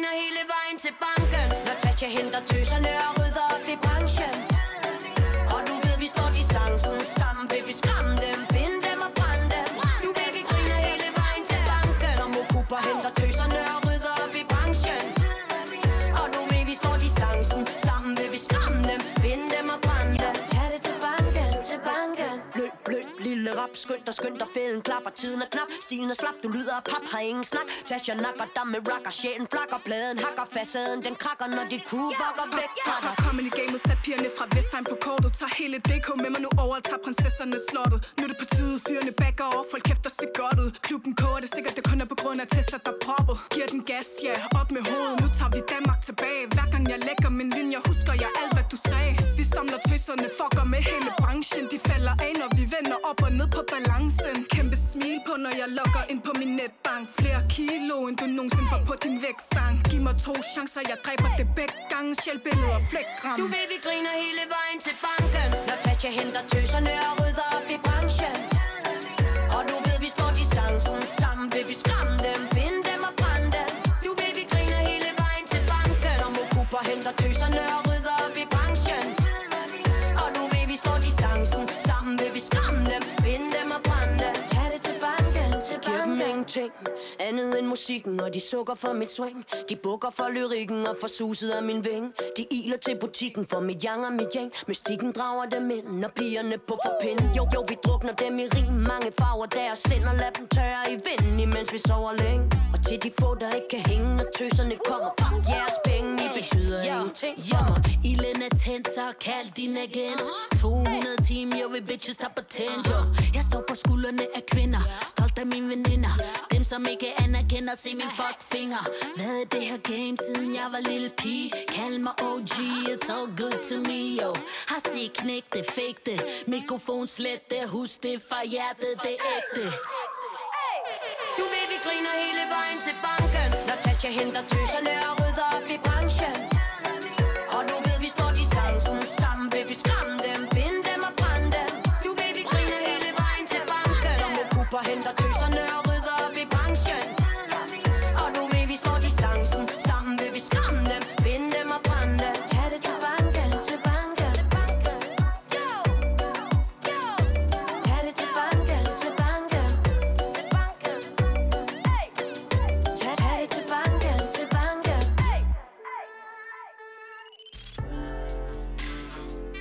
griner hele vejen til banken. Når Tatja henter tøserne og rydder op i branchen. Og du ved, vi står distancen sammen, baby, skram dem, bind dem og brænd dem. Du ved, vi griner hele vejen til banken. Og Mokupa henter tøserne og rydder op i branchen. Og nu ved vi står distancen Sammen vil vi skræmme dem Bind dem og brænde dem Tag det til banken, til banken Blød, blød, lille rap Skynd dig, skynd dig, fælden klapper Tiden er knap, stilen er slap Du lyder af pap, har ingen snak. Tasha nakker dig med rocker Sjælen flakker, bladen hakker Facaden, den krakker Når dit crew bakker væk fra dig. Kommet i gamet, sat pigerne fra Vestheim på kortet Tag hele DK med mig nu over tager prinsesserne slottet. Nu er det på tide, fyrene backer over Folk kæfter sig godt ud. Klubben koger det sikkert, det kun er på grund af Tesla, der proppet. Giver den gas, ja, op med hovedet Nu tager vi Danmark tilbage. Hver gang jeg lægger min linje, husker jeg alt, hvad du sagde. Vi samler tøserne, fucker med hele branchen De falder af, når vi vender op og ned på balancen. Kæmpe smil på, når jeg logger ind på min netbank. Flere kilo, end du nogensinde får på din vægtstang Giv mig to chancer, jeg dræber det begge gange. Sjælbilleder og flækram Du ved vi griner hele vejen til banken. Når Tatja henter tøserne og rydder op Ingenting Andet end musikken Og de sukker for mit swing. De bukker for lyrikken Og for suset af min ving. De iler til butikken For mit yang og mit yang Mystikken drager dem ind Når pigerne på for pind Jo, jo, vi drukner dem i rim. Mange farver deres sind Og lad dem tørre i vinden Imens vi sover længe. Og til de få der ikke kan hænge Når tøserne kommer. Fuck jeres penge I betyder ingenting. For mig Ilden er tændt, så kald din agent. 200 timer, jo vi bitches tager patent jo. Jeg står på skuldrene af kvinder. Stolt af mine veninder dem som ikke anerkender, se min fuck finger Hvad er det her game, siden jeg var lille pige? Kald mig OG, it's all good to me yo. Har set knæk det, det Mikrofon slet det, husk det fra hjertet, det er ægte Du ved, vi griner hele vejen til banken. Når Tasha henter tøserne og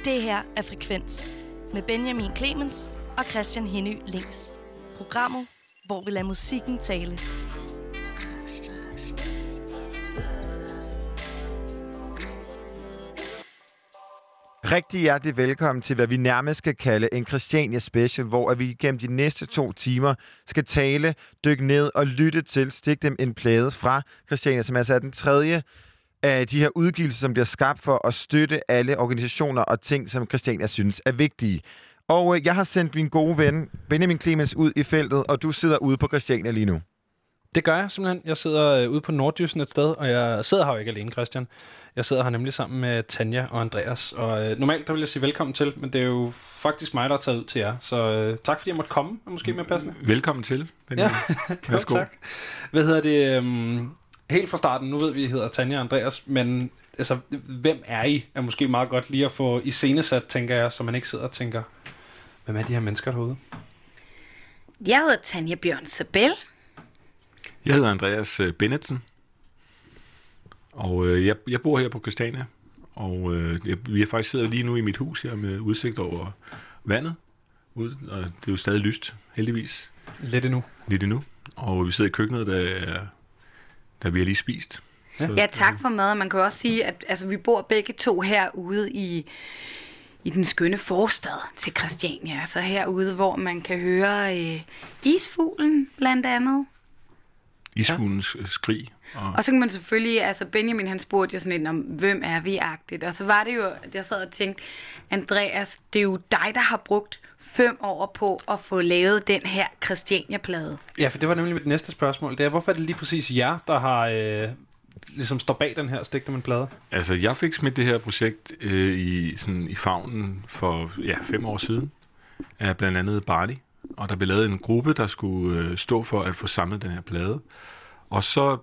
Det her er Frekvens med Benjamin Clemens og Christian Henny Links. Programmet, hvor vi lader musikken tale. Rigtig hjertelig velkommen til, hvad vi nærmest skal kalde en Christiania Special, hvor vi gennem de næste to timer skal tale, dykke ned og lytte til Stik dem en plade fra Christiania, som altså er den tredje af de her udgivelser, som bliver skabt for at støtte alle organisationer og ting, som Christiania synes er vigtige. Og øh, jeg har sendt min gode ven Benjamin Clemens ud i feltet, og du sidder ude på Christiania lige nu. Det gør jeg simpelthen. Jeg sidder øh, ude på Nordjysen et sted, og jeg sidder her jo ikke alene, Christian. Jeg sidder her nemlig sammen med Tanja og Andreas, og øh, normalt der vil jeg sige velkommen til, men det er jo faktisk mig, der har taget ud til jer. Så øh, tak fordi jeg måtte komme, er måske mere passende. Velkommen til. Ja, Benjamin. jo, tak. Hvad hedder det? Øhm, helt fra starten, nu ved vi, at I hedder Tanja og Andreas, men altså, hvem er I? Er måske meget godt lige at få iscenesat, tænker jeg, så man ikke sidder og tænker, hvem er de her mennesker derude? Jeg hedder Tanja Bjørn Sabel. Jeg hedder Andreas øh, Bennetsen, og øh, jeg, jeg bor her på Christiania, og øh, jeg, vi er faktisk sidder lige nu i mit hus her med udsigt over vandet, ud, og det er jo stadig lyst, heldigvis, Lidt endnu. lidt endnu, og vi sidder i køkkenet, der, der vi har lige spist. Ja. Ja, tak for mad. Man kan også sige, at altså, vi bor begge to herude i, i den skønne forstad til Christiania. Altså herude, hvor man kan høre øh, isfuglen blandt andet. Isfuglens ja. skrig. Og, Og så kan man selvfølgelig, altså Benjamin han spurgte jo sådan lidt om, hvem er vi-agtigt. Og så var det jo, at jeg sad og tænkte, Andreas, det er jo dig, der har brugt fem år på at få lavet den her Christiania-plade. Ja, for det var nemlig mit næste spørgsmål. Det er, hvorfor er det lige præcis jer, der har øh, ligesom står bag den her Stik dem en plade? Altså, jeg fik smidt det her projekt øh, i, sådan, i favnen for ja, fem år siden af blandt andet Barney. Og der blev lavet en gruppe, der skulle øh, stå for at få samlet den her plade. Og så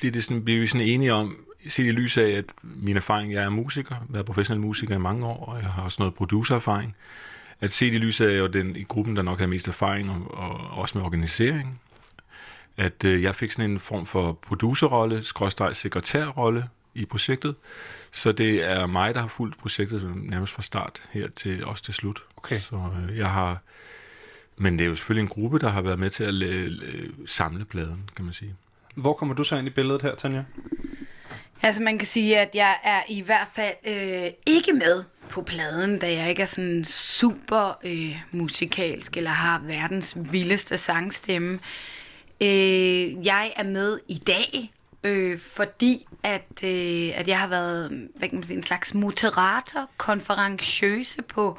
blev, det sådan, blev vi sådan enige om, set i lys af, at min erfaring, jeg er musiker, jeg har været professionel musiker i mange år, og jeg har også noget producererfaring, at set i lys af, at er den i gruppen, der nok har mest erfaring, og, og også med organisering, at øh, jeg fik sådan en form for producerrolle, skråstreg sekretærrolle i projektet. Så det er mig, der har fulgt projektet nærmest fra start her til også til slut. Okay. Så øh, jeg har... Men det er jo selvfølgelig en gruppe, der har været med til at øh, samle pladen, kan man sige. Hvor kommer du så ind i billedet her, Tanja? Altså man kan sige, at jeg er i hvert fald øh, ikke med på pladen, da jeg ikke er sådan super øh, musikalsk eller har verdens vildeste sangstemme. Øh, jeg er med i dag, øh, fordi at, øh, at jeg har været hvad kan man sige, en slags moderator, konferenciøse på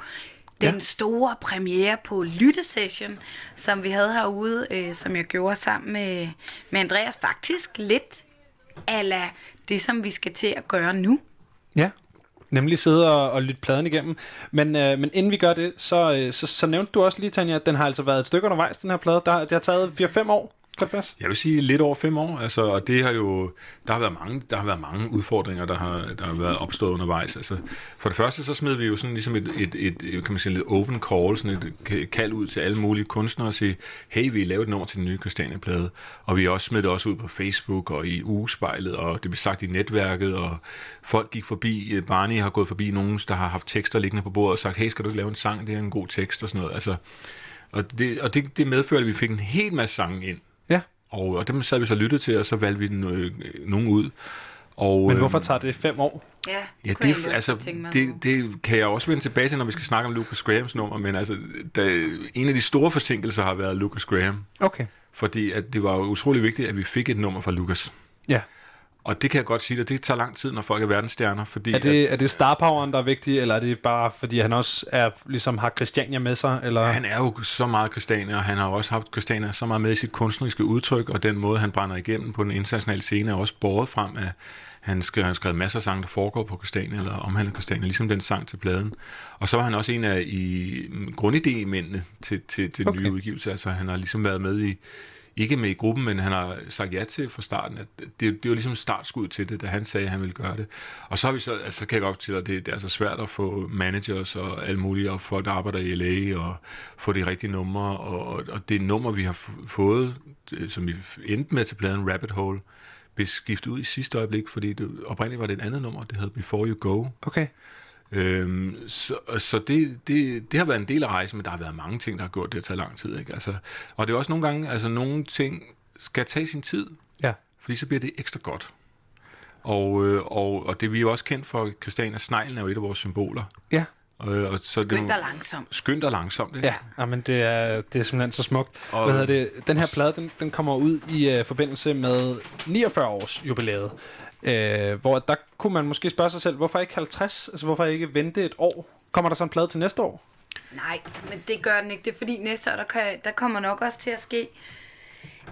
den Ja. store premiere på Lyttesession, som vi havde herude, øh, som jeg gjorde sammen med, med Andreas faktisk lidt ala det, som vi skal til at gøre nu. Ja. Nemlig sidde og, og lytte pladen igennem. Men, øh, men inden vi gør det, så, øh, så, så nævnte du også lige, Tanja, at den har altså været et stykke undervejs, den her plade. Der, det har taget 4-5 år. Kan det? Jeg vil sige lidt over fem år, altså, og det har jo, der har været mange, der har været mange udfordringer, der har, der har været opstået undervejs. Altså, for det første, så smed vi jo sådan ligesom et, et, et, et kan man sige, lidt open call, sådan et kald ud til alle mulige kunstnere og sige, hey, vi laver et nummer til den nye Christiania-plade, og vi også smed det også ud på Facebook og i ugespejlet, og det blev sagt i netværket, og folk gik forbi, øh, Barney har gået forbi nogen, der har haft tekster liggende på bordet og sagt, hey, skal du ikke lave en sang, det er en god tekst og sådan noget. Altså, og det, og det, det medførte, at vi fik en hel masse sange ind. Og, og dem sad vi så lyttet til, og så valgte vi den, øh, nogen ud. Og, Men hvorfor øhm, tager det 5 år? Ja, Ja, det, altså, det, det kan jeg også vende tilbage til, når vi skal snakke om Lucas Grahams nummer, men altså, der, en af de store forsinkelser har været Lucas Graham, Okay. fordi at det var utrolig vigtigt, at vi fik et nummer fra Lucas. Ja. Og det kan jeg godt sige dig, det tager lang tid, når folk er verdensstjerner, fordi Er det, er det star poweren, der er vigtig, eller er det bare, fordi han også er, ligesom har Christiania med sig? Eller? at han er jo så meget Christiania, og han har også haft Christiania så meget med i sit kunstneriske udtryk, og den måde, han brænder igennem på den internationale scene, er også båret frem af, han skrev, han har skrevet masser af sange, der foregår på Christiania, eller omhandler Christiania, ligesom den sang til pladen. Og så var han også en af i grundidémændene til, til, til den Okay. nye udgivelse. Altså han har ligesom været med i, ikke med i gruppen, men han har sagt ja til fra starten, at det, det var ligesom startskud til det, da han sagde, at han ville gøre det. Og så har vi så, altså kan jeg godt til, at det, det er så svært at få managers og alt muligt, og folk, der arbejder i LA, og få de rigtige numre, og, og det nummer, vi har fået, øh, som vi endte med til pladen Rabbit Hole, blev skiftet ud i sidste øjeblik, fordi det, oprindeligt var det et andet nummer, det hed Before You Go. Okay. Øhm, så så det, det, det har været en del af rejsen, men der har været mange ting, der har gjort det at tage lang tid. Ikke? Altså, og det er også nogle gange, altså nogle ting skal tage sin tid, Ja. fordi så bliver det ekstra godt. Og, øh, og, og det vi er jo også kendt for, Christiania Sneglen er jo et af vores symboler. Ja. Øh, og så det er Skynd dig langsomt. Skyndt og langsomt. Ikke? Ja, jamen det er, det er simpelthen så smukt. Og- Og, Hvad hedder det? Den her plade, den, den kommer ud i uh, forbindelse med 49 års jubilæet. Øh, hvor der kunne man måske spørge sig selv, hvorfor ikke 50? Altså hvorfor ikke vente et år? Kommer der så en plade til næste år? Nej, men det gør den ikke. Det er fordi næste år, der, kan, der kommer nok også til at ske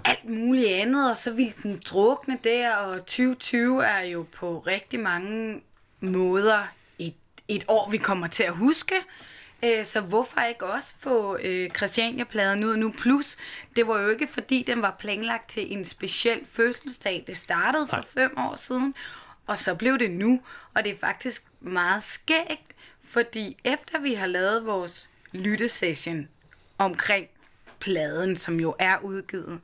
alt muligt andet, og så vil den drukne der, og 2020 er jo på rigtig mange måder et, et år, vi kommer til at huske. Øh, Så hvorfor ikke også få øh, Christiania-pladen ud nu? Plus, det var jo ikke fordi, den var planlagt til en speciel fødselsdag. Det startede for Nej. fem år siden, og så blev det nu. Og det er faktisk meget skægt, fordi efter vi har lavet vores lyttesession omkring pladen, som jo er udgivet,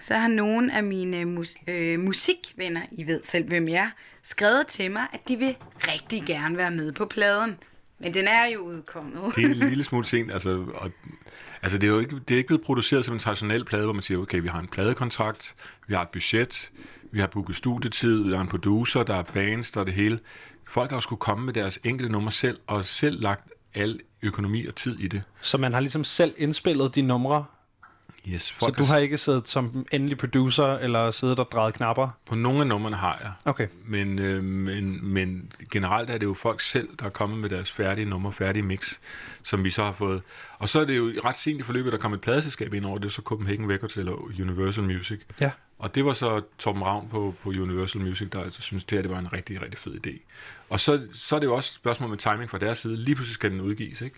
så har nogle af mine mus- øh, musikvenner, I ved selv hvem jeg er, skrevet til mig, at de vil rigtig gerne være med på pladen. Men den er jo udkommet. Det er en lille smule sent. Altså, og, altså det, er jo ikke, det er ikke blevet produceret som en traditionel plade, hvor man siger, okay, vi har en pladekontrakt, vi har et budget, vi har booket studietid, vi har en producer, der er bands, der er det hele. Folk har jo skulle komme med deres enkelte nummer selv, og selv lagt al økonomi og tid i det. Så man har ligesom selv indspillet de numre Yes, Så folk du har ikke siddet som endelig producer, eller siddet og drejet knapper? På nogle af numrene har jeg. Okay. Men, øh, men, men generelt er det jo folk selv, der er kommet med deres færdige nummer, færdige mix, som vi så har fået. Og så er det jo ret sent i forløbet, der kom et pladeselskab ind over det, så Copenhagen Records eller Universal Music. Ja. Og det var så Torben Ravn på, på Universal Music, der altså synes, det her det var en rigtig, rigtig fed idé. Og så, så er det jo også et spørgsmål med timing fra deres side. Lige pludselig skal den udgives, ikke?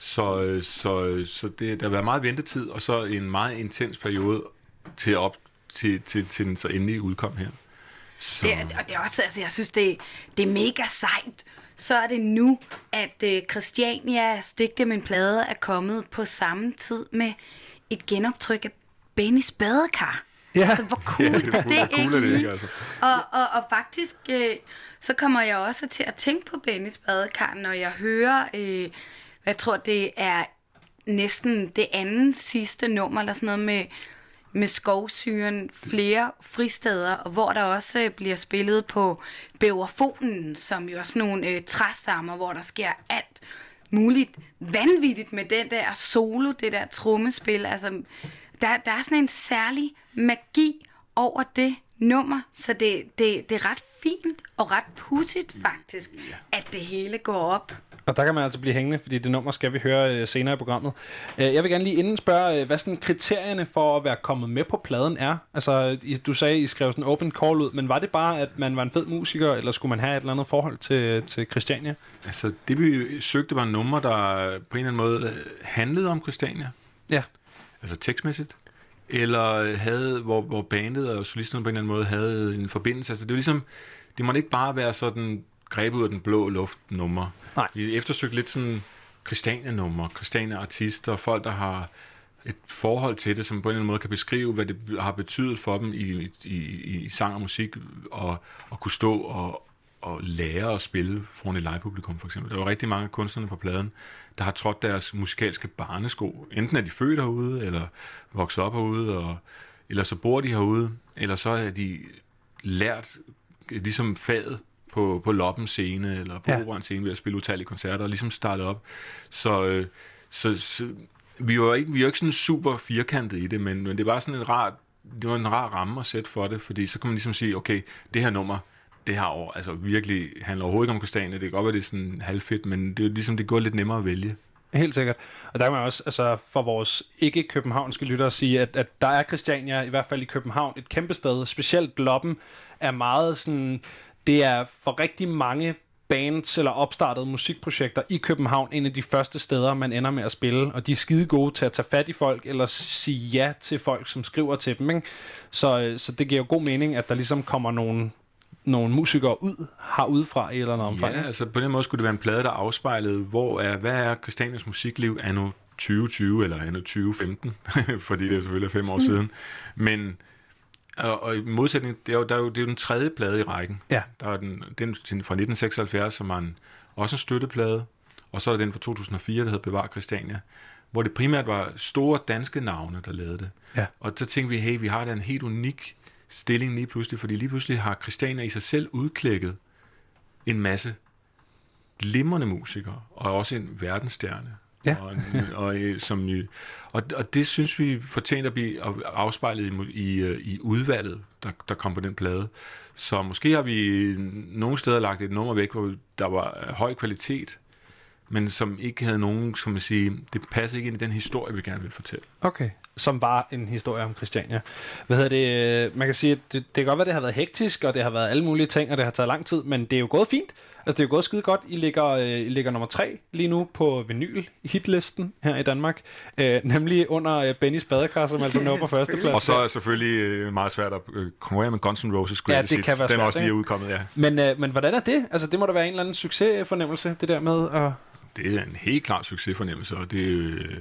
Så, øh, så, øh, så det, der har været meget ventetid, og så en meget intens periode til, op, til, til, til den så endelig udkom her. Så, Det, og det er også, altså, jeg synes, det, det er mega sejt. Så er det nu, at uh, Christiania Stigte min plade er kommet på samme tid med et genoptryk af Bennys badekar. Ja. Altså, hvor cool Ja, det det er det, cool er det ikke? ikke, altså. Og, og, og faktisk, øh, så kommer jeg også til at tænke på Bennys badekar, når jeg hører, øh, jeg tror, det er næsten det andet sidste nummer, eller sådan noget med, med skovsyren, flere fristeder, og hvor der også øh, bliver spillet på bæverfonen, som jo er sådan nogle øh, træstammer, hvor der sker alt muligt vanvittigt med den der solo, det der trommespil. Altså, der, der er sådan en særlig magi over det nummer, så det, det, det er ret fint og ret pudsigt faktisk, at det hele går op. Og der kan man altså blive hængende, fordi det nummer skal vi høre øh, senere i programmet. Øh, jeg vil gerne lige inden spørge, øh, hvad sådan kriterierne for at være kommet med på pladen er? Altså, I, du sagde, I skrev sådan open call ud, men var det bare, at man var en fed musiker, eller skulle man have et eller andet forhold til, til Christiania? Altså, det vi søgte var numre, der på en eller anden måde øh, handlede om Christiania. Ja. Altså tekstmæssigt. Eller øh, havde, hvor, hvor bandet og solisterne på en eller anden måde havde en forbindelse. Altså, det var ligesom, det måtte ikke bare være sådan grebet ud af den blå luft nummer. Nej. Vi eftersøgte lidt sådan Christiania-numre, Christiania-artister, folk, der har et forhold til det, som på en eller anden måde kan beskrive, hvad det har betydet for dem i, i, i, i sang og musik, og, og kunne stå og, og lære at spille foran et livepublikum, for eksempel. Der var rigtig mange af kunstnerne på pladen, der har trådt deres musikalske barnesko. Enten er de født herude, eller vokset op herude, og, eller så bor de herude, eller så er de lært ligesom faget på, på Loppen scene, eller på Ja. Operan scene ved at spille utallige koncerter, og ligesom starte op. Så, øh, så, så vi var ikke, vi jo ikke sådan super firkantet i det, men, men det var sådan en rar, det var en rar ramme at sætte for det, fordi så kan man ligesom sige, okay, det her nummer, det her år, altså virkelig handler overhovedet ikke om kastanje. det kan godt være, det er sådan halvfedt, men det er ligesom, det går lidt nemmere at vælge. Helt sikkert. Og der kan man også, altså for vores ikke-københavnske lyttere sige, at, at der er Christiania, i hvert fald i København, et kæmpe sted. Specielt Gloppen er meget sådan, det er for rigtig mange bands eller opstartede musikprojekter i København en af de første steder, man ender med at spille, og de er skide gode til at tage fat i folk, eller sige ja til folk, som skriver til dem. Ikke? Så, øh, så det giver jo god mening, at der ligesom kommer nogle, nogle musikere ud, har udefra i et eller andet omfang. Ja, altså på den måde skulle det være en plade, der afspejlede, hvor er, hvad er Christianias musikliv anno 2020 eller anno 2015, fordi det er selvfølgelig er fem år siden. Men og, og i modsætning, det er, jo, der er jo, det er jo den tredje plade i rækken. Ja. Der er den, den fra 1976, som er en, også en støtteplade, og så er der den fra 2004, der hedder Bevar Christiania, hvor det primært var store danske navne, der lavede det. Ja. Og så tænkte vi, hey, vi har da en helt unik stilling lige pludselig, fordi lige pludselig har Christiania i sig selv udklækket en masse glimrende musikere, og også en verdensstjerne. Ja. Og, og, øh, som, og, og det synes vi fortjener at blive afspejlet i, i, øh, i udvalget, der, der kom på den plade. Så måske har vi nogle steder lagt et nummer væk, hvor der var øh, høj kvalitet, men som ikke havde nogen, som man sige, det passer ikke ind i den historie, vi gerne vil fortælle. Okay. Som var en historie om Christiania. Hvad hedder det? Man kan sige, at det, det kan godt være, det har været hektisk, og det har været alle mulige ting, og det har taget lang tid, men det er jo gået fint. Altså, det er jo gået skide godt. I ligger, øh, I ligger nummer tre lige nu på vinyl hitlisten her i Danmark. Øh, nemlig under øh, Bennys badekar, som altså når på førsteplads. Og så er det selvfølgelig øh, meget svært at øh, konkurrere med Guns N' Roses Ja, Greatest det kan Hits. være Den er svært, også lige udkommet, ja. Men, øh, men hvordan er det? Altså, det må da være en eller anden succesfornemmelse, det der med at... Det er en helt klar succesfornemmelse, og det, er, øh,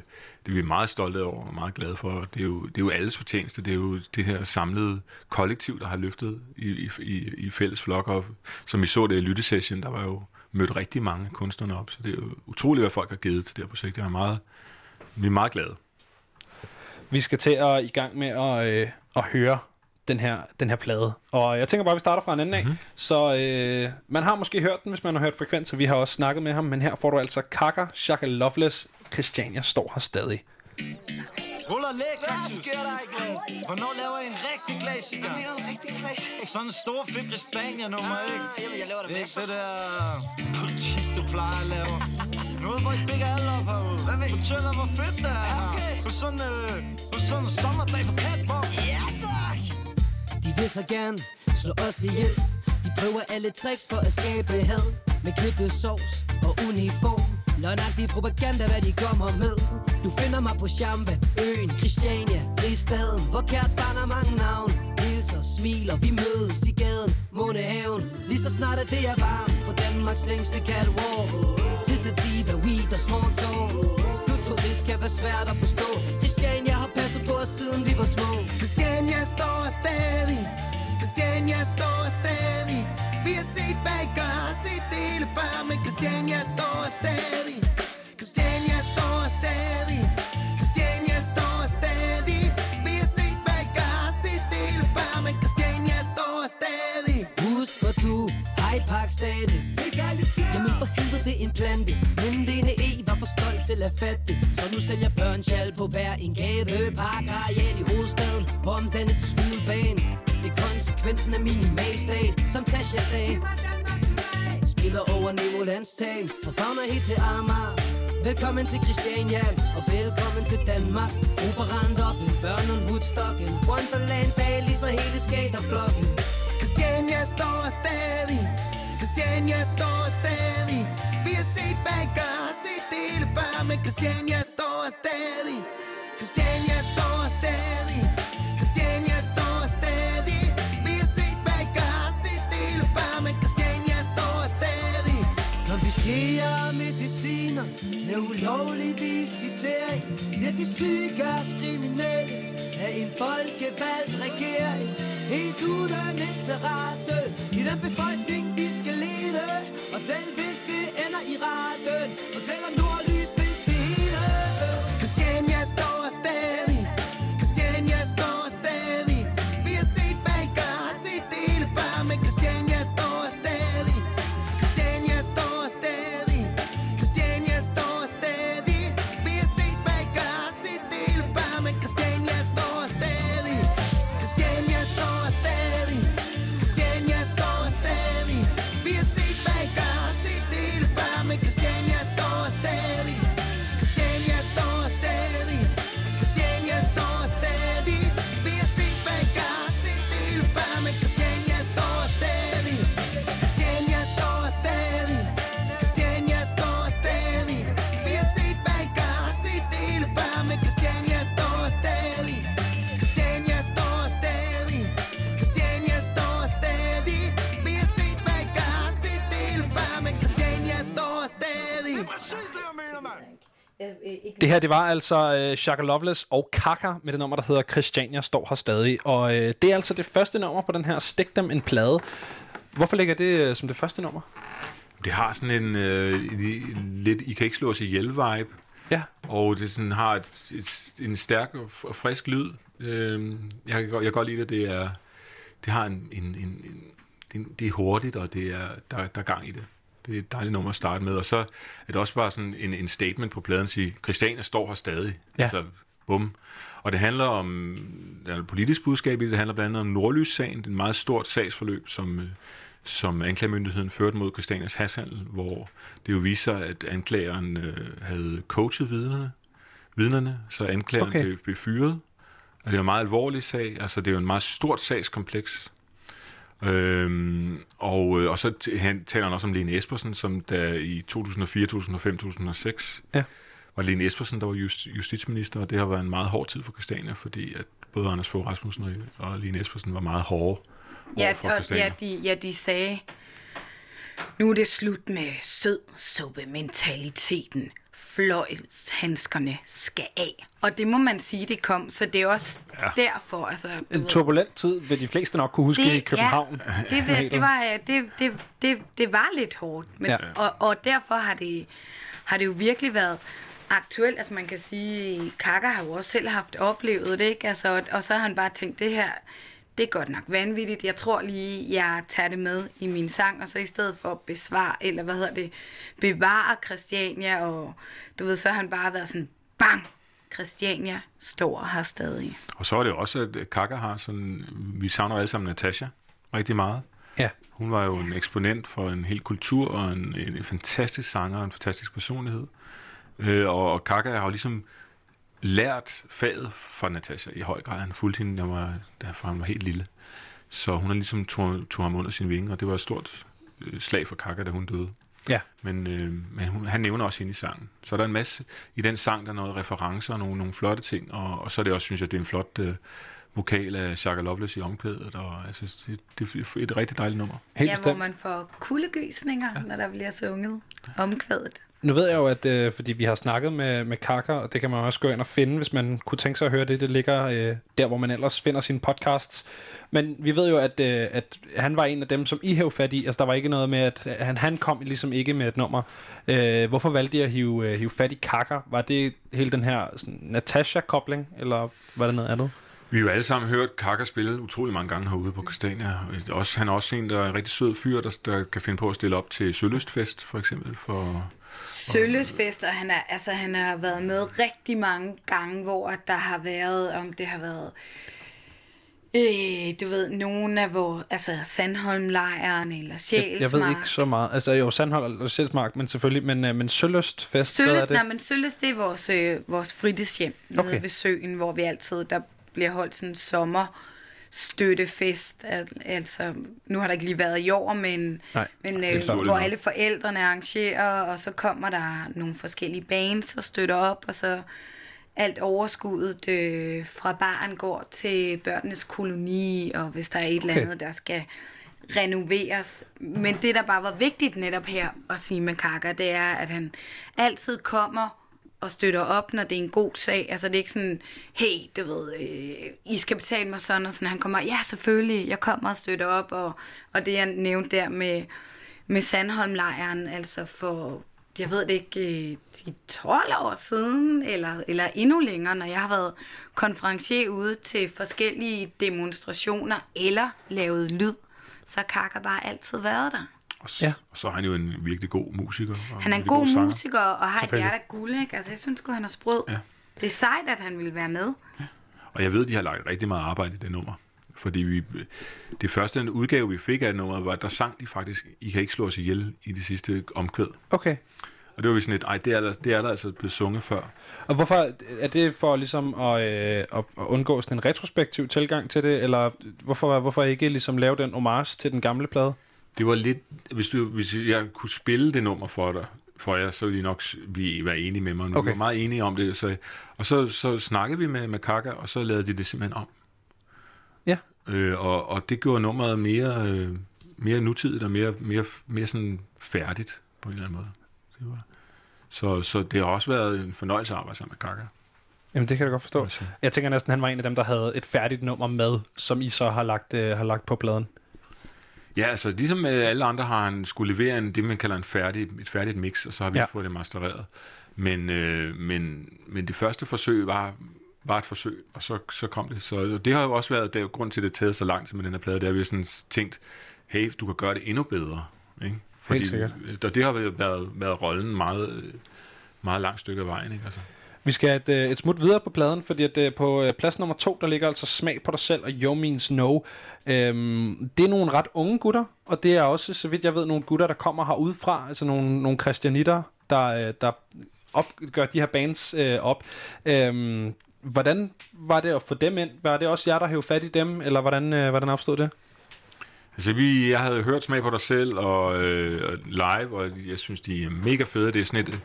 det er vi meget stolte over og meget glade for. Det er, jo, det er jo alles fortjeneste. Det er jo det her samlede kollektiv, der har løftet i, i, i, fælles flok. Og som vi så det i lyttesession, der var jo mødt rigtig mange kunstnere op. Så det er jo utroligt, hvad folk har givet til det her projekt. Det er meget, vi er meget glade. Vi skal til at i gang med at, øh, at høre den her, den her plade. Og jeg tænker bare, at vi starter fra en anden af. Mhm. Mm-hmm. Så øh, man har måske hørt den, hvis man har hørt Frekvens, og vi har også snakket med ham. Men her får du altså Kaka, Shaka Loveless, Christiania står her stadig. Ruller lækker. Hvad sker der ikke, Glas? Hvornår laver I en rigtig klassiker? Hvad mener du rigtig klassiker? Sådan en stor fedt Christiania-nummer, Ah, ikke? jamen, jeg laver det Ikke med det der politik, du plejer at lave. Noget, hvor I bækker alle op herude. Hvad vil- Fortæl om, hvor fedt det er. okay. På sådan, øh, på sådan en sommerdag på Catwalk. Ja, tak! De vil så gerne slå os ihjel De prøver alle tricks for at skabe had Med klippet sovs og uniform Løgnagtig propaganda, hvad de kommer med. Du finder mig på Shamba, øen, Christiania, fristaden Hvor kært barn har mange navn. Hilser, smiler, vi mødes i gaden, Månehaven. Lige så snart er det er varmt på Danmarks længste catwalk Til sativa, weed og small talk Du turist kan være svært at forstå. Christiania har passet på os siden vi var små. Christiania står stadig. Christiania står stadig. Vi har set bagger, har set det hele før Men Christiania står stadig. Christiania står stadig. Christiania står stadig. Vi har set bagger, har set det hele før Men Christiania står stadig. Husker du, Hyde Park sagde det Jamen for helvede det er en plante. Men Lene E var for stolt til at fatte det. Så nu sælger børn sjal på hver en gade Park areal i hovedstaden Omdannes til skydebane det er konsekvensen af Som Tasha sagde Spiller over Nemo tag. Og Fagner helt til Amager. Velkommen til Christiania Og velkommen til Danmark. Operan op en børn og Woodstock En Wonderland dag Lige så hele skaterflokken Christiania står stadig. Christiania står stadig. Vi har set bagger, har set det hele før Men Christiania står stadig. Konfiskerer mediciner med ulovlig visitering. Siger de syge og kriminelle af en folkevalgt regering. Helt uden interesse i den befolkning, de skal lede. Og selv hvis det ender i retten, fortæller Nordlys, Det her, det var altså øh, Shaka Loveless og Kaka med det nummer, der hedder Christiania står her stadig. Og øh, det er altså det første nummer på den her Stik dem en plade. Hvorfor ligger det øh, som det første nummer? Det har sådan en øh, lidt, I kan ikke slå os ihjel vibe. Ja. Og det sådan har et, et, en stærk og frisk lyd. Øh, jeg, kan, godt- jeg kan godt lide det. Det, er, det har en, en, en, en det, det er hurtigt, og det er, der, der er gang i det. Det er et dejligt nummer at starte med. Og så er det også bare sådan en, en statement på pladen, at sige, Christiania står her stadig. Ja. Altså, bum. Og det handler om der er et politisk budskab i det. Det handler blandt andet om Nordlys-sagen. Det en meget stort sagsforløb, som, øh, som anklagemyndigheden førte mod Christianias hashandel, hvor det jo viser, at anklageren øh, havde coachet vidnerne, vidnerne så anklageren okay. blev, blev fyret. Og det er en meget alvorlig sag. Altså, det er jo en meget stort sagskompleks. Øhm, og, øh, og så t- han taler han også om Lene Espersen, som der i 2004, 2005, 2006 Ja. var Lene Espersen, der var just, justitsminister, og det har været en meget hård tid for Christiania, fordi at både Anders Fogh Rasmussen og, og Lene Espersen var meget hårde Ja, over for og, ja, de, ja, de sagde, nu er det slut med sød suppe mentaliteten. Fløjlshandskerne skal af. Og det må man sige, det kom. Så det er også ja. derfor. Altså, En turbulent tid vil de fleste nok kunne huske i København. Ja, det, det, det, var, øh, det, det, det, det var lidt hårdt. Men, ja. og, og derfor har det, har det jo virkelig været aktuelt. Altså man kan sige, Kaka har jo også selv haft oplevet det, ikke? Altså, og, og så har han bare tænkt, det her, det er godt nok vanvittigt. Jeg tror lige, jeg tager det med i min sang, og så i stedet for at besvare, eller hvad hedder det, bevare Christiania, og du ved, så har han bare været sådan, bang, Christiania står her stadig. Og så er det jo også, at Kaka har sådan... Vi savner alle sammen Natasha rigtig meget. Ja. Hun var jo en eksponent for en hel kultur, og en, en fantastisk sanger, og en fantastisk personlighed. Øh, og, og Kaka har jo ligesom lært faget fra Natasha i høj grad. Han fulgte hende, da, var, da han var helt lille. Så hun har ligesom tog, tog ham under sin vinge, og det var et stort øh, slag for Kaka, da hun døde. Ja. Men, øh, men hun, han nævner også hende i sangen. Så der er en masse i den sang, der er noget referencer og nogle, nogle flotte ting, og, og så er det også, synes jeg, det er en flot øh, vokal af Shaka Loveless i omkvædet, og altså, det, det er et rigtig dejligt nummer. Helt ja, bestemt. hvor man får kuldegysninger, ja. når der bliver sunget omkvædet. Nu ved jeg jo, at øh, fordi vi har snakket med, med Kaka, og det kan man også gå ind og finde, hvis man kunne tænke sig at høre det. Det ligger øh, der, hvor man ellers finder sine podcasts. Men vi ved jo, at, øh, at han var en af dem, som I hævde fat i. Altså, der var ikke noget med, at han, han kom ligesom ikke med et nummer. Øh, hvorfor valgte I at hive, øh, hive fat i Kaka? Var det hele den her sådan, Natasha-kobling, eller var det noget andet? Vi har jo alle sammen hørt Kaka spille utrolig mange gange herude på Christiania. Også, han er også en, der er en rigtig sød fyr, der, der kan finde på at stille op til Søløstfest, for eksempel. For, Søløsfester, han, er, altså, han har været med rigtig mange gange, hvor der har været, om det har været, øh, du ved, nogle af hvor, altså Sandholm-lejren eller Sjælsmark. Jeg, jeg ved ikke så meget. Altså jo, Sandhold og Sjælsmark, men selvfølgelig, men, øh, men Søløstfest, hvad er det? nej, men Søløst, det er vores, øh, vores fritidshjem nede Okay. ved søen, hvor vi altid, der bliver holdt sådan en sommer støttefest. Al- Altså, nu har der ikke lige været i år, men, Nej, men øh, hvor alle forældrene arrangerer, og så kommer der nogle forskellige bands og støtter op, og så alt overskuddet øh, fra baren går til børnenes koloni, og hvis der er et eller Okay. andet, der skal renoveres. Men det, der bare var vigtigt netop her at sige med Kaka, det er, at han altid kommer og støtter op, når det er en god sag. Altså det er ikke sådan, hey, du ved, øh, I skal betale mig sådan og sådan. Han kommer, ja selvfølgelig, jeg kommer og støtter op. Og, og det jeg nævnte der med, med Sandholmlejren, altså for, jeg ved det ikke, øh, de 12 år siden, eller, eller endnu længere, når jeg har været konferencier ude til forskellige demonstrationer, eller lavet lyd, så har Kaka bare altid været der og, ja. og så er han jo en virkelig god musiker. Og Han er en god sanger. musiker og har et hjerte af guld, ikke? Altså, jeg synes sgu, han er sprød. Ja. Det er sejt, at han ville være med. Og jeg ved, de har lagt rigtig meget arbejde i det nummer. Fordi vi, det første udgave, vi fik af nummeret, var, at der sang de faktisk, I kan ikke slå os ihjel i det sidste omkvæd. Okay. Og det var vi sådan lidt, ej, det er, der, det er der altså blevet sunget før. Og hvorfor er det for ligesom at, øh, at, at undgå sådan en retrospektiv tilgang til det, eller hvorfor, hvorfor ikke ligesom lave den homage til den gamle plade? Det var lidt, hvis, du, hvis jeg kunne spille det nummer for dig, for jer, så ville I nok blive, være enige med mig. Men Okay. Vi var meget enige om det. Så, og så, så snakkede vi med, med Kaka, og så lavede de det simpelthen om. Ja. Øh, og, og det gjorde nummeret mere, øh, mere nutidigt og mere, mere, mere sådan færdigt på en eller anden måde. Det var, så, så det har også været en fornøjelse at arbejde sammen med Kaka. Jamen, det kan jeg godt forstå. Jeg tænker næsten, han var en af dem, der havde et færdigt nummer med, som I så har lagt, øh, har lagt på pladen. Ja, altså ligesom øh, alle andre har han skulle levere en, det, man kalder en færdig, et færdigt mix, og så har vi Ja. fået det mastereret. Men, øh, men, men det første forsøg var, var et forsøg, og så, så kom det. Så det har jo også været, er jo grund til, at det taget så lang tid med den her plade, det er, at vi har sådan tænkt, hey, du kan gøre det endnu bedre. Ikke? Helt sikkert. Og det har været, været, været rollen meget, meget langt stykke af vejen. Ikke? Altså. Vi skal et, øh, et smut videre på pladen, fordi at, øh, på øh, plads nummer to, der ligger altså Smag på dig selv og Yo Means No. Øhm, det er nogle ret unge gutter, og det er også, så vidt jeg ved, nogle gutter, der kommer herudefra, altså nogle, nogle christianitter, der, der op, gør de her bands øh, op. Øhm, hvordan var det at få dem ind? Var det også jer, der hævde fat i dem, eller hvordan, øh, hvordan opstod det? Altså, vi, jeg havde hørt Smag på dig selv og øh, live, og jeg synes, de er mega fede. Det er sådan et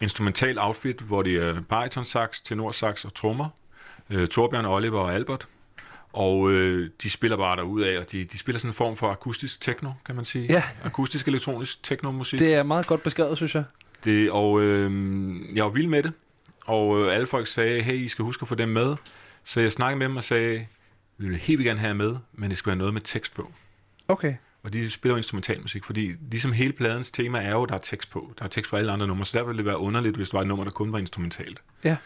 instrumental outfit, hvor det er bariton sax, tenor sax og trommer. Øh, Torbjørn, Oliver og Albert. Og øh, de spiller bare derud af, og de, de spiller sådan en form for akustisk techno, kan man sige. Ja. Akustisk elektronisk techno-musik. Det er meget godt beskrevet, synes jeg. Det, og øh, jeg var vild med det, og øh, alle folk sagde, hey, I skal huske at få dem med. Så jeg snakkede med dem og sagde, vi vil helt gerne have jer med, men det skal være noget med tekst på. Okay. Og de spiller instrumentalmusik, fordi ligesom hele pladens tema er jo, der er tekst på. Der er tekst på alle andre numre, så derfor ville det være underligt, hvis det var et nummer, der kun var instrumentalt. Ja.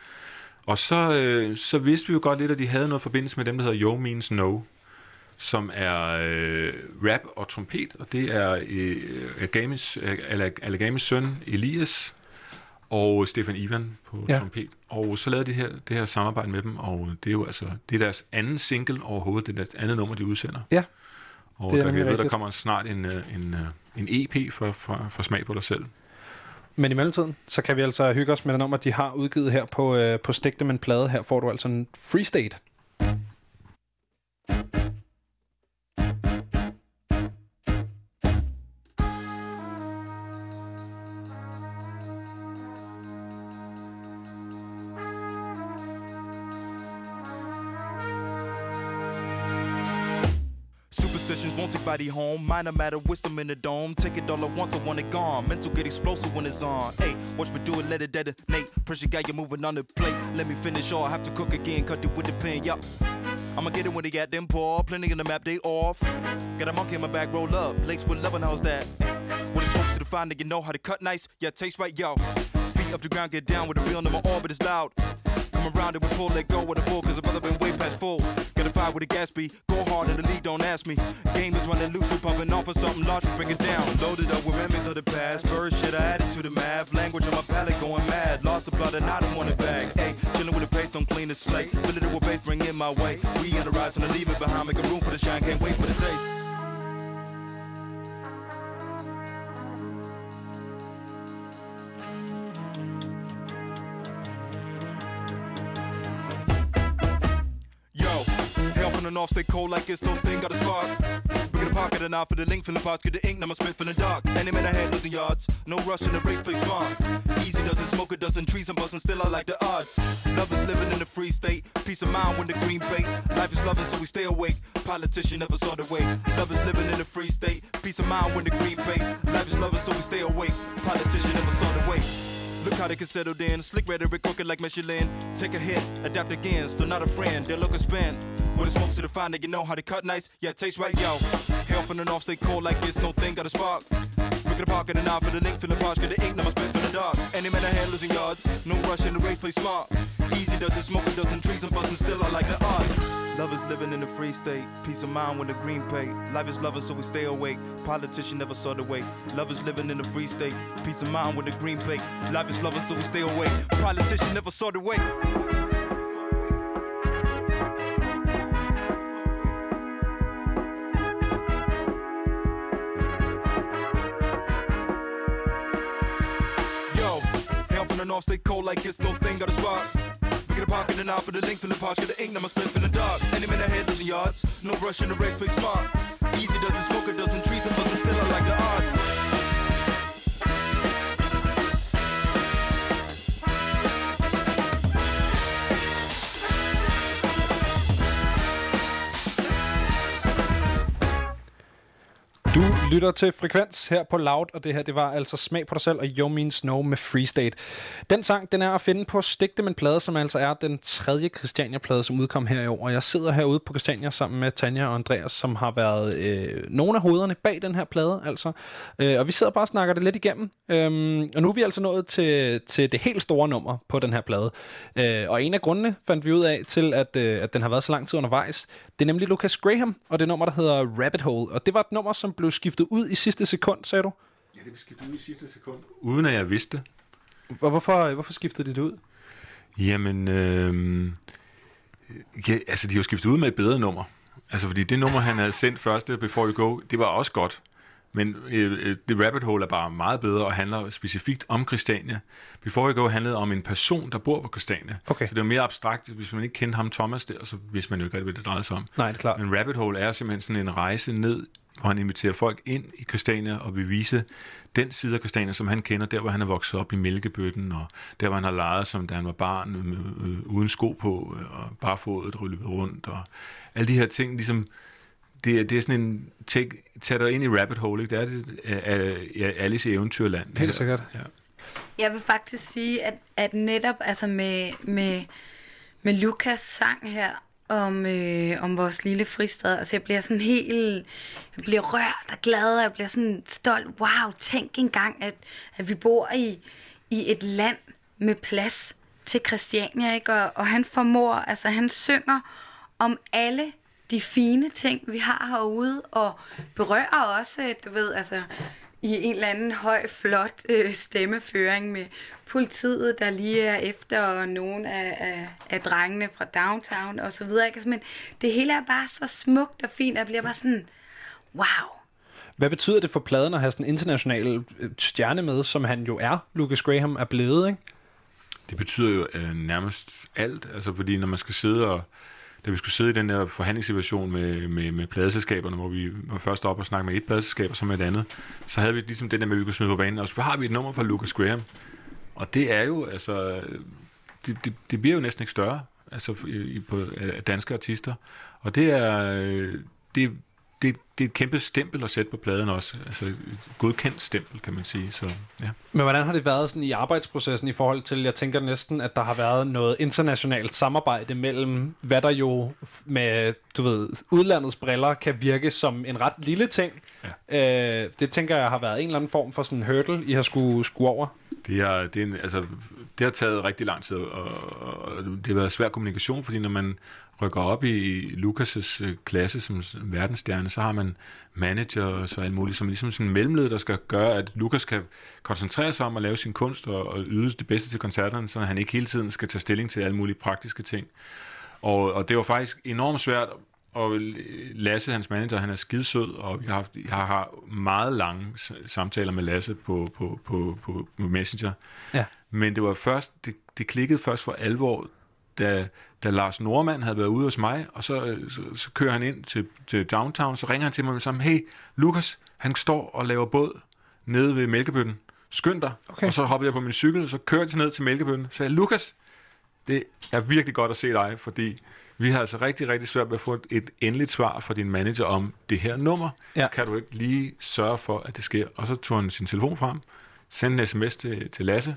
Og så, øh, så vidste vi jo godt lidt, at de havde noget forbindelse med dem, der hedder Yo Means No, som er øh, rap og trompet, og det er øh, Agamis, Alle- Allegamis søn, Elias, og Stefan Ivan på ja. trompet. Og så lavede de her, det her samarbejde med dem, og det er jo altså, det er deres anden single overhovedet, det er deres andet nummer, de udsender. Ja, Og det er der, jeg ved, der kommer snart en, øh, en, øh, en EP for, for, for smag på dig selv. Men i mellemtiden, så kan vi altså hygge os med det nummer, de har udgivet her på, øh, på Stik Dem en plade. Her får du altså en free state. Superstitions won't take body home. Minor matter, wisdom in the dome. Take it all at once, I want it gone. Mental get explosive when it's on. Hey, watch me do it, let it detonate. Pressure got you moving on the plate. Let me finish or I have to cook again. Cut it with the pen, yup. I'ma get it when they got them pour. Plenty in the map, they off. Got a monkey in my back, roll up. Lakes with loving, how's that? When it's smokes to the fine, nigga know how to cut nice. Yeah, taste right, yo. Feet off the ground, get down with the real number all orbit is loud. Come around it with pull, let go with the bull, cause brother been way past full. Gotta fight with gas speed, go hard in the lead, don't ask me. Game is running loose, we pumping off for something large, we bring it down. Loaded up with memories of the past, first shit I added to the math. Language on my palate going mad, lost the blood and I don't want it back. Hey, chilling with the pace, don't clean the slate. Fill it with bass, bring it my way. We on the rise and I leave it behind, making room for the shine, can't wait for the taste. From stay cold like it's no thing, got a spark. A pocket and out for the link, from the pots, get the ink, now my spit from the dark. Any man ahead losing yards, no rush in the race, play smart. Easy doesn't smoke, a doesn't trees, I'm busting, still I like the odds. Love is living in the free state, peace of mind when the green bait. Life is loving, so we stay awake. Politician never saw the way. Love is living in the free state, peace of mind when the green bait. Life is loving, so we stay awake. Politician never saw the way. Look how they can settle in. Slick rhetoric, cooking like Michelin. Take a hit, adapt again. Still not a friend. They'll look a spin. When it smokes to the fine, you know how to cut nice. Yeah, taste right, yo. Hell from the north, stay cold like this. No thing got a spark. Look at the pocket and out for the link, feeling posh, get the ink, now my spit for the dark. Any man ahead losing yards, no rush in the race, play smart. Easy does it, smoking doesn't trees and busting, still I like the odds. Love is living in a free state, peace of mind with a green pay. Life is loving, so we stay awake. Politician never saw the way. Love is living in a free state, peace of mind with a green pay. Life is loving, so we stay awake. Politician never saw the way. Yo, hell from the north, stay cold like it's no thing, got a spot. Get a pocket and out for the link, feeling posh, get the ink, now my spit feeling dark. Any man ahead losing yards, no rush in the race, play smart. Easy does it, smoke doesn't trees and buzzing, still I like the odds. Lytter til Frekvens her på Loud, og det her det var altså Smag på dig selv og Yo Mean Snow med Free State. Den sang den er at finde på Stik Dem en plade, som altså er den tredje Christiania-plade, som udkom her i år. Og jeg sidder herude på Christiania sammen med Tanja og Andreas, som har været øh, nogle af hovederne bag den her plade. Altså. Øh, og vi sidder bare og snakker det lidt igennem. Øhm, og nu er vi altså nået til, til det helt store nummer på den her plade. Øh, og en af grundene fandt vi ud af til, at, øh, at den har været så lang tid undervejs. Det er nemlig Lucas Graham, og det nummer, der hedder Rabbit Hole. Og det var et nummer, som blev skiftet ud i sidste sekund, sagde du? Ja, det blev skiftet ud i sidste sekund. Uden at jeg vidste det. Og hvorfor, hvorfor skiftede de det ud? Jamen, øh, ja, altså de har jo skiftet ud med et bedre nummer. Altså fordi det nummer, han havde sendt første, Before You Go, det var også godt. Men øh, øh, The Rabbit Hole er bare meget bedre og handler specifikt om Christiania. Before You Go handlede om en person, der bor på Christiania. Okay. Så det var mere abstrakt, hvis man ikke kendte ham Thomas der, så vidste man jo ikke, hvad det drejede sig om. Nej, det er klart. Men Rabbit Hole er simpelthen sådan en rejse ned, hvor han inviterer folk ind i Christiania og vil vise den side af Christiania, som han kender, der hvor han er vokset op i mælkebøtten, og der hvor han har leget som da han var barn, øh, øh, uden sko på, øh, og barfodet løbet rundt, og alle de her ting, ligesom, det, er- det er sådan en, take, tag dig ind i Rabbit Hole, ikke? Det er det, af, af Alice i Eventyrland. det her. Helt sikkert. Ja. Jeg vil faktisk sige, at, at netop altså med, med, med Lukas sang her om, øh, om vores lille fristad, altså jeg bliver sådan helt, jeg bliver rørt og glad, og jeg bliver sådan stolt. Wow, tænk engang, at, at vi bor i, i et land med plads til Christiania, ikke? Og, og han formår, altså han synger om alle de fine ting, vi har herude, og berører også, du ved, altså i en eller anden høj, flot øh, stemmeføring med politiet, der lige er efter, og nogle af, af, af drengene fra downtown og så videre. Ikke? Altså, men det hele er bare så smukt og fint, og jeg bliver bare sådan, wow. Hvad betyder det for pladen at have sådan en international øh, stjerne med, som han jo er, Lucas Graham er blevet, ikke? Det betyder jo øh, nærmest alt, altså fordi når man skal sidde og da vi skulle sidde i den der forhandlingssituation med, med, med pladeselskaberne, hvor vi var først op og snakke med et pladeselskab og så med et andet, så havde vi ligesom den der med, at vi kunne smide på banen, og så har vi et nummer fra Lucas Graham. Og det er jo, altså, det, det, det bliver jo næsten ikke større, altså i, på af danske artister. Og det er, øh, det, det, det er et kæmpe stempel at sætte på pladen også. Altså et godkendt stempel, kan man sige. Så, ja. Men hvordan har det været sådan i arbejdsprocessen i forhold til, jeg tænker næsten, at der har været noget internationalt samarbejde mellem, hvad der jo med, du ved, udlandets briller kan virke som en ret lille ting. Ja. Øh, det tænker jeg har været en eller anden form for sådan en hurdle, I har skulle, skulle over. Det, er, det, er en, altså, det har taget rigtig lang tid, og, og det har været svær kommunikation, fordi når man rykker op i Lukas' øh, klasse som verdensstjerne, så har man manager og så alt muligt, som ligesom sådan en mellemled, der skal gøre, at Lukas kan koncentrere sig om at lave sin kunst og, og yde det bedste til koncerterne, så han ikke hele tiden skal tage stilling til alle mulige praktiske ting. Og, og det var faktisk enormt svært, og Lasse, hans manager, han er skidesød, og jeg har, jeg har meget lange samtaler med Lasse på, på, på, på, på Messenger. Ja. Men det var først, det, det klikkede først for alvor, da, da Lars Normand havde været ude hos mig, og så, så, så kører han ind til, til downtown, så ringer han til mig med sammen, hey, Lukas, han står og laver båd nede ved Mælkebøtten. Skynd dig. Okay. Og så hoppede jeg på min cykel, og så kørte jeg ned til Mælkebøtten. Så jeg, Lukas, det er virkelig godt at se dig, fordi vi har altså rigtig, rigtig svært ved at få et, et endeligt svar fra din manager om det her nummer. Ja. Kan du ikke lige sørge for, at det sker? Og så tog han sin telefon frem, sendte en sms til, til Lasse,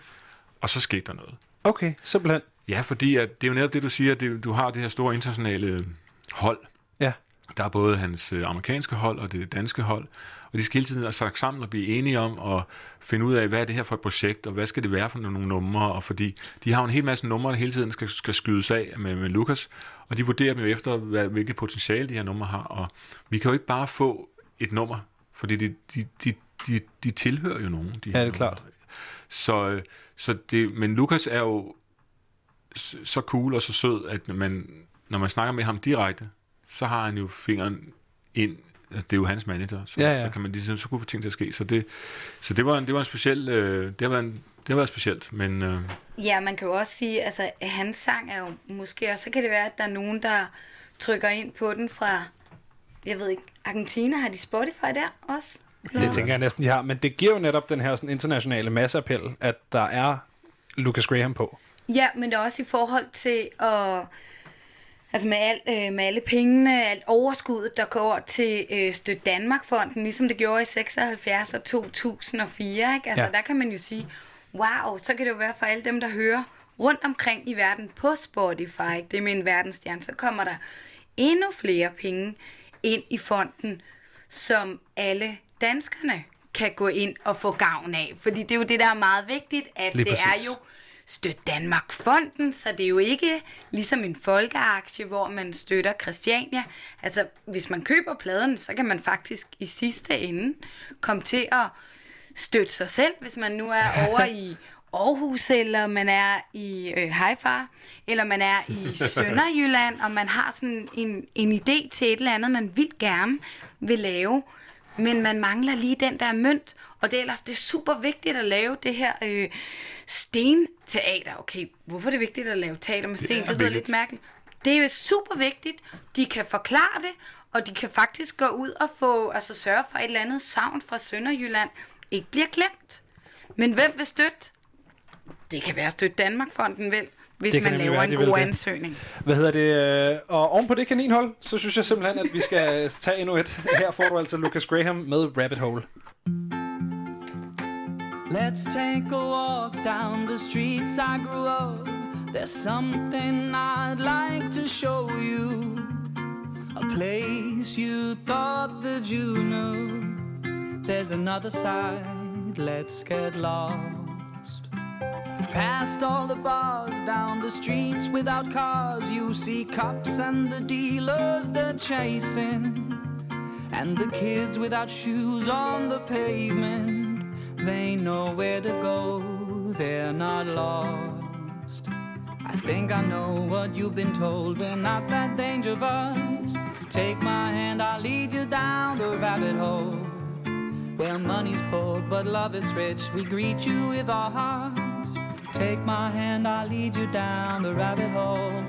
og så skete der noget. Okay, simpelthen. Ja, fordi at det er jo netop det, du siger, at du har det her store internationale hold. Ja. Der er både hans øh, amerikanske hold og det danske hold, og de skal hele tiden have sagt sammen og blive enige om at finde ud af, hvad er det her for et projekt, og hvad skal det være for nogle numre, og fordi de har en hel masse numre, der hele tiden skal, skal skydes af med, med Lukas, og de vurderer dem jo efter, hvad, hvilket potentiale de her numre har, og vi kan jo ikke bare få et nummer, fordi de, de, de, de, de tilhører jo nogen. De Ja, det er klart. Så, øh, så det, men Lukas er jo så cool og så sød, at man, når man snakker med ham direkte, så har han jo fingeren ind. Altså, det er jo hans manager, så, Ja, ja. så kan man ligesom så kunne få ting til at ske. Så det, så det var en, det var en speciel, øh, det har været en, det har været specielt, men øh, Ja, man kan jo også sige, altså hans sang er jo måske, og så kan det være, at der er nogen, der trykker ind på den fra, jeg ved ikke, Argentina, har de Spotify der også? Det tænker jeg næsten, de har. Men det giver jo netop den her sådan, internationale masseappel, at der er Lucas Graham på. Ja, men det er også i forhold til at... Altså med, al, øh, med alle pengene, alt overskuddet, der går til øh, Støt Danmark-fonden, ligesom det gjorde i 76 og 2004. Ikke? Altså Ja. der kan man jo sige, wow, så kan det jo være for alle dem, der hører rundt omkring i verden på Spotify, det er med en verdensstjerne, så kommer der endnu flere penge ind i fonden, som alle danskerne kan gå ind og få gavn af. Fordi det er jo det, der er meget vigtigt, at Lige det er præcis. jo Støt Danmark-fonden, så det er jo ikke ligesom en folkeaktie, hvor man støtter Christiania. Altså, hvis man køber pladen, så kan man faktisk i sidste ende komme til at støtte sig selv, hvis man nu er over i Aarhus, eller man er i øh, Haifar, eller man er i Sønderjylland, og man har sådan en, en idé til et eller andet, man vildt gerne vil lave, men man mangler lige den der mønt, og det er ellers det er super vigtigt at lave det her øh, stenteater. Okay, hvorfor er det vigtigt at lave teater med sten? er Det, lyder lidt mærkeligt. Det er super vigtigt. De kan forklare det, og de kan faktisk gå ud og få, altså sørge for, et eller andet savn fra Sønderjylland ikke bliver glemt. Men hvem vil støtte? Det kan være støtte Danmarkfonden vel, hvis Det man laver være, en god det. ansøgning. Hvad hedder det? øh, Og oven på det kaninhold, så synes jeg simpelthen, at vi skal tage endnu et. Her får du altså Lucas Graham med Rabbit Hole. Let's take a walk down the streets I grew up. There's something I'd like to show you. A place you thought that you knew. There's another side, let's get lost. Past all the bars, down the streets without cars, you see cops and the dealers they're chasing. And the kids without shoes on the pavement, they know where to go, they're not lost. I think I know what you've been told, we're not that dangerous. Take my hand, I'll lead you down the rabbit hole. Where money's poor, but love is rich, we greet you with our hearts. Take my hand, I'll lead you down the rabbit hole.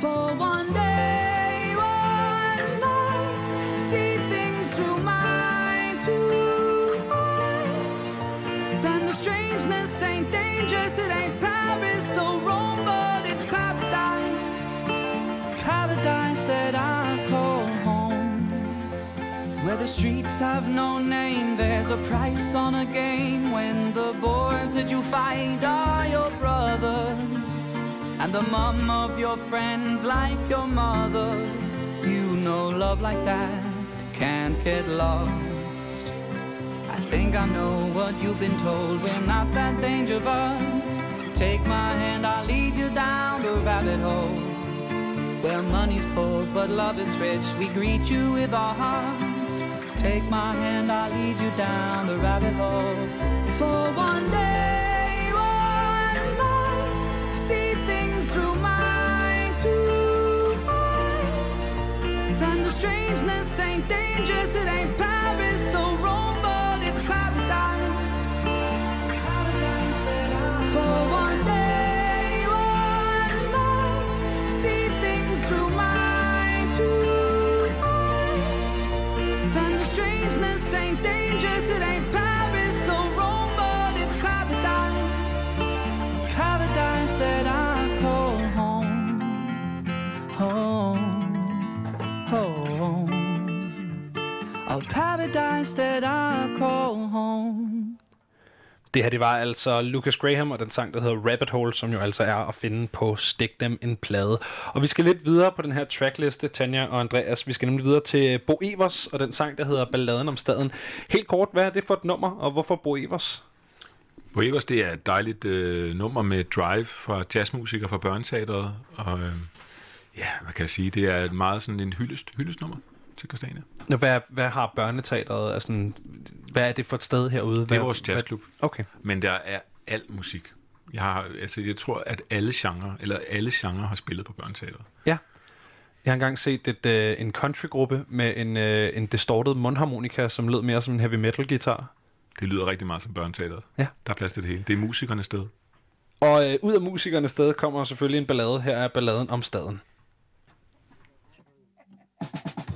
For one day, one night, see things through my two eyes. Then the strangeness ain't dangerous, it ain't the streets have no name, there's a price on a game. When the boys that you fight are your brothers, and the mum of your friends like your mother, you know love like that can't get lost. I think I know what you've been told, we're not that dangerous. Take my hand, I'll lead you down the rabbit hole. Where money's poor but love is rich, we greet you with our hearts. Take my hand, I'll lead you down the rabbit hole. For one day, paradise that I call home. Det her, det var altså Lucas Graham og den sang, der hedder Rabbit Hole, som jo altså er at finde på Stik Dem en plade. Og vi skal lidt videre på den her trackliste, Tanja og Andreas. Vi skal nemlig videre til Bo Evers og den sang, der hedder Balladen om staden. Helt kort, hvad er det for et nummer, og hvorfor Bo Evers? Bo Evers, det er et dejligt øh, nummer med drive fra jazzmusikere fra børneteateret. Og øh, ja, hvad kan jeg sige, det er et meget sådan en hyldest, hyldestnummer til Christiania. Nå, hvad, hvad har børneteateret? Altså, hvad er det for et sted herude? Det Hvad, er vores jazzklub. Hvad, okay. Men der er al musik. Jeg, har, altså, jeg tror, at alle genrer, eller alle genrer har spillet på børneteateret. Ja. Jeg har engang set et, øh, en countrygruppe med en, øh, en distorted mundharmonika, som lød mere som en heavy metal guitar. Det lyder rigtig meget som børneteateret. Ja. Der er plads til det hele. Det er musikernes sted. Og øh, ud af musikernes sted kommer selvfølgelig en ballade. Her er balladen om staden. Tit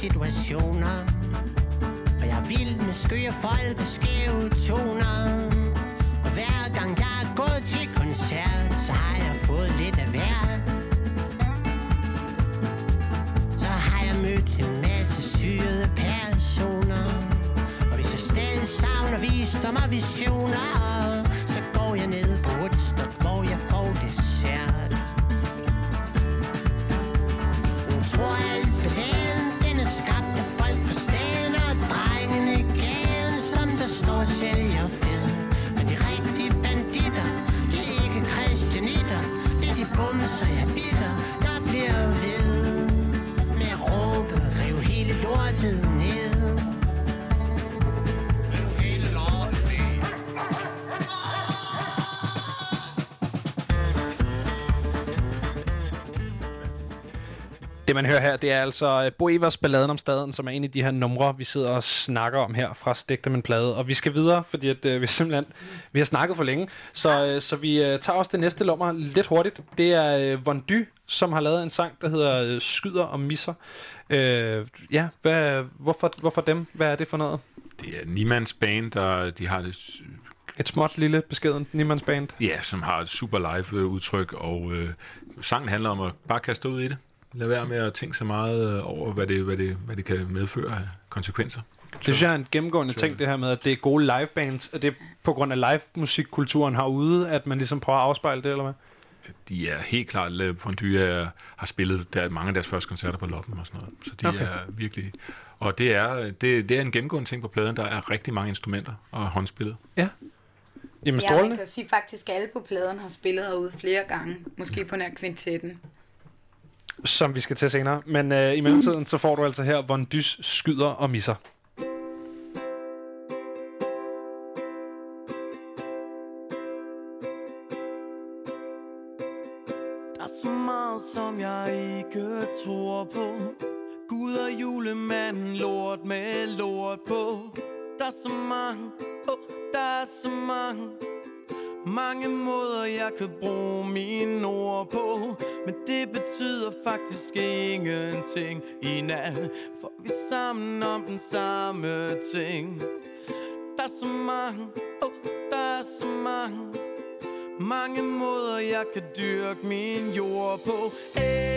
situationer. Og jeg er vild med skøre folk og skæve toner. Og hver gang jeg er gået til koncert Så har jeg fået lidt af hver. Så har jeg mødt en masse syrede personer. Og hvis jeg stadig savner visdom og visioner Det man hører her, det er altså øh, Bo Evers Balladen om staden, som er en af de her numre, vi sidder og snakker om her fra Stik dem en plade. Og vi skal videre, fordi at, øh, vi simpelthen vi har snakket for længe. Så, øh, så vi øh, tager også det næste nummer lidt hurtigt. Det er øh, Vondy, som har lavet en sang, der hedder øh, Skyder og Misser. Øh, ja, hvad, hvorfor, hvorfor dem? Hvad er det for noget? Det er Niemands band, der de har det Et småt, lille, beskedent Niemands band. Ja, som har et super live øh, udtryk, og øh, sangen handler om at bare kaste ud i det. Lad være med at tænke så meget øh, over, hvad det, hvad, det, hvad det kan medføre af konsekvenser. Det synes jeg er en gennemgående ting, det her med, at det er gode livebands. At det er på grund af live-musikkulturen herude, at man ligesom prøver at afspejle det, eller hvad? De er helt klart, Fondue er, har spillet der, mange af deres første koncerter på Loppen og sådan noget. Så de Okay. er virkelig... Og det er, det, det er en gennemgående ting på pladen. Der er rigtig mange instrumenter og håndspillet. Ja. Jamen, Ja, strålende. man kan sige faktisk, at alle på pladen har spillet herude flere gange. Måske på nær kvintetten som vi skal til senere. Men øh, i mellemtiden, så får du altså her Von Dys skyder og misser. Der er så meget, som jeg ikke tror på Gud og julemanden, lort med lort på Der er så mange, oh, der er så mange mange måder, jeg kan bruge mine ord på. Men det betyder faktisk ingenting i nat For vi er sammen om den samme ting. Der er så mange, oh, der er så mange. Mange måder, jeg kan dyrke min jord på. Hey.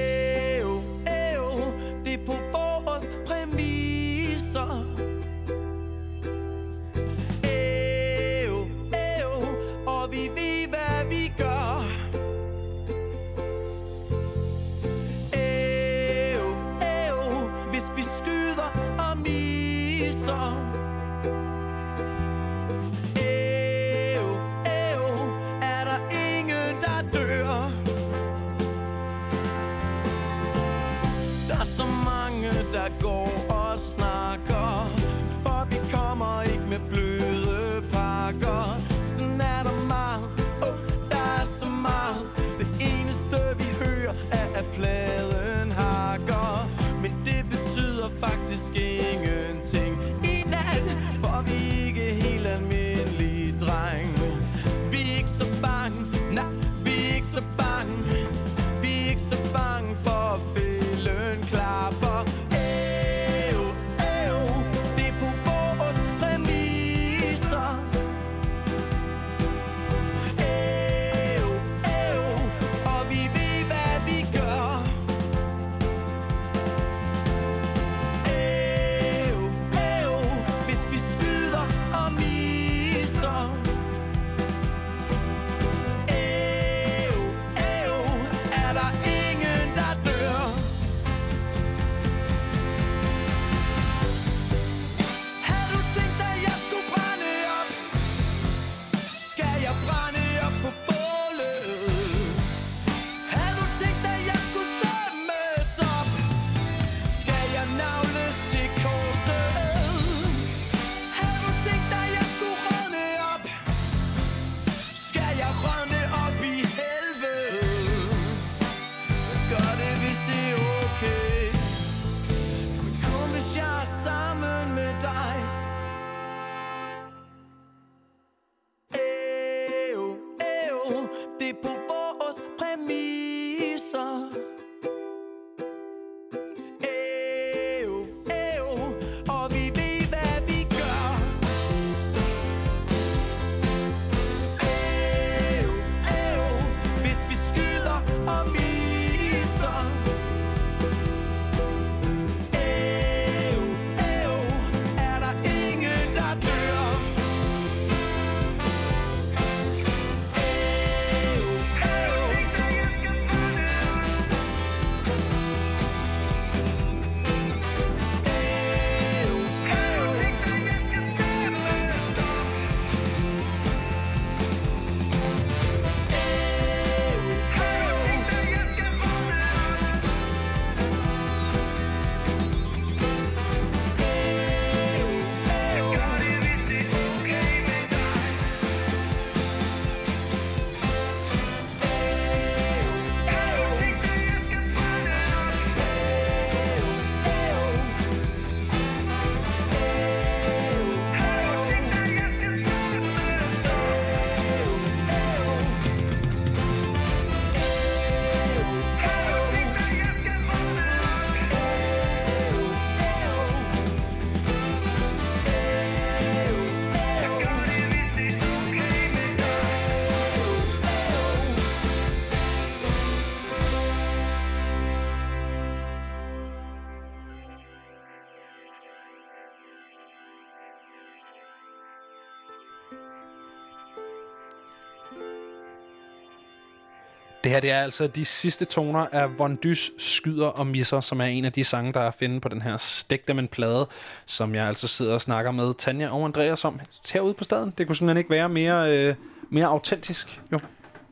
Her det er altså de sidste toner af Von Dys Skyder og Misser, som er en af de sange, der er at finde på den her Stik dem en plade, som jeg altså sidder og snakker med Tanja og Andreas om herude på staden. Det kunne simpelthen ikke være mere, øh, mere autentisk, jo.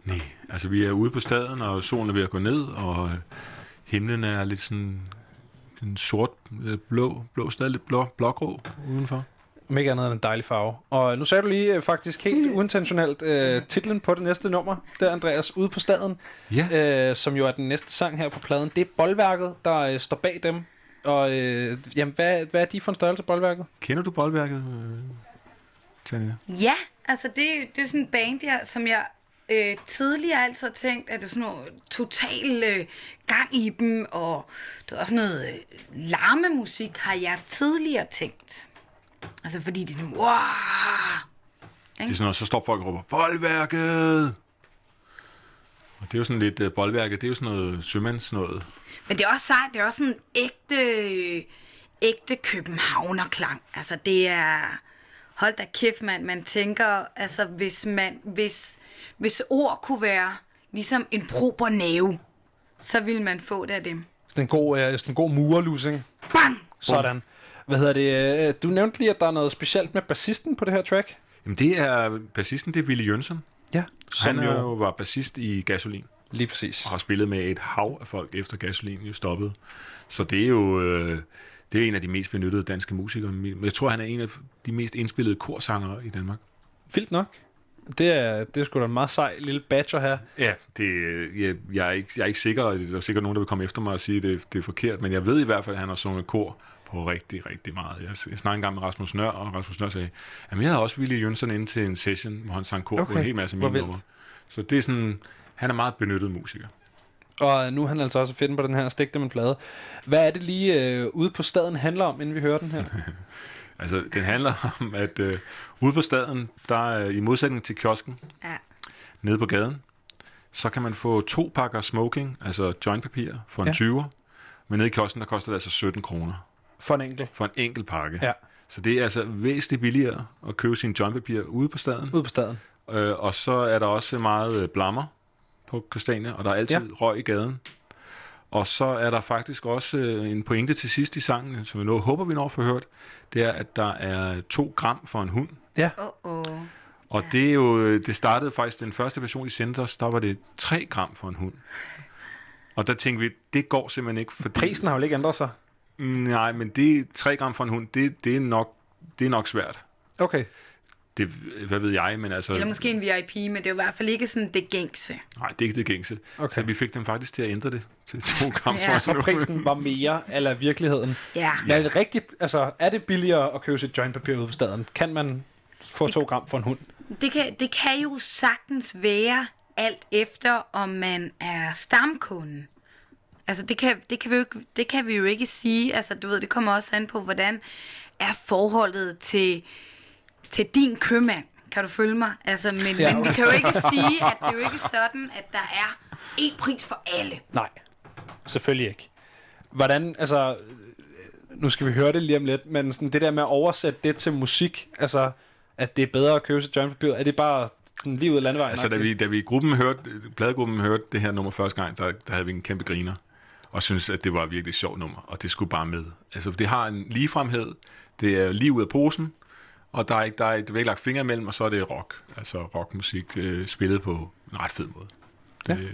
Nej, altså vi er ude på staden, og solen er ved at gå ned, og øh, himlen er lidt sådan en sort, øh, blå, blå stadig lidt blå, blågrå udenfor. Om ikke andet end en dejlig farve. Og nu sagde du lige øh, faktisk helt uintentionelt øh, titlen på det næste nummer, der Andreas, ude på staden, ja. øh, som jo er den næste sang her på pladen. Det er boldværket, der øh, står bag dem. Og øh, jamen, hvad, hvad er de for en størrelse, boldværket? Kender du boldværket, øh, Tanja? Ja, altså det, det er sådan en band, jeg, som jeg øh, tidligere altid har tænkt, at det er sådan noget total øh, gang i dem, og det er også noget øh, larmemusik, har jeg tidligere tænkt. Altså fordi de er sådan, wow! Det er sådan noget, så står folk og råber, boldværket! Og det er jo sådan lidt, uh, boldværket, det er jo sådan noget sømands noget. Men det er også sejt, det er også sådan ægte, ægte københavnerklang. Altså det er, hold da kæft mand, man tænker, altså hvis man, hvis, hvis ord kunne være ligesom en proper næve, så ville man få det af dem. Sådan en god, øh, sådan en god murerlusing. Bang! Sådan. Hvad hedder det? øh, Du nævnte lige, at der er noget specielt med bassisten på det her track. Jamen det er, bassisten det er Willy Jønsson. Ja. Han jo var bassist i Gasolin. Lige præcis. Og har spillet med et hav af folk efter Gasolin jo stoppede. Så det er jo øh, det er en af de mest benyttede danske musikere. Men Jeg tror, han er en af de mest indspillede korsangere i Danmark. Vildt nok. Det er, det er sgu da en meget sej lille badger her. Ja, det, jeg, jeg, er ikke, jeg er ikke sikker, og der er sikkert nogen, der vil komme efter mig og sige, at det, det er forkert, men jeg ved i hvert fald, at han har sunget kor på rigtig, rigtig meget. Jeg, jeg snakkede engang med Rasmus Nør, og Rasmus Nør sagde, at jeg havde også Willy Jønsson ind til en session, hvor han sang kor okay. på en hel masse mine numre. Så det er sådan, han er meget benyttet musiker. Og nu er han altså også at finde på den her Stik dem en plade. Hvad er det lige øh, ude på staden handler om, inden vi hører den her? Altså, den handler om, at øh, ude på staden, der er i modsætning til kiosken, Ja. nede på gaden, så kan man få to pakker smoking, altså jointpapir, for en ja. 20'er. Men nede i kiosken, der koster det altså 17 kroner. For en enkelt? For en enkelt pakke. Ja. Så det er altså væsentligt billigere at købe sin jointpapir ude på staden. Ude på staden. Øh, og så er der også meget øh, blammer på Christiania, og der er altid Ja. røg i gaden. Og så er der faktisk også øh, en pointe til sidst i sangen, som vi nu håber, vi når få hørt. Det er, at der er to gram for en hund. Ja. Uh-oh. Og det er jo, øh, det startede faktisk, den første version i Senders, der var det 3 gram for en hund. Og der tænkte vi, det går simpelthen ikke, fordi... Prisen har jo ikke ændret sig. Nej, men det 3 gram for en hund, det, det, er, nok, det er nok svært. Okay. Det, hvad ved jeg, men altså... Eller måske en VIP, men det er jo i hvert fald ikke sådan det gængse. Nej, det er ikke det gængse. Okay. Så vi fik dem faktisk til at ændre det til 2 gram Ja. for Så prisen var mere eller virkeligheden. Ja. Men er det rigtigt? Altså, er det billigere at købe sit jointpapir ude på staden? Kan man få to gram for en hund? Det kan, det kan jo sagtens være alt efter, om man er stamkunde. Altså, det kan, det, kan vi jo ikke, det kan vi jo ikke sige. Altså, du ved, det kommer også an på, hvordan er forholdet til, til din købmand. Kan du følge mig? Altså, men, Ja. men vi kan jo ikke sige, at det er jo ikke sådan, at der er én pris for alle. Nej, selvfølgelig ikke. Hvordan, altså, nu skal vi høre det lige om lidt, men sådan det der med at oversætte det til musik, altså, at det er bedre at købe sit jointpapir, er det bare sådan lige ud af landevejen? Altså, da vi, da vi i gruppen hørte, pladegruppen hørte det her nummer første gang, der, der havde vi en kæmpe griner, og synes at det var et virkelig sjovt nummer, og det skulle bare med. Altså, det har en ligefremhed, det er lige ud af posen, og der er ikke, der er, der er ikke lagt fingre imellem, og så er det rock, altså rockmusik øh, spillet på en ret fed måde. Det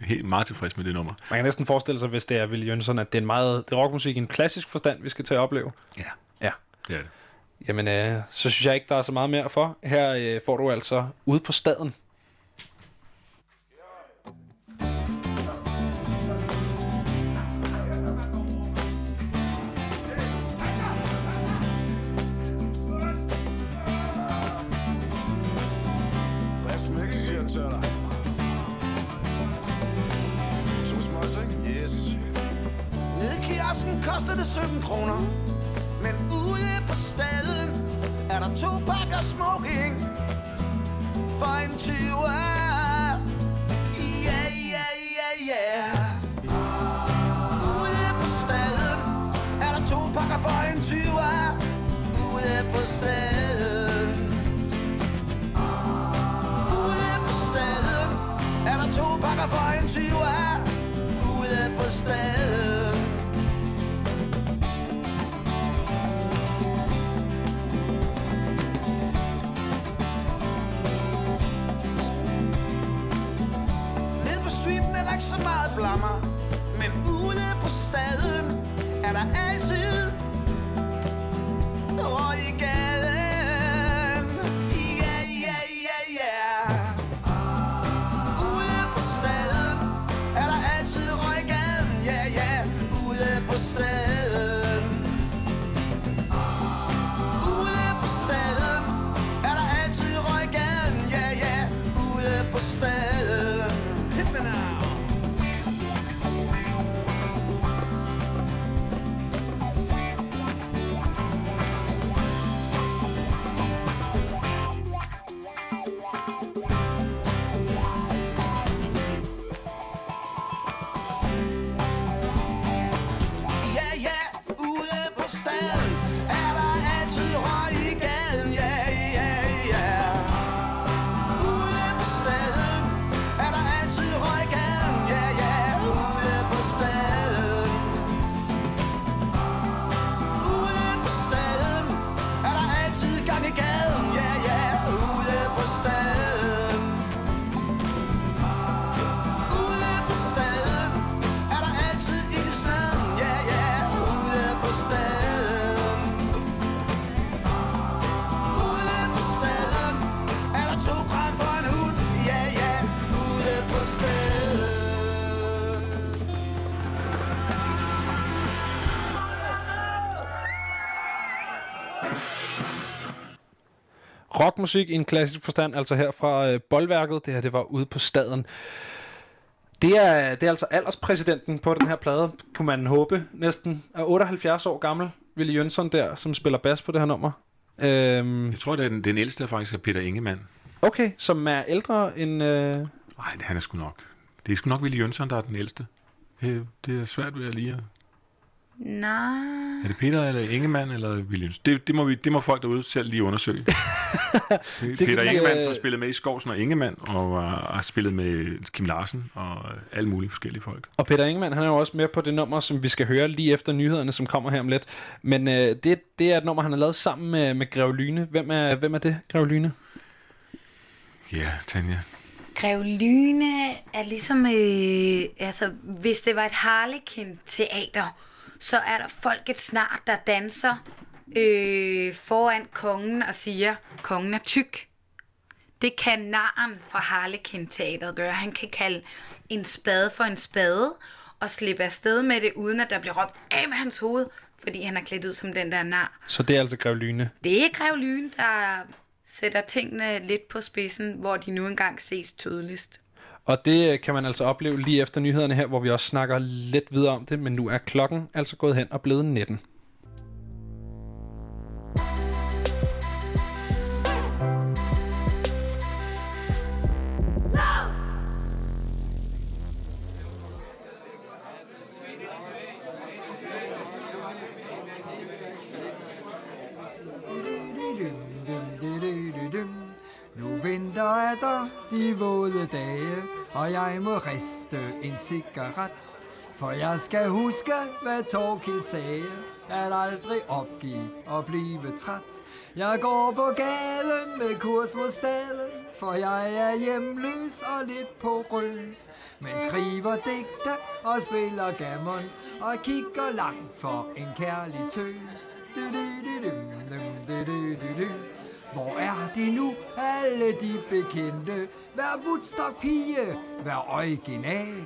er helt meget tilfreds med det nummer. Man kan næsten forestille sig, hvis det er Willy Jønsson, at det er en meget det er rockmusik i en klassisk forstand, vi skal til at opleve. Ja. Ja. Det er det. Jamen, øh, så synes jeg ikke, der er så meget mere for. Her øh, får du altså ude på staden. Kostede det 17 kroner. Men ude på staden er der to pakker smoking. For en 20'er Yeah, yeah, yeah, Ude på staden er der to pakker for en 20'er Ude på staden. Ude på staden er der to pakker staden. plama. Rockmusik i en klassisk forstand, altså her fra øh, Boldværket. Det her, det var ude på staden. Det er, det er altså alderspræsidenten på den her plade, kunne man håbe, næsten. Er 78 år gammel, Willy Jønsson der, som spiller bas på det her nummer. Øhm, Jeg tror, det er den, den ældste faktisk er Peter Ingemann. okay, som er ældre end... Øh... Nej, han er sgu nok. Det er sgu nok Willy Jønsson, der er den ældste. Det, det er svært ved at lige. Nej. Er det Peter eller Ingemann eller Jønsson? Det, det, må vi, det må folk derude selv lige undersøge. det, Peter vi, Ingemann, som har spillet med i Skovsen og Ingemann, og har, spillet med Kim Larsen og alle mulige forskellige folk. Og Peter Ingemann, han er jo også med på det nummer, som vi skal høre lige efter nyhederne, som kommer her om lidt. Men øh, det, det er et nummer, han har lavet sammen med, med Greve Lyne. Hvem er, hvem er det, Greve Lyne? Ja, Tanja. Grev Lyne er ligesom, øh, altså hvis det var et Harlekin-teater, så er der folket snart, der danser øh, foran kongen og siger, kongen er tyk. Det kan naren fra Harlekin-teateret gøre. Han kan kalde en spade for en spade og slippe afsted med det, uden at der bliver råbt af med hans hoved, fordi han er klædt ud som den der nar. Så det er altså Greve Lyne. Det er Grev Lyne, der sætter tingene lidt på spidsen, hvor de nu engang ses tydeligst. Og det øh, kan man altså opleve lige efter nyhederne her, hvor vi også snakker lidt videre om det. Men nu er klokken altså gået hen og blevet 19. Nu venter der de våde dage, og jeg må riste en cigaret. For jeg skal huske, hvad Torkil sagde, at aldrig opgive og blive træt. Jeg går på gaden med kurs mod staden, for jeg er hjemløs og lidt på røs. Men skriver digte og spiller gammon, og kigger langt for en kærlig tøs. Du, du, du, du, du, du, du, du. Hvor er de nu, alle de bekendte? Vær Woodstock pige, vær original.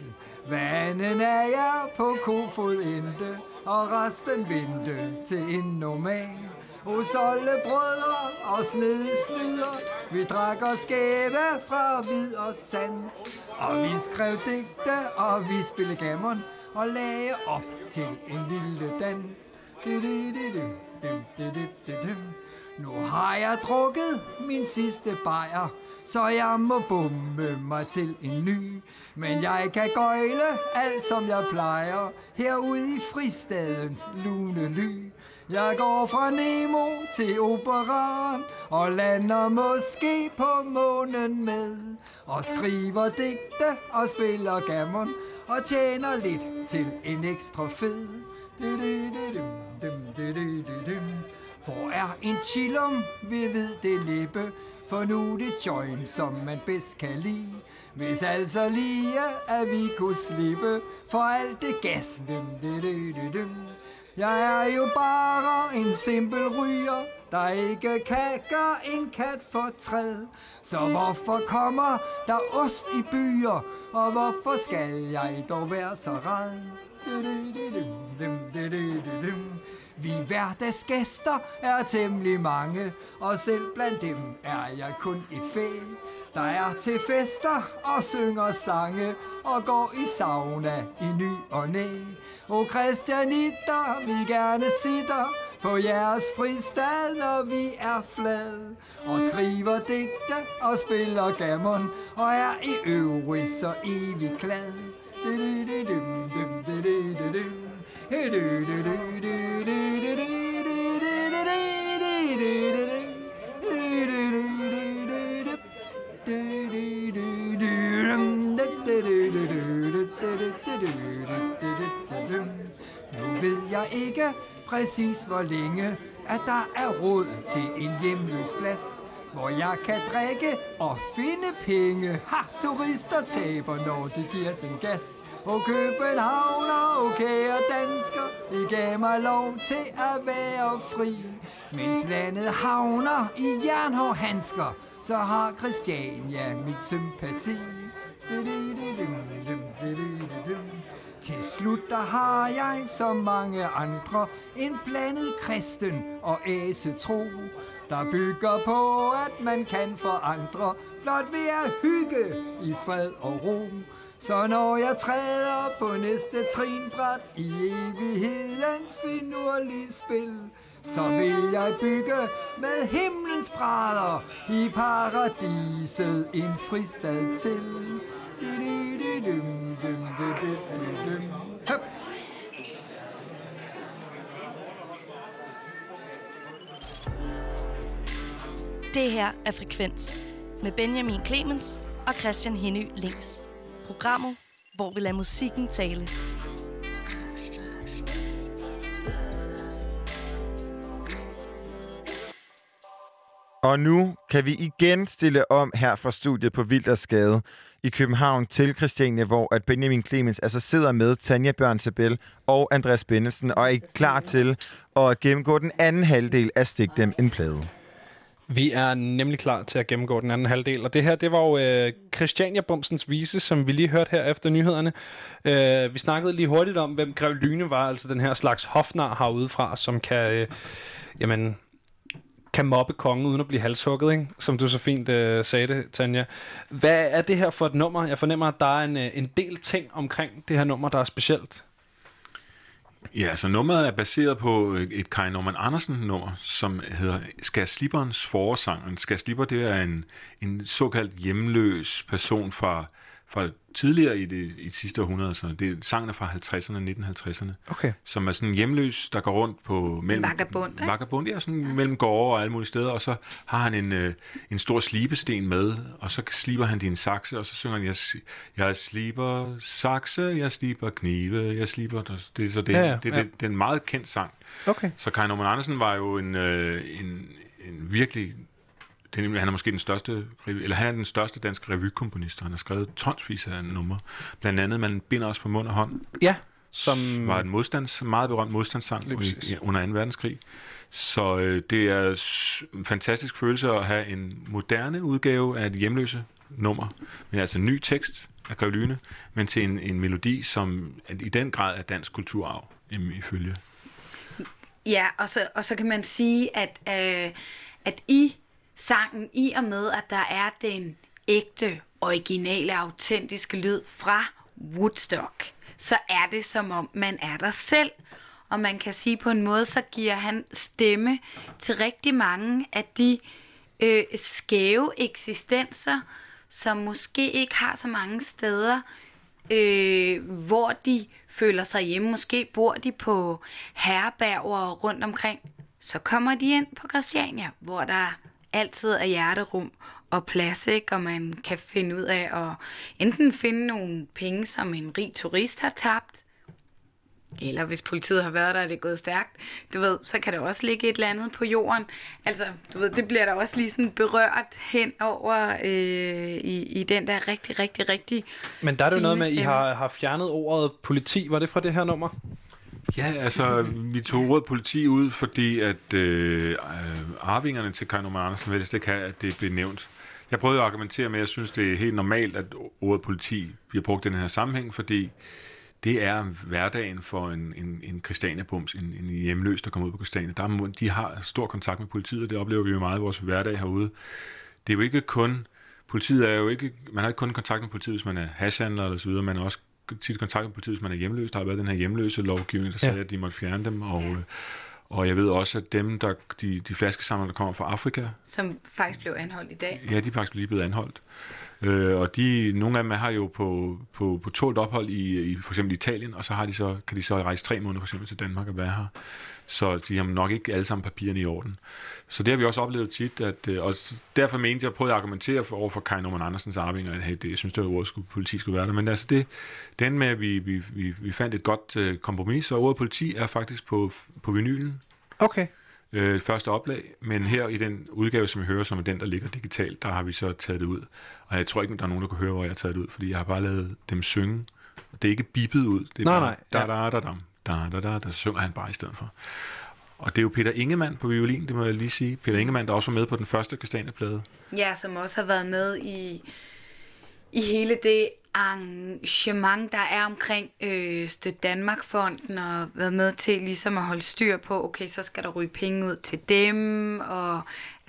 Vanden er jeg på Kofod endte, og resten vente til en normal. Hos alle brødre og snede snyder, vi drak os skæve fra vid og sans. Og vi skrev digte, og vi spillede gammon, og lagde op til en lille dans. Du, du, du, du, du, du, du, du, du. Nu har jeg drukket min sidste bajer, så jeg må bumme mig til en ny. Men jeg kan gøjle alt som jeg plejer, herude i fristadens lune ly. Jeg går fra Nemo til operan, og lander måske på månen med. Og skriver digte og spiller gammon, og tjener lidt til en ekstra fed. Du, du, du, du, du, du, du, du. Hvor er en chillum ved ved det næppe, for nu er det joint, som man bedst kan lide. Hvis altså lige, at vi kunne slippe for alt det gas. Dum, dum, dum, dum. Jeg er jo bare en simpel ryger, der ikke kan gøre en kat for træd. Så hvorfor kommer der ost i byer, og hvorfor skal jeg dog være så red? Vi hverdagsgæster er temmelig mange, og selv blandt dem er jeg kun et fæ. Der er til fester og synger sange og går i sauna i ny og næ. Og Christianitter, vi gerne sitter på jeres fristad, når vi er flad. Og skriver digte og spiller gammon og er i øvrigt så evig glad. Du, du, du, du, du, du, du, du. Nu ved jeg ikke præcis hvor længe, at der er råd til en hjemløs plads, hvor jeg kan drikke og finde penge. Ha, turister taber, når de giver den gas. Og Københavner, og kære dansker, I gav mig lov til at være fri. Mens landet havner i jernhård handsker, så har Christiania mit sympati. Til slut der har jeg som mange andre en blandet kristen og æse tro, der bygger på, at man kan forandre blot ved at hygge i fred og ro. Så når jeg træder på næste trinbræt i evighedens finurlige spil, så vil jeg bygge med himlens brædder i paradiset en fristad til. Det her er Frekvens med Benjamin Clemens og Christian Henny Links. Programmet, hvor vi lader musikken tale. Og nu kan vi igen stille om her fra studiet på Vildersgade i København til Christiania, hvor at Benjamin Clemens altså sidder med Tanja Bjørn Sabel og Andreas Bennelsen og er klar til at gennemgå den anden halvdel af Stik Dem en plade. Vi er nemlig klar til at gennemgå den anden halvdel, og det her, det var jo øh, Christiania Bumsens vise, som vi lige hørte her efter nyhederne. Øh, vi snakkede lige hurtigt om, hvem Grev Lyne var, altså den her slags hofnar herudefra, som kan, øh, jamen, kan mobbe kongen uden at blive halshugget, ikke? som du så fint øh, sagde det, Tanja. Hvad er det her for et nummer? Jeg fornemmer, at der er en, øh, en del ting omkring det her nummer, der er specielt. Ja, så nummeret er baseret på øh, et Kai Norman Andersen nummer, som hedder Skal Slipperens forårsang. Skal Slipper, det er en, en såkaldt hjemløs person fra, fra tidligere i det, i det sidste århundrede. Så det er sangen fra 50'erne og 1950'erne. Okay. Som er sådan en hjemløs, der går rundt på mellem... vagabond, ikke? Vagabond, ja, sådan ja. mellem gårde og alle mulige steder. Og så har han en, øh, en stor slibesten med, og så sliber han din sakse, og så synger han, jeg, jeg sliber sakse, jeg sliber knive, jeg sliber... Det, er så det, Ja, ja, det, ja. det, det er en meget kendt sang. Okay. Så Kai Norman Andersen var jo en, øh, en, en virkelig... Det er nemlig, han er måske den største, eller han er den største danske revykomponist, og han har skrevet tonsvis af numre. Blandt andet, man binder os på mund og hånd. Ja, som... Var en modstands, meget berømt modstandssang i, under 2. verdenskrig. Så øh, det er en fantastisk følelse at have en moderne udgave af et hjemløse nummer, med altså ny tekst af Grev men til en, en melodi, som i den grad er dansk kulturarv, ifølge. Ja, og så, og så kan man sige, at, øh, at i sangen, i og med, at der er den ægte, originale, autentiske lyd fra Woodstock, så er det som om, man er der selv. Og man kan sige på en måde, så giver han stemme til rigtig mange af de øh, skæve eksistenser, som måske ikke har så mange steder, øh, hvor de føler sig hjemme. Måske bor de på herberger rundt omkring. Så kommer de ind på Christiania, hvor der altid er hjerterum og plads, ikke? og man kan finde ud af at enten finde nogle penge, som en rig turist har tabt, eller hvis politiet har været der, og det er gået stærkt, du ved, så kan der også ligge et eller andet på jorden. Altså, du ved, det bliver der også lige sådan berørt hen over øh, i, i den der rigtig, rigtig, rigtig Men der er det jo noget med, at I har, har fjernet ordet politi. Var det fra det her nummer? Ja, altså, vi tog ordet politi ud, fordi at øh, arvingerne til Kai Norman Andersen helst ikke have, at det blev nævnt. Jeg prøvede at argumentere med, at jeg synes, det er helt normalt, at ordet politi bliver brugt i den her sammenhæng, fordi det er hverdagen for en, en, en Christiania-bums, en, en hjemløs, der kommer ud på Christiania. Der er, de har stor kontakt med politiet, og det oplever vi jo meget i vores hverdag herude. Det er jo ikke kun, politiet er jo ikke, man har ikke kun kontakt med politiet, hvis man er hashhandler eller så videre, man er også tit kontakt med politiet, hvis man er hjemløs. Der har været den her hjemløse lovgivning, der Ja. sagde, at de måtte fjerne dem, og, øh, og jeg ved også, at dem, der, de, de flaskesamlere, der kommer fra Afrika, som faktisk blev anholdt i dag. Ja, de er faktisk lige blevet anholdt. Øh, og de, nogle af dem har jo på, på, på tålt ophold i, i for eksempel Italien, og så, har de så kan de så rejse tre måneder for eksempel til Danmark og være her. Så de har nok ikke alle sammen papirerne i orden. Så det har vi også oplevet tit, at, øh, og derfor mente jeg, prøvede at argumentere for, over for Kai Norman Andersens arvinger, at hey, det, jeg synes, det var ordet skulle, politi skulle være der. Men altså det, den med, at vi, vi, vi, vi fandt et godt øh, kompromis, så ordet politi er faktisk på, på vinylen, Okay. øh, første oplag, men her i den udgave, som vi hører, som er den, der ligger digitalt, der har vi så taget det ud. Og jeg tror ikke, der er nogen, der kan høre, hvor jeg har taget det ud, fordi jeg har bare lavet dem synge. Det er ikke bippet ud. Det er Nej, bare, nej, Da, da, da, da, da, da, da, der synger han bare i stedet for. Og det er jo Peter Ingemann på violin, det må jeg lige sige. Peter Ingemann, der også var med på den første kastanjeplade. Ja, som også har været med i, i hele det arrangement, der er omkring øh, Støt Danmark-fonden, og været med til ligesom at holde styr på, okay, så skal der ryge penge ud til dem, og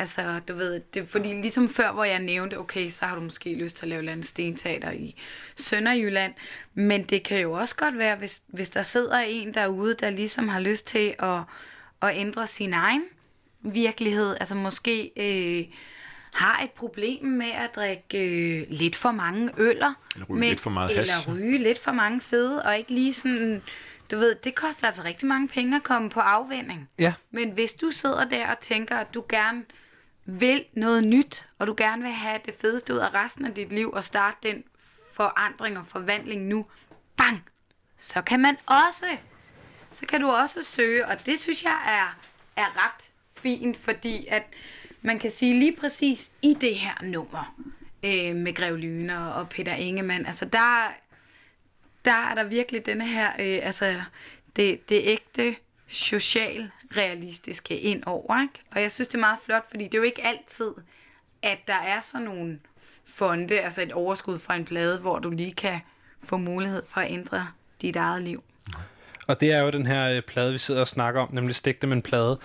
altså, du ved, det, fordi ligesom før, hvor jeg nævnte, okay, så har du måske lyst til at lave land stenteater i Sønderjylland, men det kan jo også godt være, hvis, hvis der sidder en derude, der ligesom har lyst til at, at ændre sin egen virkelighed, altså måske øh, har et problem med at drikke øh, lidt for mange øller. Eller ryge lidt for meget Eller hash. ryge lidt for mange fede, og ikke lige sådan, du ved, det koster altså rigtig mange penge at komme på afvinding. Ja. Men hvis du sidder der og tænker, at du gerne vil noget nyt, og du gerne vil have det fedeste ud af resten af dit liv, og starte den forandring og forvandling nu, bang, så kan man også, så kan du også søge, og det synes jeg er, er ret fint, fordi at man kan sige lige præcis i det her nummer, øh, med Grev Lyne og Peter Ingemann, altså der, der er der virkelig denne her, øh, altså det, det ægte social realistiske ind over, ikke? Og jeg synes, det er meget flot, fordi det er jo ikke altid, at der er sådan nogle fonde, altså et overskud fra en plade, hvor du lige kan få mulighed for at ændre dit eget liv. Og det er jo den her øh, plade, vi sidder og snakker om, nemlig Stik dem en plade.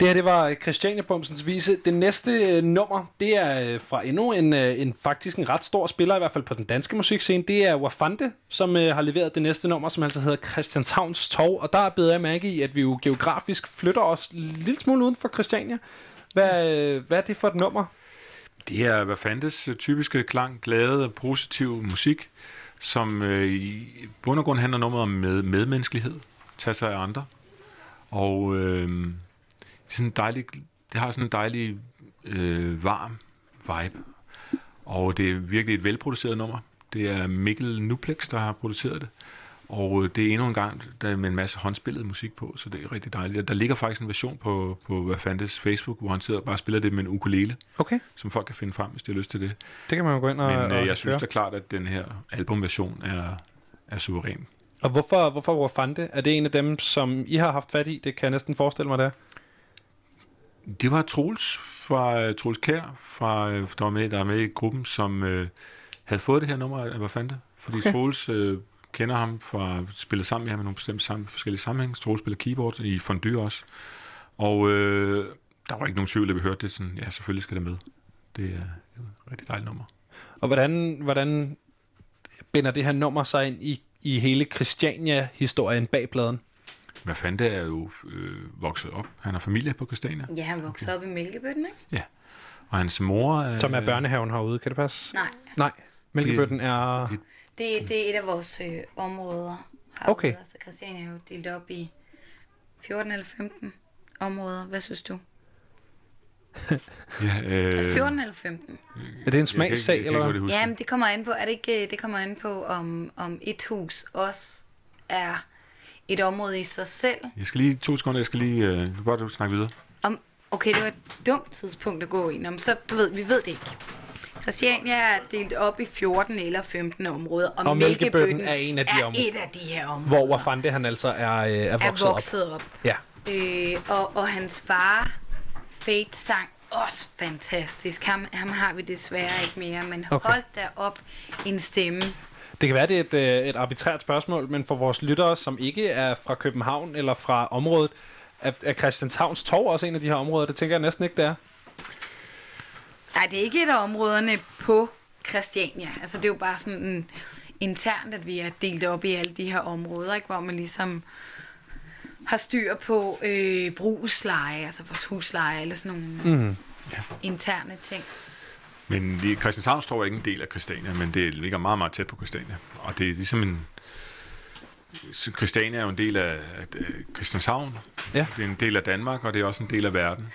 Det her, det var øh, Christiania Bumsens vise. Det næste øh, nummer, det er øh, fra endnu en, øh, en faktisk en ret stor spiller, i hvert fald på den danske musikscene. Det er Wafande, som øh, har leveret det næste nummer, som altså hedder Christianshavns Torv. Og der beder bedre mærke i, at vi jo geografisk flytter os en lille smule uden for Christiania. Hvad, øh, hvad er det for et nummer? Det er, Wafantes øh, typiske klang, glade, positiv musik, som øh, i bund og grund handler nummeret om med, medmenneskelighed, tage sig af andre. Og øh, er sådan en dejlig, det har sådan en dejlig øh, varm vibe. Og det er virkelig et velproduceret nummer. Det er Mikkel Nuplex, der har produceret det. Og øh, det er endnu en gang der er med en masse håndspillet musik på, så det er rigtig dejligt. Der ligger faktisk en version på, på hvad fandtes Facebook, hvor han sidder og bare spiller det med en ukulele, okay. som folk kan finde frem, hvis de har lyst til det. Det kan man jo gå ind og Men øh, og jeg synes høre. da klart, at den her albumversion er, er suveræn. Og hvorfor, hvorfor Wafande? Er det en af dem, som I har haft fat i? Det kan jeg næsten forestille mig, det er. Det var Troels fra uh, Troels Kær, fra, uh, der, var med, der var med i gruppen, som uh, havde fået det her nummer af Wafande. Fordi Okay. Troels uh, kender ham fra spillet sammen med ham i nogle bestemte sammen, forskellige sammenhænge. Troels spiller keyboard i Fondue også. Og uh, der var ikke nogen tvivl, da vi hørte det. Sådan, ja, selvfølgelig skal det med. Det er et rigtig dejligt nummer. Og hvordan, hvordan binder det her nummer sig ind i, i hele Christiania-historien bag pladen? Wafande er jo øh, vokset op. Han har familie på Christiania. Ja, han voksede op i Mælkebøtten, ikke? Ja. Og hans mor er... Som er børnehaven herude, kan det passe? Nej. Nej, Mælkebøtten er... Det, det er et af vores øh, områder. Herude. Okay. Altså Christiania er jo delt op i 14 eller 15 områder. Hvad synes du? Ja, øh, 14 eller 15? Er det en smagssag, eller hvad? Ja, men det kommer an på, er det ikke, øh, det kommer an på, om, om et hus også er et område i sig selv. Jeg skal lige, to sekunder, jeg skal lige, øh, du bare du snakke videre. Om, okay, det var et dumt tidspunkt at gå ind om, så du ved, vi ved det ikke. Christiania er delt op i 14 eller 15 områder, og, Og Mælkebøtten er en af de er områder. et af de her områder. Hvor Wafande han altså er, øh, er vokset, er vokset op. Ja. Øh, og, og hans far, Fate, sang også fantastisk. Ham, ham har vi desværre ikke mere, men okay. hold da op en stemme. Det kan være, det er et, øh, et arbitrært spørgsmål, men for vores lyttere, som ikke er fra København eller fra området, er, er Christianshavns Torv også en af de her områder? Det tænker jeg næsten ikke, det er. Nej, det er ikke et af områderne på Christiania. Altså, det er jo bare sådan en, internt, at vi er delt op i alle de her områder, ikke? hvor man ligesom har styr på øh, brugsleje, altså vores husleje, eller sådan nogle Mhm. interne ting. Men Christianshavn står ikke en del af Christiania, men det ligger meget, meget tæt på Christiania. Og det er ligesom en... Christiania er jo en del af, af af Christianshavn. Ja. Det er en del af Danmark, og det er også en del af verden.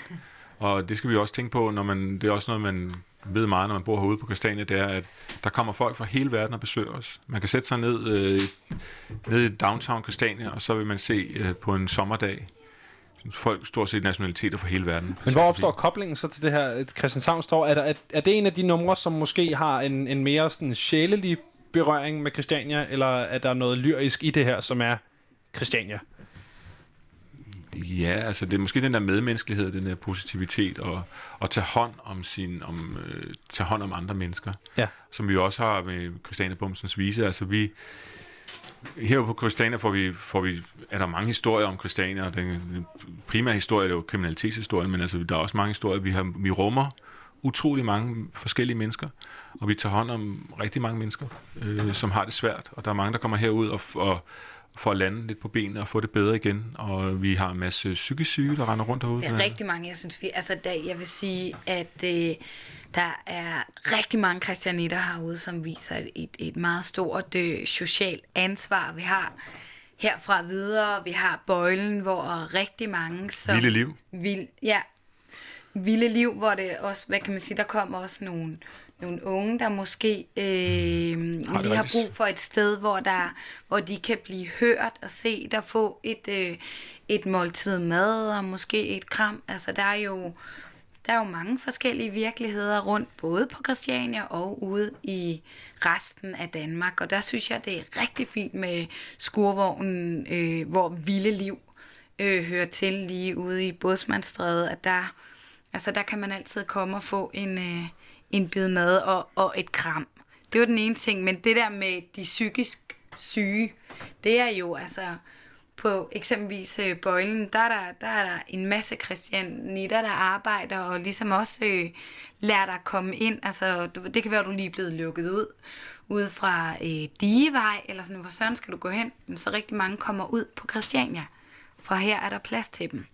Og det skal vi også tænke på, når man, det er også noget, man ved meget, når man bor herude på Christiania, det er, at der kommer folk fra hele verden og besøger os. Man kan sætte sig ned, øh, ned i downtown Christiania, og så vil man se øh, på en sommerdag folk stort set nationaliteter fra hele verden. Men hvor opstår koblingen så til det her et Christianshavns Torv? Er, der, er, er det en af de numre, som måske har en, en mere sådan sjælelig berøring med Christiania, eller er der noget lyrisk i det her, som er Christiania? Ja, altså det er måske den der medmenneskelighed, den der positivitet, og, og tage hånd om sin, om, øh, tage hånd om andre mennesker. Ja. Som vi også har med Christiane Bumsens vise. Altså vi, her på Christiania får vi, får vi, er der mange historier om Christiania, og den, primære historie er jo kriminalitetshistorien, men altså der er også mange historier, vi, har, vi rummer utrolig mange forskellige mennesker, og vi tager hånd om rigtig mange mennesker, øh, som har det svært, og der er mange, der kommer herud og, og for at lande lidt på benene og få det bedre igen. Og vi har en masse psykisk syge, der render rundt. Der er rigtig mange, jeg synes, vi, altså der, jeg vil sige, at øh, der er rigtig mange christianitter herude, som viser et, et, et meget stort øh, socialt ansvar. Vi har herfra videre, vi har bøjlen, hvor rigtig mange som... Vilde liv. Vild, ja, vilde liv, hvor det også, hvad kan man sige, der kommer også nogle, nogle unge, der måske øh, lige har brug for et sted, hvor, der, hvor de kan blive hørt og set og få et, øh, et måltid mad og måske et kram. Altså der er jo der er jo mange forskellige virkeligheder rundt, både på Christiania og ude i resten af Danmark. Og der synes jeg, det er rigtig fint med skurvognen, øh, hvor vilde liv øh, hører til lige ude i Bådsmandstræde, at der, altså der kan man altid komme og få en, øh, en bid mad og, og et kram. Det var den ene ting, men det der med de psykisk syge, det er jo altså på eksempelvis øh, Bøjlen, der er der, der er der en masse kristianitter, der arbejder og ligesom også øh, lærer dig at komme ind. Altså, du, det kan være, at du lige er blevet lukket ud ude fra øh, Digevej, eller sådan, hvor søren skal du gå hen? Men så rigtig mange kommer ud på Christiania, for her er der plads til dem.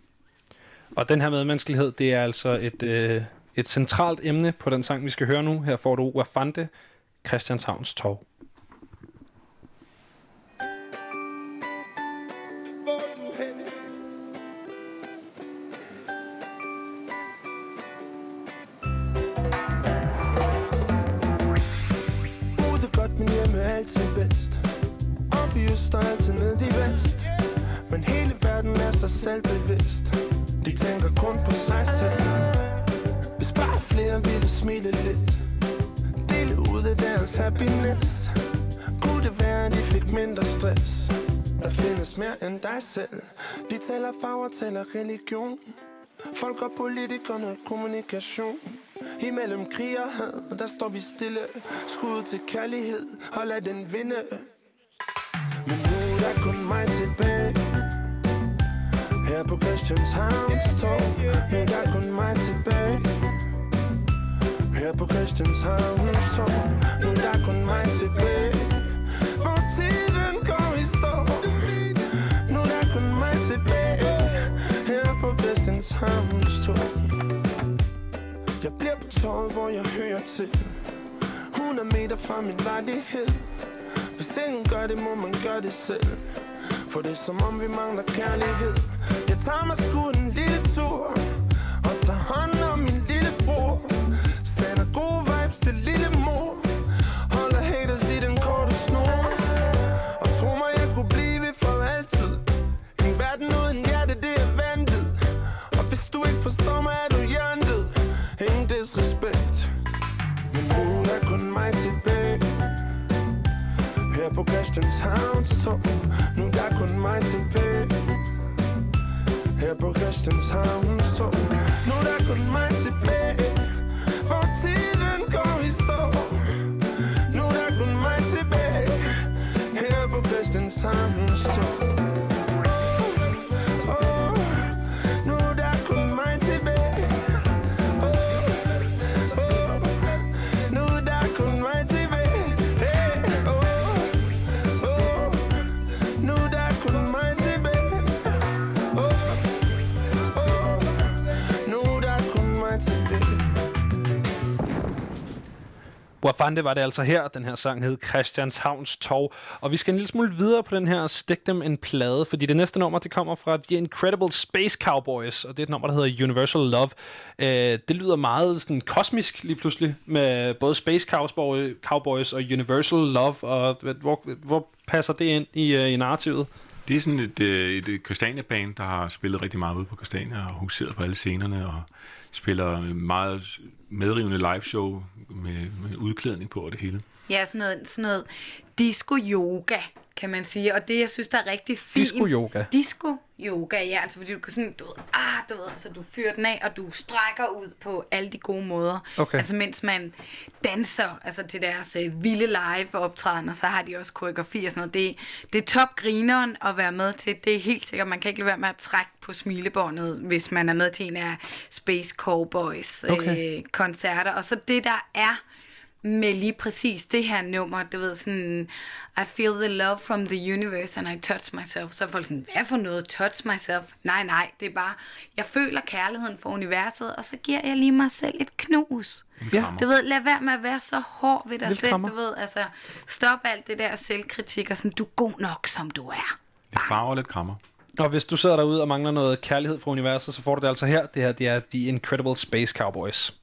Og den her medmenneskelighed, det er altså et, øh, et centralt emne på den sang, vi skal høre nu. Her får du Wafande, Christianshavns Torv. Øst og altid ned i vest. Men hele verden er sig selv bevidst. De tænker kun på sig selv. Hvis bare flere ville smile lidt. Dele ud af deres happiness. Kunne det være, at de fik mindre stress? Der findes mere end dig selv. De taler farver, taler religion. Folk og politikere, nul kommunikation. Imellem krig og had, der står vi stille. Skud til kærlighed, og lad den vinde. Men nu er der kun mig tilbage. Her på Christianshavns Torv Nu er der kun mig tilbage. Her på Christianshavns Torv Nu er der kun mig tilbage. Hvor tiden går i stå Nu er der kun mig tilbage. Her på Christianshavns Torv. Jeg bliver på torvet, hvor jeg hører til. 100 meter fra min lejlighed ting gør det, må man gøre det selv. For det er som om vi mangler kærlighed. Jeg tager mig sgu en lille tur. To. Nu der er kun mig tilbage. Her på Christianshavns to Nu der er kun mig tilbage. Hvor tiden går i stå. Nu der er kun mig tilbage. Her på Christianshavns to Boafande var det altså her. Den her sang hed Christianshavns Tog. Og vi skal en lille smule videre på den her Stik dem en plade, fordi det næste nummer, det kommer fra The Incredible Space Cowboys, og det er et nummer, der hedder Universal Love. Øh, det lyder meget sådan kosmisk lige pludselig, med både Space Cowboy, Cowboys og Universal Love, og hvor, hvor passer det ind i, øh, i narrativet? Det er sådan et, øh, et, et Christiania-band, der har spillet rigtig meget ude på Christiania og huseret på alle scenerne og spiller meget medrivende liveshow med, med udklædning på og det hele. Ja, sådan noget, sådan noget disco-yoga, kan man sige. Og det, jeg synes, der er rigtig fint... Disco-yoga? Disco-yoga, ja. Altså, fordi du kan sådan, du ved, ah, du ved, altså, du fyrer den af, og du strækker ud på alle de gode måder. Okay. Altså, mens man danser altså, til deres øh, vilde live optræden, så har de også koreografi og sådan noget. Det, det er top grineren at være med til. Det er helt sikkert, man kan ikke lade være med at trække på smilebåndet, hvis man er med til en af Space Cowboys Okay. øh, koncerter. Og så det, der er med lige præcis det her nummer, du ved sådan, I feel the love from the universe and I touch myself. Så er folk sådan, hvad for noget touch myself? Nej, nej, det er bare, jeg føler kærligheden for universet, og så giver jeg lige mig selv et knus. Ja. Du ved, lad være med at være så hård ved dig Lidt selv, krammer. du ved, altså, stop alt det der selvkritik, og sådan, du er god nok, som du er. Lidt farver og lidt krammer. Og hvis du sidder derude og mangler noget kærlighed fra universet, så får du det altså her. Det her det er The Incredible Space Cowboys.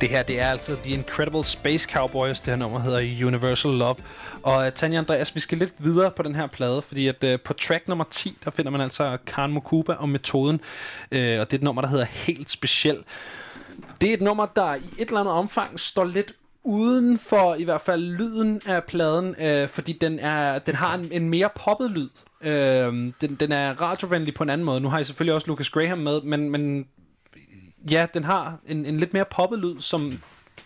Det her, det er altså The Incredible Space Cowboys. Det her nummer hedder Universal Love. Og uh, Tanja Andreas, vi skal lidt videre på den her plade, fordi at uh, på track nummer 10, der finder man altså Karen Mokuba og metoden. Uh, og det er et nummer, der hedder Helt Speciel. Det er et nummer, der i et eller andet omfang står lidt uden for i hvert fald lyden af pladen, øh, fordi den, er, den har en, en mere poppet lyd. Øh, den, den er radiovenlig på en anden måde. Nu har jeg selvfølgelig også Lucas Graham med, men, men ja, den har en, en lidt mere poppet lyd, som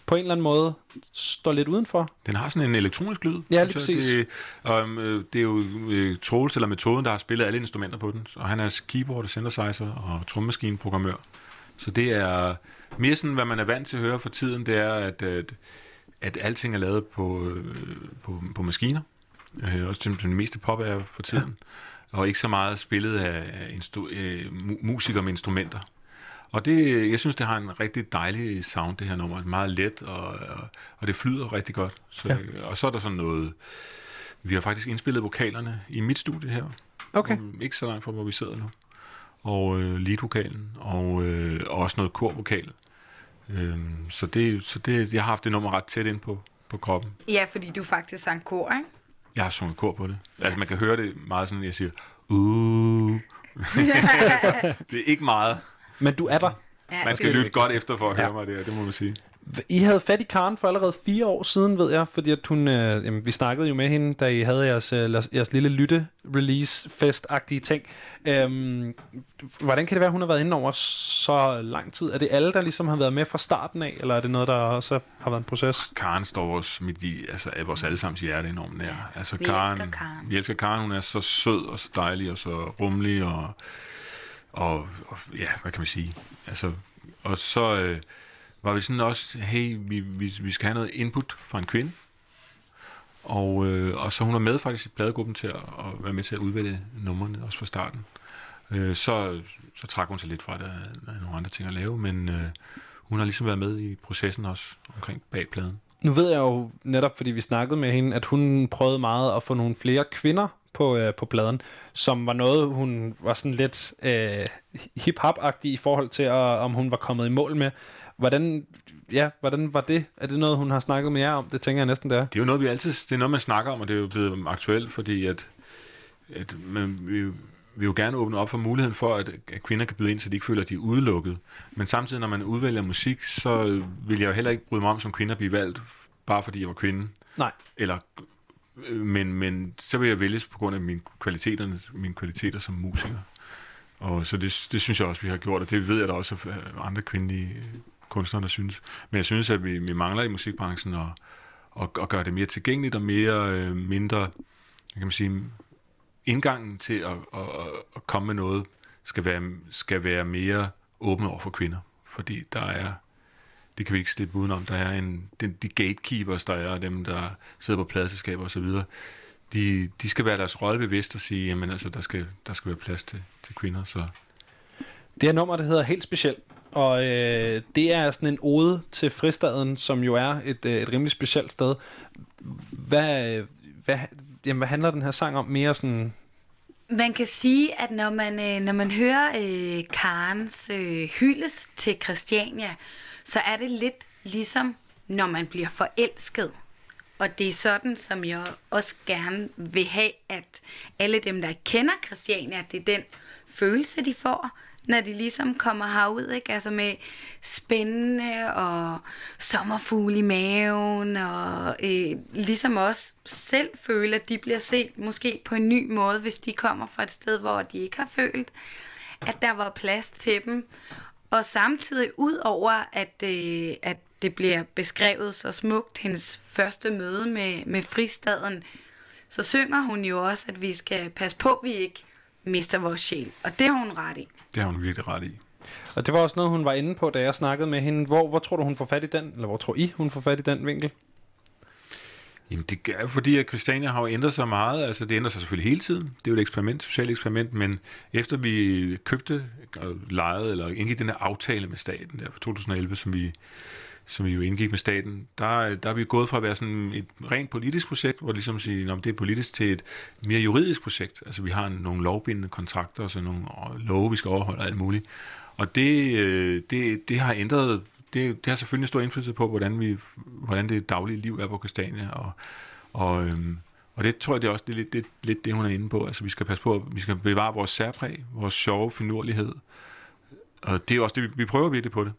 på en eller anden måde står lidt udenfor. Den har sådan en elektronisk lyd. Ja, lige jeg. præcis. Det, og, øh, det er jo øh, Troels, eller metoden, der har spillet alle instrumenter på den. Og han er keyboard, synthesizer og trommemaskineprogrammør. Så det er mere sådan, hvad man er vant til at høre for tiden, det er, at, at, at alting er lavet på, øh, på, på maskiner. Øh, også som det meste pop er for tiden. Ja. Og ikke så meget spillet af, instru- øh, mu- musikere med instrumenter. Og det, jeg synes, det har en rigtig dejlig sound, det her nummer. Meget let, og, og, og det flyder rigtig godt. Så, Ja. ja. Og så er der sådan noget... Vi har faktisk indspillet vokalerne i mit studie her. Okay. Ikke så langt fra, hvor vi sidder nu. Og øh, leadvokalen, og, øh, og også noget korvokal. Øhm, så det, så det, jeg har haft det nummer ret tæt ind på, på kroppen. Ja, fordi du faktisk sang kor, ikke? Jeg har sunget kor på det. Altså, man kan høre det meget sådan, jeg siger, uh. altså, det er ikke meget. Men du er der. Ja, Man skal lytte godt efter for at høre Ja. mig det, det må man sige. I havde fat i Karen for allerede fire år siden, ved jeg, fordi at hun, øh, jamen, vi snakkede jo med hende, da I havde jeres, øh, jeres- lille lytte-release-fest-agtige ting. Øhm, hvordan kan det være, at hun har været inde over så lang tid? Er det alle, der ligesom har været med fra starten af, eller er det noget, der også har været en proces? Karen står os midt i, altså er vores allesammens hjerte enormt nær. Altså, Vi Karen, elsker Karen. Vi elsker Karen, hun er så sød og så dejlig og så rummelig og, og, og ja, hvad kan man sige? Altså, og så øh, var vi sådan også, hey, vi, vi, vi skal have noget input fra en kvinde. Og, øh, og så hun var med faktisk i pladegruppen til at, at være med til at udvælge numrene, også fra starten. Øh, så, så trak hun sig lidt fra det, der er nogle andre ting at lave, men øh, hun har ligesom været med i processen også omkring bag pladen. Nu ved jeg jo netop, fordi vi snakkede med hende, at hun prøvede meget at få nogle flere kvinder på, øh, på pladen, som var noget, hun var sådan lidt øh, hip-hop-agtig i forhold til, at, om hun var kommet i mål med. Hvordan, ja, hvordan var det? Er det noget, hun har snakket med jer om? Det tænker jeg næsten, det er. Det er jo noget, vi altid, det er noget, man snakker om, og det er jo blevet aktuelt, fordi at, at man, vi, vi vil jo gerne åbne op for muligheden for, at, at kvinder kan byde ind, så de ikke føler, at de er udelukket. Men samtidig, når man udvælger musik, så vil jeg jo heller ikke bryde mig om som kvinde at blive valgt, bare fordi jeg var kvinde. Nej. Eller, Øh, men, men så vil jeg vælges på grund af mine kvaliteter, mine kvaliteter som musiker. Og så det, det synes jeg også, vi har gjort, og det ved jeg da også, at andre kvindelige øh, kunstnere, der synes. Men jeg synes, at vi, vi mangler i musikbranchen at, at, at gøre det mere tilgængeligt og mere øh, mindre, kan man sige, indgangen til at, at, at komme med noget skal være, skal være mere åben over for kvinder. Fordi der er, det kan vi ikke slippe udenom, der er en, den, de gatekeepers, der er, dem der sidder på pladeselskaber osv., de, de skal være deres rolle bevidst og sige, jamen altså, der skal, der skal være plads til, til kvinder. Så Det her nummer, det hedder Helt Specielt, og øh, det er sådan en ode til fristaden, som jo er et, øh, et rimelig specielt sted. Hvad, hvad, jamen, hvad handler den her sang om mere sådan... Man kan sige, at når man, øh, når man hører øh, Karens øh, hyldes til Christiania, så er det lidt ligesom, når man bliver forelsket. Og det er sådan, som jeg også gerne vil have, at alle dem, der kender Christiania, det er den følelse, de får, når de ligesom kommer herud, ikke? Altså med spændende og sommerfugle i maven, og øh, ligesom også selv føle, at de bliver set måske på en ny måde, hvis de kommer fra et sted, hvor de ikke har følt, at der var plads til dem. Og samtidig ud over, at, øh, at det bliver beskrevet så smukt, hendes første møde med, med fristaden, så synger hun jo også, at vi skal passe på, at vi ikke mister vores sjæl. Og det har hun ret i. det har hun virkelig ret i. Og det var også noget, hun var inde på, da jeg snakkede med hende. Hvor, hvor tror du, hun får fat i den? Eller hvor tror I, hun får fat i den vinkel? Jamen, det er fordi, at Christiania har jo ændret sig meget. Altså, det ændrer sig selvfølgelig hele tiden. Det er jo et eksperiment, et socialt eksperiment, men efter vi købte og lejede, eller indgik den her aftale med staten der fra 2011, som vi, som vi jo indgik med staten, der, der er vi gået fra at være sådan et rent politisk projekt, hvor ligesom sige, om det er politisk, til et mere juridisk projekt. Altså, vi har nogle lovbindende kontrakter, og så nogle love, vi skal overholde og alt muligt. Og det, øh, det, det har ændret det, det har selvfølgelig stor indflydelse på, hvordan, vi, hvordan det daglige liv er på Christiania, og, og, øhm, og det tror jeg, det er også det, er lidt, det, lidt det, hun er inde på. Altså, vi skal passe på, at vi skal bevare vores særpræg, vores sjove finurlighed, og det er også det, vi, vi prøver virkelig på det.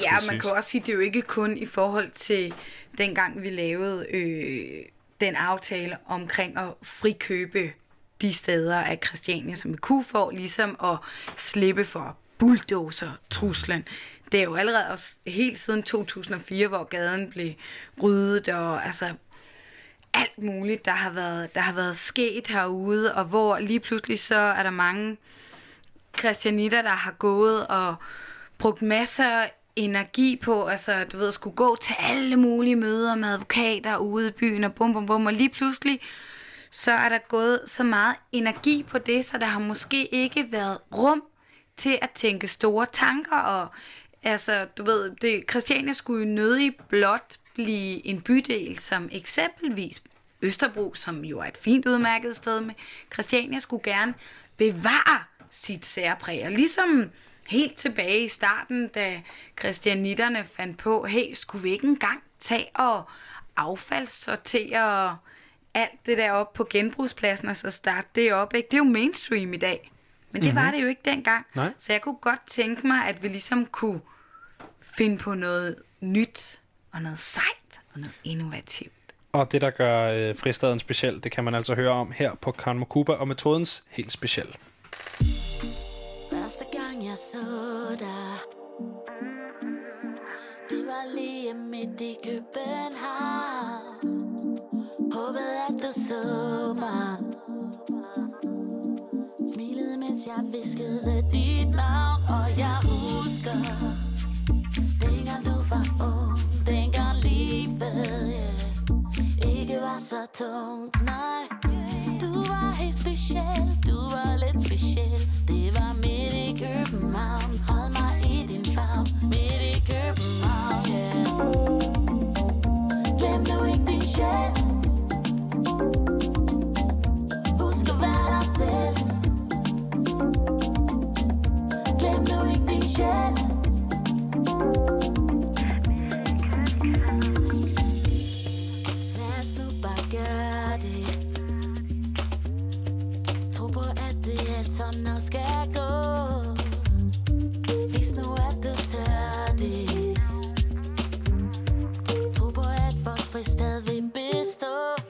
Ja, man siges. kan også sige, det er jo ikke kun i forhold til dengang vi lavede øh, den aftale omkring at frikøbe de steder af Christiania, som vi kunne få, ligesom at slippe for bulldozer-truslen. Det er jo allerede også helt siden 2004, hvor gaden blev ryddet, og altså alt muligt, der har været, der har været sket herude, og hvor lige pludselig så er der mange christianitter, der har gået og brugt masser af energi på, altså du ved, at skulle gå til alle mulige møder med advokater ude i byen og bum bum bum, og lige pludselig så er der gået så meget energi på det, så der har måske ikke været rum til at tænke store tanker, og altså, du ved, det, Christiania skulle jo nødig blot blive en bydel, som eksempelvis Østerbro, som jo er et fint udmærket sted med Christiania, skulle gerne bevare sit særpræg. Og ligesom helt tilbage i starten, da christianitterne fandt på, hey, skulle vi ikke engang tage og affaldssortere alt det der op på genbrugspladsen, og så starte det op, ikke? Det er jo mainstream i dag. Men det mm-hmm. var det jo ikke dengang. Nej. Så jeg kunne godt tænke mig, at vi ligesom kunne finde på noget nyt, og noget sejt, og noget innovativt. Og det, der gør øh, fristaden speciel, det kan man altså høre om her på Kanmakuba, og metodens helt speciel. Første gang jeg så dig Det var lige midt i København Håbede at du så mig Smilede mens jeg viskede dit navn Og jeg husker så tungt Nej Du var helt speciel. Du var lidt speciel. Det var midt i København. Hold mig i din favn. Midt i København yeah. Glem nu ikke din sjæl. Husk at være dig selv. Glem nu ikke din sjæl.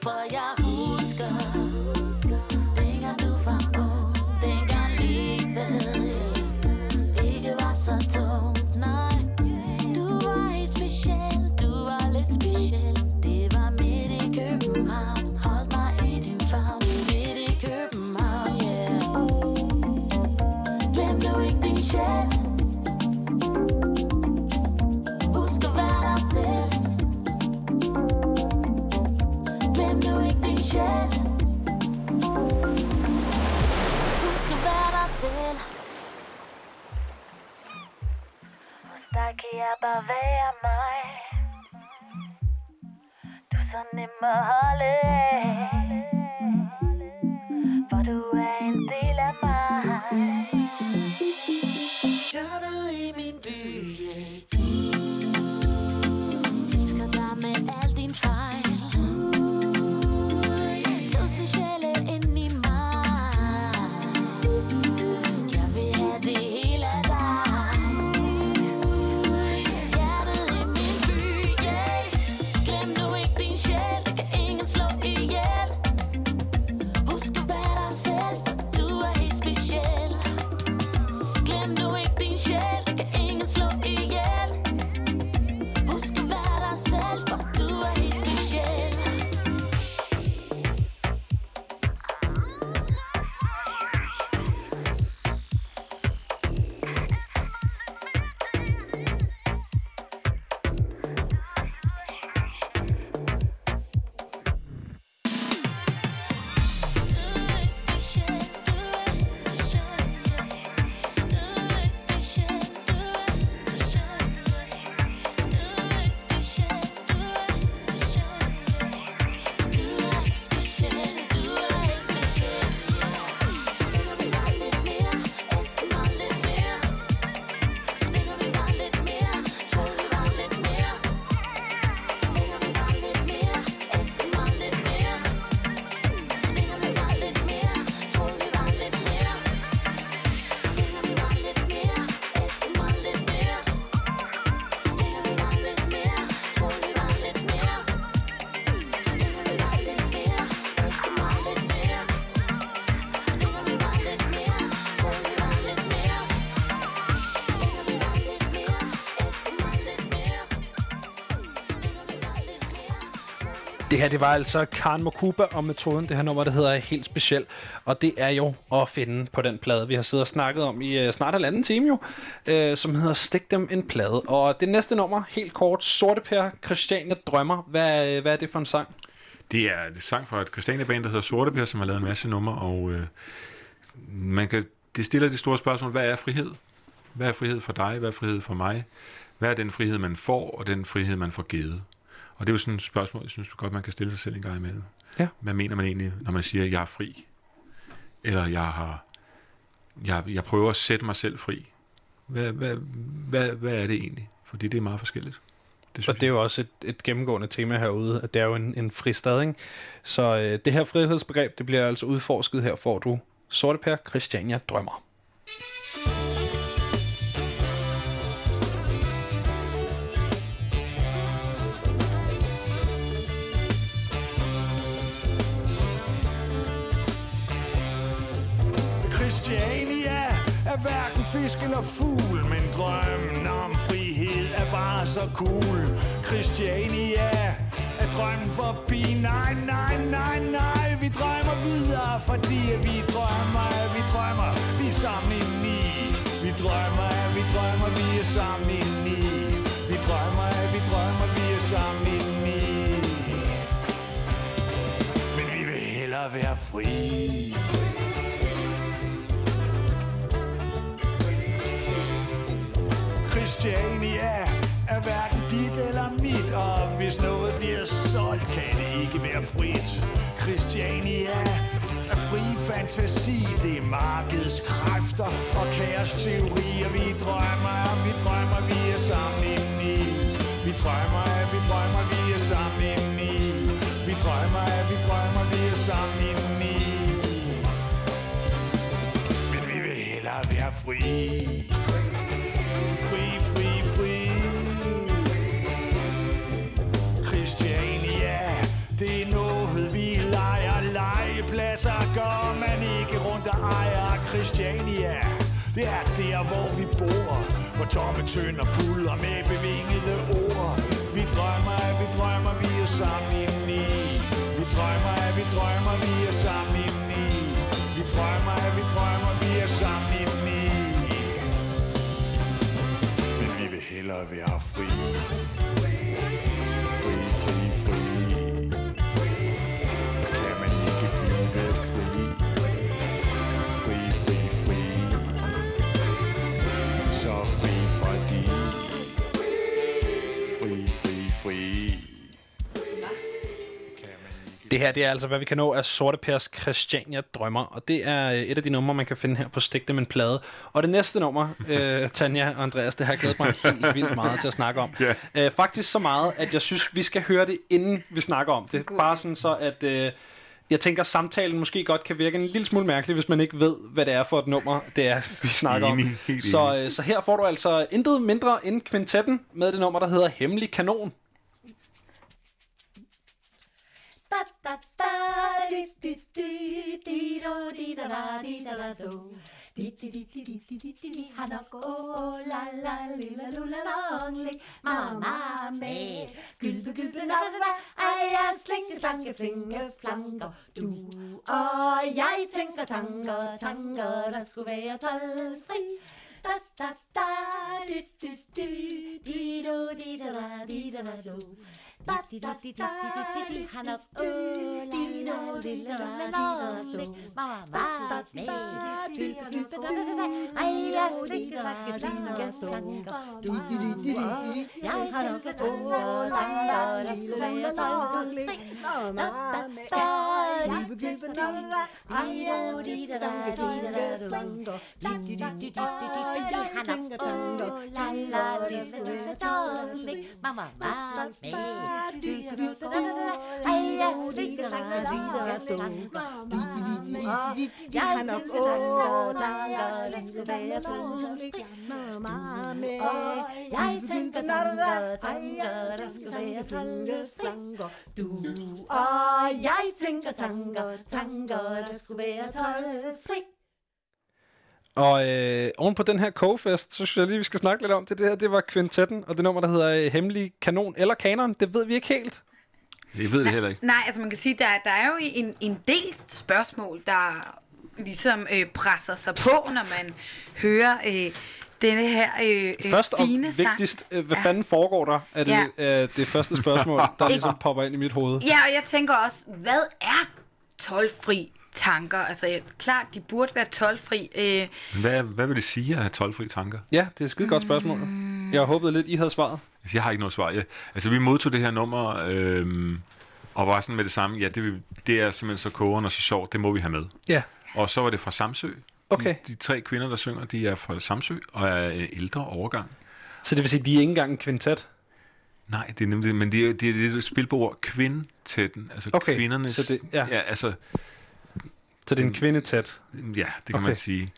For jeg ikke Du skal være dig selv. Der kan jeg bare være mig. Du er så nem at holde af. Her, det var altså Karen Mokuba og metoden. Det her nummer, der hedder Helt Speciel. Og det er jo at finde på den plade, vi har siddet og snakket om i uh, snart halvanden time jo, uh, som hedder Stik dem en plade. Og det næste nummer, helt kort, Sorte Per, Christiania Drømmer. Hvad, øh, hvad er det for en sang? Det er en sang fra et Christiania-band, der hedder Sorte Per, som har lavet en masse numre, og øh, man kan, det stiller det store spørgsmål, hvad er frihed? Hvad er frihed for dig? Hvad er frihed for mig? Hvad er den frihed, man får, og den frihed, man får givet? Og det er jo sådan et spørgsmål, jeg synes godt, man kan stille sig selv en gang imellem. Ja. Hvad mener man egentlig, når man siger, at jeg er fri? Eller jeg har, jeg, jeg prøver at sætte mig selv fri. Hvad, hvad, hvad, hvad er det egentlig? Fordi det er meget forskelligt. Det og det er jo også et, et gennemgående tema herude, at det er jo en, en fristad, ikke? Så øh, det her frihedsbegreb, det bliver altså udforsket her, får du Sorte Per Christiania Drømmer. Er hverken fisk eller fugl, men drømmen om frihed er bare så cool. Christiania er drømmen forbi. Nej, nej, nej, nej, vi drømmer videre, fordi vi drømmer, vi drømmer, vi er sammen indeni. Vi drømmer, vi drømmer, vi er sammen indeni. Vi drømmer, vi drømmer, vi er sammen indeni. Men vi vil hellere være frie er hverken dit eller mit, og hvis noget bliver solgt, kan det ikke være frit. Christiania er fri fantasi, det er markedets kræfter og kaosteorier. Vi drømmer, vi drømmer, vi hvor vi bor. Hvor tomme tønder buller med bevingede ord. Vi drømmer, at vi drømmer, vi er sammen indeni. Vi drømmer, at vi drømmer, vi er sammen indeni. Vi drømmer, at vi drømmer, vi er sammen indeni. Men vi vil hellere være Det her, det er altså, hvad vi kan nå af Sorte Pers Christiania Drømmer, og det er øh, et af de numre, man kan finde her på Stik dem en plade. Og det næste nummer, øh, Tanja og Andreas, det har jeg glædet mig helt vildt meget til at snakke om. Ja. Øh, faktisk så meget, at jeg synes, vi skal høre det, inden vi snakker om det. Bare sådan så, at... Øh, jeg tænker, samtalen måske godt kan virke en lille smule mærkelig, hvis man ikke ved, hvad det er for et nummer, det er, vi snakker om. Så, øh, så her får du altså intet mindre end kvintetten med det nummer, der hedder Hemmelig Kanon. Da da di di di di do di da da di da da do. Di di di di di di di di di han og la la lilla lulla longli mamma med gylpe gylpe la la la ej jeg slinke slanke flinke flanker du og jeg tænker tanker tanker der skulle være tolvfri da da da di di di di do di da da di da da do Mamma, never give another life. I don't need another tango. Mama, mama, me. I don't need another tango. Jana, oh, tanga, let's go there. Mama, me. I think another tanga, let's go there. Tango, do I think a tango? Tanker tanker der skulle være tolvfri og øh, oven på den her kogefest, så synes jeg lige, vi skal snakke lidt om det. Det her, det var kvintetten, og det nummer, der hedder øh, Hemmelig Kanon eller Kanon. Det ved vi ikke helt. Jeg ved det heller ikke. Nej, altså man kan sige, der, der er jo en, en del spørgsmål, der ligesom øh, presser sig på, når man hører øh, denne her øh, øh, Først og fine sang. vigtigst, øh, hvad fanden foregår der? Er det Ja. øh, det første spørgsmål, der ligesom popper ind i mit hoved? Ja, og jeg tænker også, hvad er tolvfri tanker? Altså, jeg- klart, de burde være tolvfri. Øh, Hvad, hvad vil det sige at have 12 tanker? Ja, det er et skide godt spørgsmål. Jeg håbede lidt, I havde svaret. Altså, jeg har ikke noget svar. Jeg, altså, vi modtog det her nummer, øhm, og var sådan med det samme. Ja, det, det er simpelthen så kogende og så sjovt, det må vi have med. Ja. Og så var det fra Samsø. Okay. De, de tre kvinder, der synger, de er fra Samsø og er øh, ældre overgang. Så det vil sige, de er ikke engang en kvintet? Nej, det er nemlig det, men det er, det er det, spil på ord kvindtætten. Altså Okay, kvindernes... så det- ja. ja altså, Så det er en kvindetæt? Ja, det kan. Okay. man sige.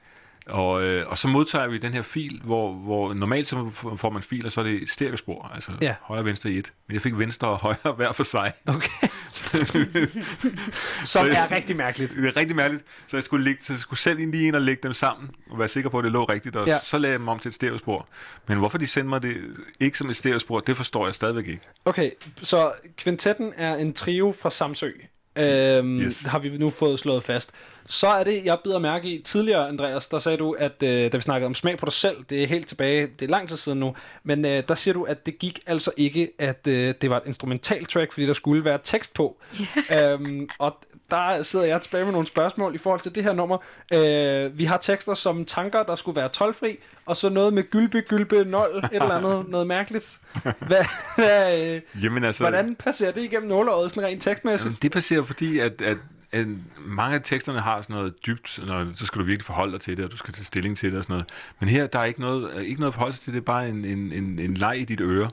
Og, øh, og så modtager vi den her fil, hvor, hvor normalt så får man filer, så er det stereospor, altså Ja. højre og venstre i et. Men jeg fik venstre og højre hver for sig. Okay. Som er rigtig mærkeligt. Det er rigtig mærkeligt. Så jeg skulle, ligge, så jeg skulle selv lige ind og lægge dem sammen, og være sikker på, at det lå rigtigt, og ja. så lagde jeg dem om til et stereospor. Men hvorfor de sendte mig det ikke som et stereospor, det forstår jeg stadigvæk ikke. Okay, så kvintetten er en trio fra Samsø. Øhm, yes. Har vi nu fået slået fast. Så er det, jeg bider mærke i tidligere, Andreas, der sagde du, at øh, da vi snakkede om smag på dig selv, det er helt tilbage, det er lang tid siden nu, men øh, der siger du, at det gik altså ikke, at øh, det var et instrumental track, fordi der skulle være tekst på. øhm, og der sidder jeg tilbage med nogle spørgsmål i forhold til det her nummer. Øh, vi har tekster som tanker, der skulle være tolvfri, og så noget med gylpe, gylpe, nol, et eller andet, noget mærkeligt. Hvad, hvad, øh, Jamen altså... Hvordan passerer det igennem nåleåret, sådan rent tekstmæssigt? Det passerer fordi, at, at, at mange af teksterne har sådan noget dybt, når, så skal du virkelig forholde dig til det, og du skal tage stilling til det og sådan noget. Men her, der er ikke noget, ikke noget sig til, det er bare en, en, en, en leg i dit øre.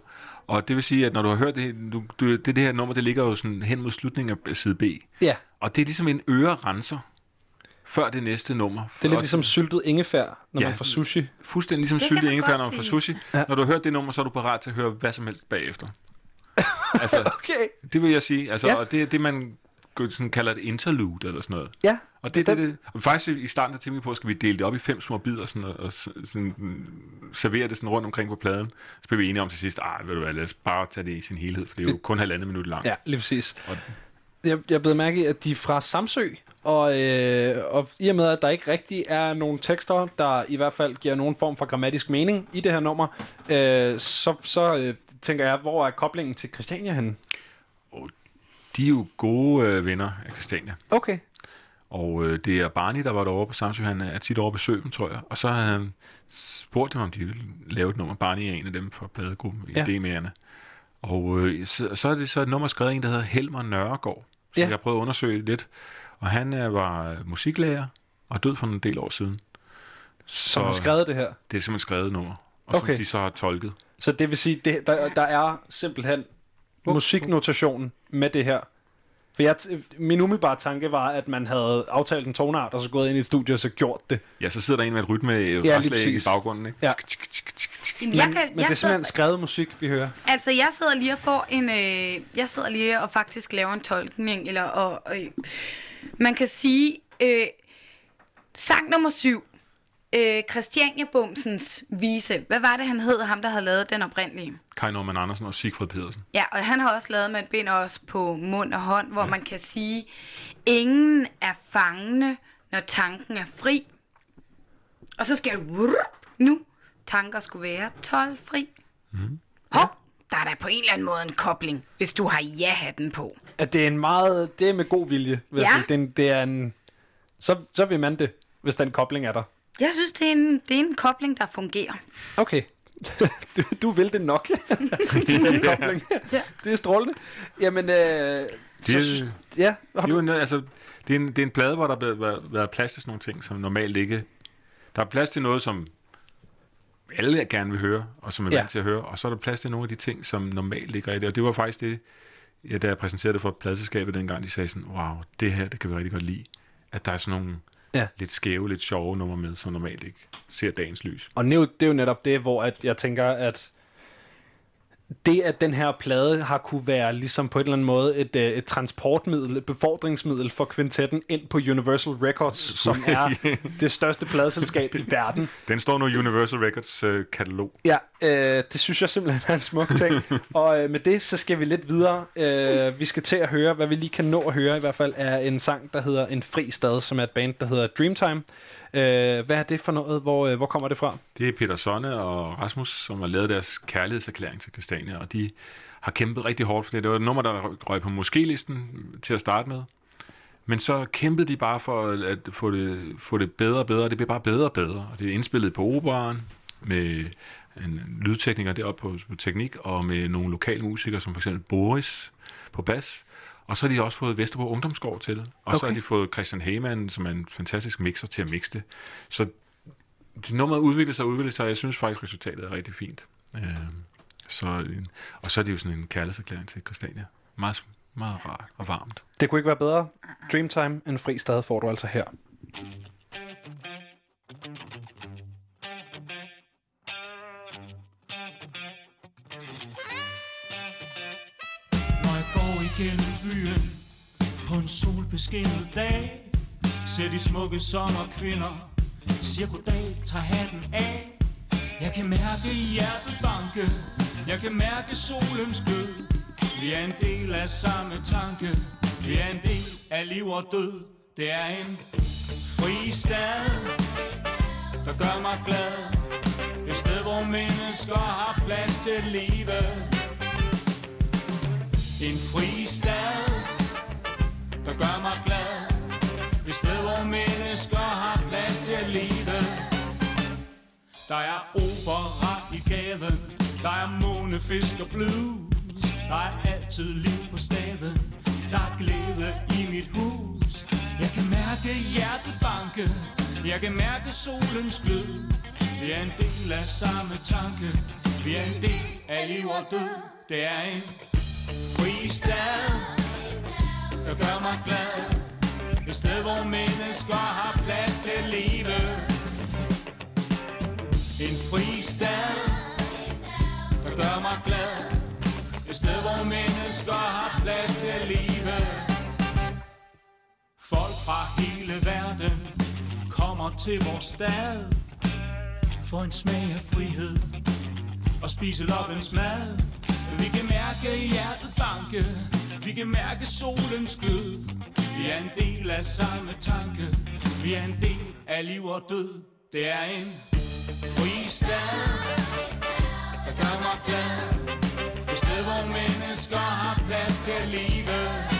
Og det vil sige, at når du har hørt det, du, du, det, det her nummer, det ligger jo sådan hen mod slutningen af side B. Ja. Og det er ligesom en ørerenser før det næste nummer. Det er lidt ligesom syltet ingefær, når Ja. man får sushi. Fuldstændig ligesom Det syltet ingefær, når man får sushi. Ja. Når du har hørt det nummer, så er du parat til at høre hvad som helst bagefter. altså, okay. Det vil jeg sige. Altså, Ja. Og det er det, man sådan kalder et interlude eller sådan noget. Ja, og det, det, det, og faktisk i starten af timen på, skal vi dele det op i fem små bidder sådan, og, og sådan, servere det sådan rundt omkring på pladen. Så bliver vi enige om til sidst, ah, ved du hvad, lad os bare tage det i sin helhed, for det er jo kun halvandet minut langt. Ja, lige præcis. Og, Jeg, jeg blev mærke at de er fra Samsø, og, øh, og i og med, at der ikke rigtig er nogen tekster, der i hvert fald giver nogen form for grammatisk mening i det her nummer, øh, så, så øh, tænker jeg, hvor er koblingen til Christiania henne? De er jo gode øh, venner af Christiania. Okay. Og øh, det er Barney, der var derovre på Samsø. Han er tit over at besøge dem, tror jeg. Og så har han spurgt dem, om de ville lave et nummer. Barney er en af dem fra pladegruppen, Ja. idémærerne. Og øh, så, så er det så et nummer skrevet af en, der hedder Helmer Nørregård. Så Ja. jeg prøvet at undersøge lidt. Og han er, var musiklærer og død for en del år siden. Så har skrevet det her? Det er simpelthen skrevet et nummer. Og Okay. som de så har tolket. Så det vil sige, det, der, der er simpelthen musiknotationen med det her. For jeg, t- min umiddelbare tanke var, at man havde aftalt en tonart, og så gået ind i et studie og så gjort det. Ja, så sidder der en med et rytme Ja, i baggrunden. Ikke? Ja. Jamen, Men, jeg kan- men jeg det er simpelthen sidder- skrevet musik, vi hører. Altså, jeg sidder lige og får en... Øh, jeg sidder lige og faktisk laver en tolkning, eller... Og, øh, man kan sige... Øh, sang nummer syv. Øh, Christiania Bumsens vise. Hvad var det, han hed, ham der havde lavet den oprindelige? Kai Norman Andersen og Sigfrid Pedersen. Ja, og han har også lavet med et bind også på mund og hånd, hvor ja. man kan sige, ingen er fangende, når tanken er fri. Og så skal jeg nu. Tanker skulle være 12 fri. Mm. Hop, der er da på en eller anden måde en kobling, hvis du har ja-hatten på. At det er en meget, det er med god vilje, vil jeg Ja. sige. Det er, en, det er en, så, så vil man det, hvis den kobling er der. Jeg synes, det er en, det er en kobling, der fungerer. Okay. du, du vil det nok. den kobling. Det er strålende. Jamen, øh, Det, så, er- ja, det, er jo en, altså, det, er en, det er en plade, hvor der har været, været plads til sådan nogle ting, som normalt ikke... Der er plads til noget, som alle gerne vil høre, og som er Ja. vant til at høre, og så er der plads til nogle af de ting, som normalt ikke er i det. Og det var faktisk det, ja, da jeg præsenterede det for pladselskabet dengang, de sagde sådan, wow, det her, det kan vi rigtig godt lide. At der er sådan nogle Ja. lidt skæve, lidt sjove numre med, som normalt ikke ser dagens lys. Og det er, jo, det er jo netop det, hvor at jeg tænker, at det, at den her plade har kunne være ligesom på en eller anden måde et, øh, et transportmiddel, et befordringsmiddel for kvintetten ind på Universal Records, som er det største pladeselskab i verden. Den står nu i Universal Records øh, katalog. Ja, øh, det synes jeg simpelthen er en smuk ting. og øh, med det, så skal vi lidt videre. Øh, vi skal til at høre, hvad vi lige kan nå at høre i hvert fald, er en sang, der hedder En Fri Stad, som er et band, der hedder Dreamtime. Øh, hvad er det for noget? Hvor, øh, hvor kommer det fra? Det er Peter Sonne og Rasmus, som har lavet deres kærlighedserklæring til Christiania, og de har kæmpet rigtig hårdt for det. Det var et nummer, der røg på måske-listen til at starte med. Men så kæmpede de bare for at få det, få det bedre og bedre. Det blev bare bedre og bedre. Og det er indspillet på operaren med en lydtekniker deroppe på, på teknik, og med nogle lokale musikere, som for eksempel Boris på bas. Og så har de også fået Vesterbro Ungdomsgård til. Og okay. så har de fået Christian Hamann, som er en fantastisk mixer, til at mixe det. Så det nummeret udvikler sig og udvikler sig, og jeg synes faktisk, resultatet er rigtig fint. Øh, så, og så er det jo sådan en kærlighedserklæring til Christiania. Meget, meget rart og varmt. Det kunne ikke være bedre. Dreamtime, en fri stad, får du altså her. Gennem byen på en solbeskinnet dag. Ser de smukke sommerkvinder Siger goddag, tager hatten af. Jeg kan mærke hjertet banke Jeg kan mærke solens glød Vi er en del af samme tanke Vi er en del af liv og død. Det er en fri stad Der gør mig glad. Et sted hvor mennesker har plads til livet en fri stad, der gør mig glad. Et sted, hvor mennesker har plads til at leve. Der er opera i gaden Der er månefisk og blues. Der er altid liv på staden Der er glæde i mit hus. Jeg kan mærke hjertet banke Jeg kan mærke solens glød. Vi er en del af samme tanke Vi er en del af liv og død. Det er en fri stad, der gør mig glad. Et sted, hvor mennesker har plads til at leve. En fri stad, der gør mig glad. Et sted, hvor mennesker har plads til at leve. Folk fra hele verden kommer til vores stad. For en smag af frihed og spise loppens mad. Vi kan mærke hjertet banke. Vi kan mærke solens glød. Vi er en del af samme tanke. Vi er en del af liv og død. Det er en fri stad Der gør mig glad. Et sted hvor mennesker har plads til at leve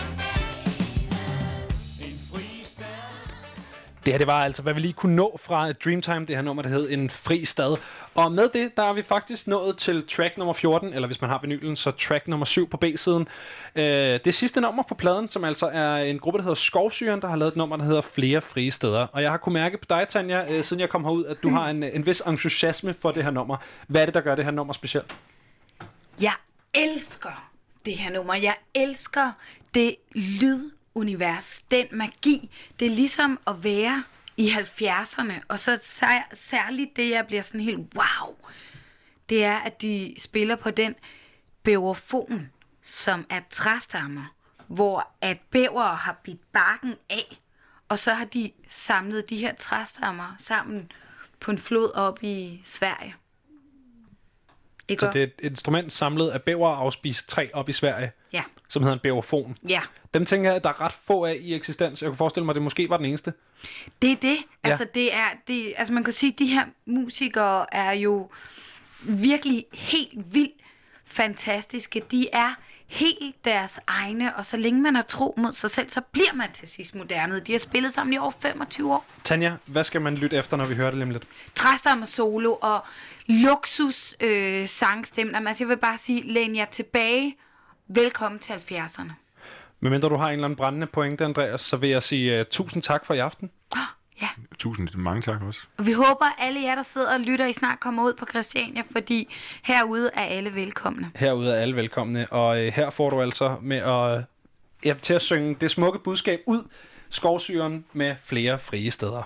Det her, det var altså, hvad vi lige kunne nå fra Dreamtime, det her nummer, der hed En Fri Stad. Og med det, der er vi faktisk nået til track nummer 14, eller hvis man har vinylen, så track nummer 7 på B-siden. Øh, det sidste nummer på pladen, som altså er en gruppe, der hedder Skovsyren, der har lavet et nummer, der hedder Flere Frie Steder. Og jeg har kunne mærke på dig, Tanja, øh, siden jeg kom herud, at du har en, en vis entusiasme for det her nummer. Hvad er det, der gør det her nummer specielt? Jeg elsker det her nummer. Jeg elsker det lyd, lydunivers, den magi. Det er ligesom at være i 70'erne, og så sær- særligt det, jeg bliver sådan helt wow, det er, at de spiller på den bæverfon, som er træstammer, hvor at bæver har bidt barken af, og så har de samlet de her træstammer sammen på en flod op i Sverige. Ikke Så det er et instrument samlet af bæver afspist træ op i Sverige, Ja. Som hedder en bæverfon. Ja. Dem tænker jeg, at der er ret få af i eksistens. Jeg kunne forestille mig, at det måske var den eneste. Det er det. Ja. Altså, det er, det, altså man kan sige, at de her musikere er jo virkelig helt vildt fantastiske. De er helt deres egne, og så længe man er tro mod sig selv, så bliver man til sidst moderne. De har spillet sammen i over 25 år. Tanja, hvad skal man lytte efter, når vi hører det lidt? Træstammer solo og luksus øh, sangstemmen. Altså, jeg vil bare sige, læn jer tilbage. Velkommen til 70'erne. Medmindre du har en eller anden brændende pointe, Andreas, så vil jeg sige uh, tusind tak for i aften. Tusind mange tak også. Og vi håber, at alle jer, der sidder og lytter, I snart kommer ud på Christiania, fordi herude er alle velkomne. Herude er alle velkomne, og øh, her får du altså med at, ja, til at synge det smukke budskab ud, skovsyren med flere frie steder.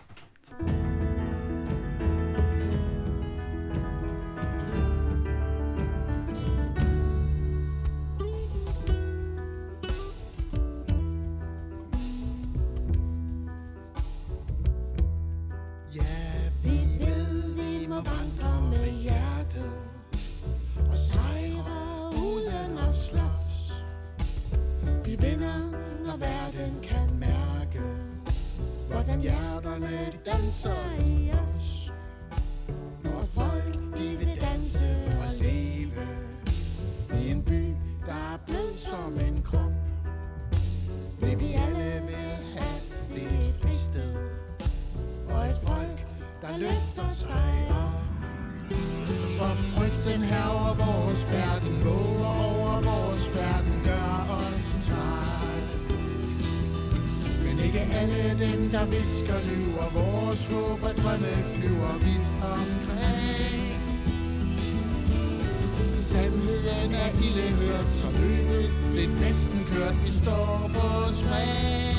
Det danser i os. Når folk de vil danse og leve i en by, der er blød som en krop. Det vi alle vil have, det er et fristed og et folk, der løfter sig op. For frygten herover alle dem, der visker, lyver, vores håb og drømme flyver vidt omkring. Sandheden er ille hørt, så løbet blev næsten kørt, vi står på spring.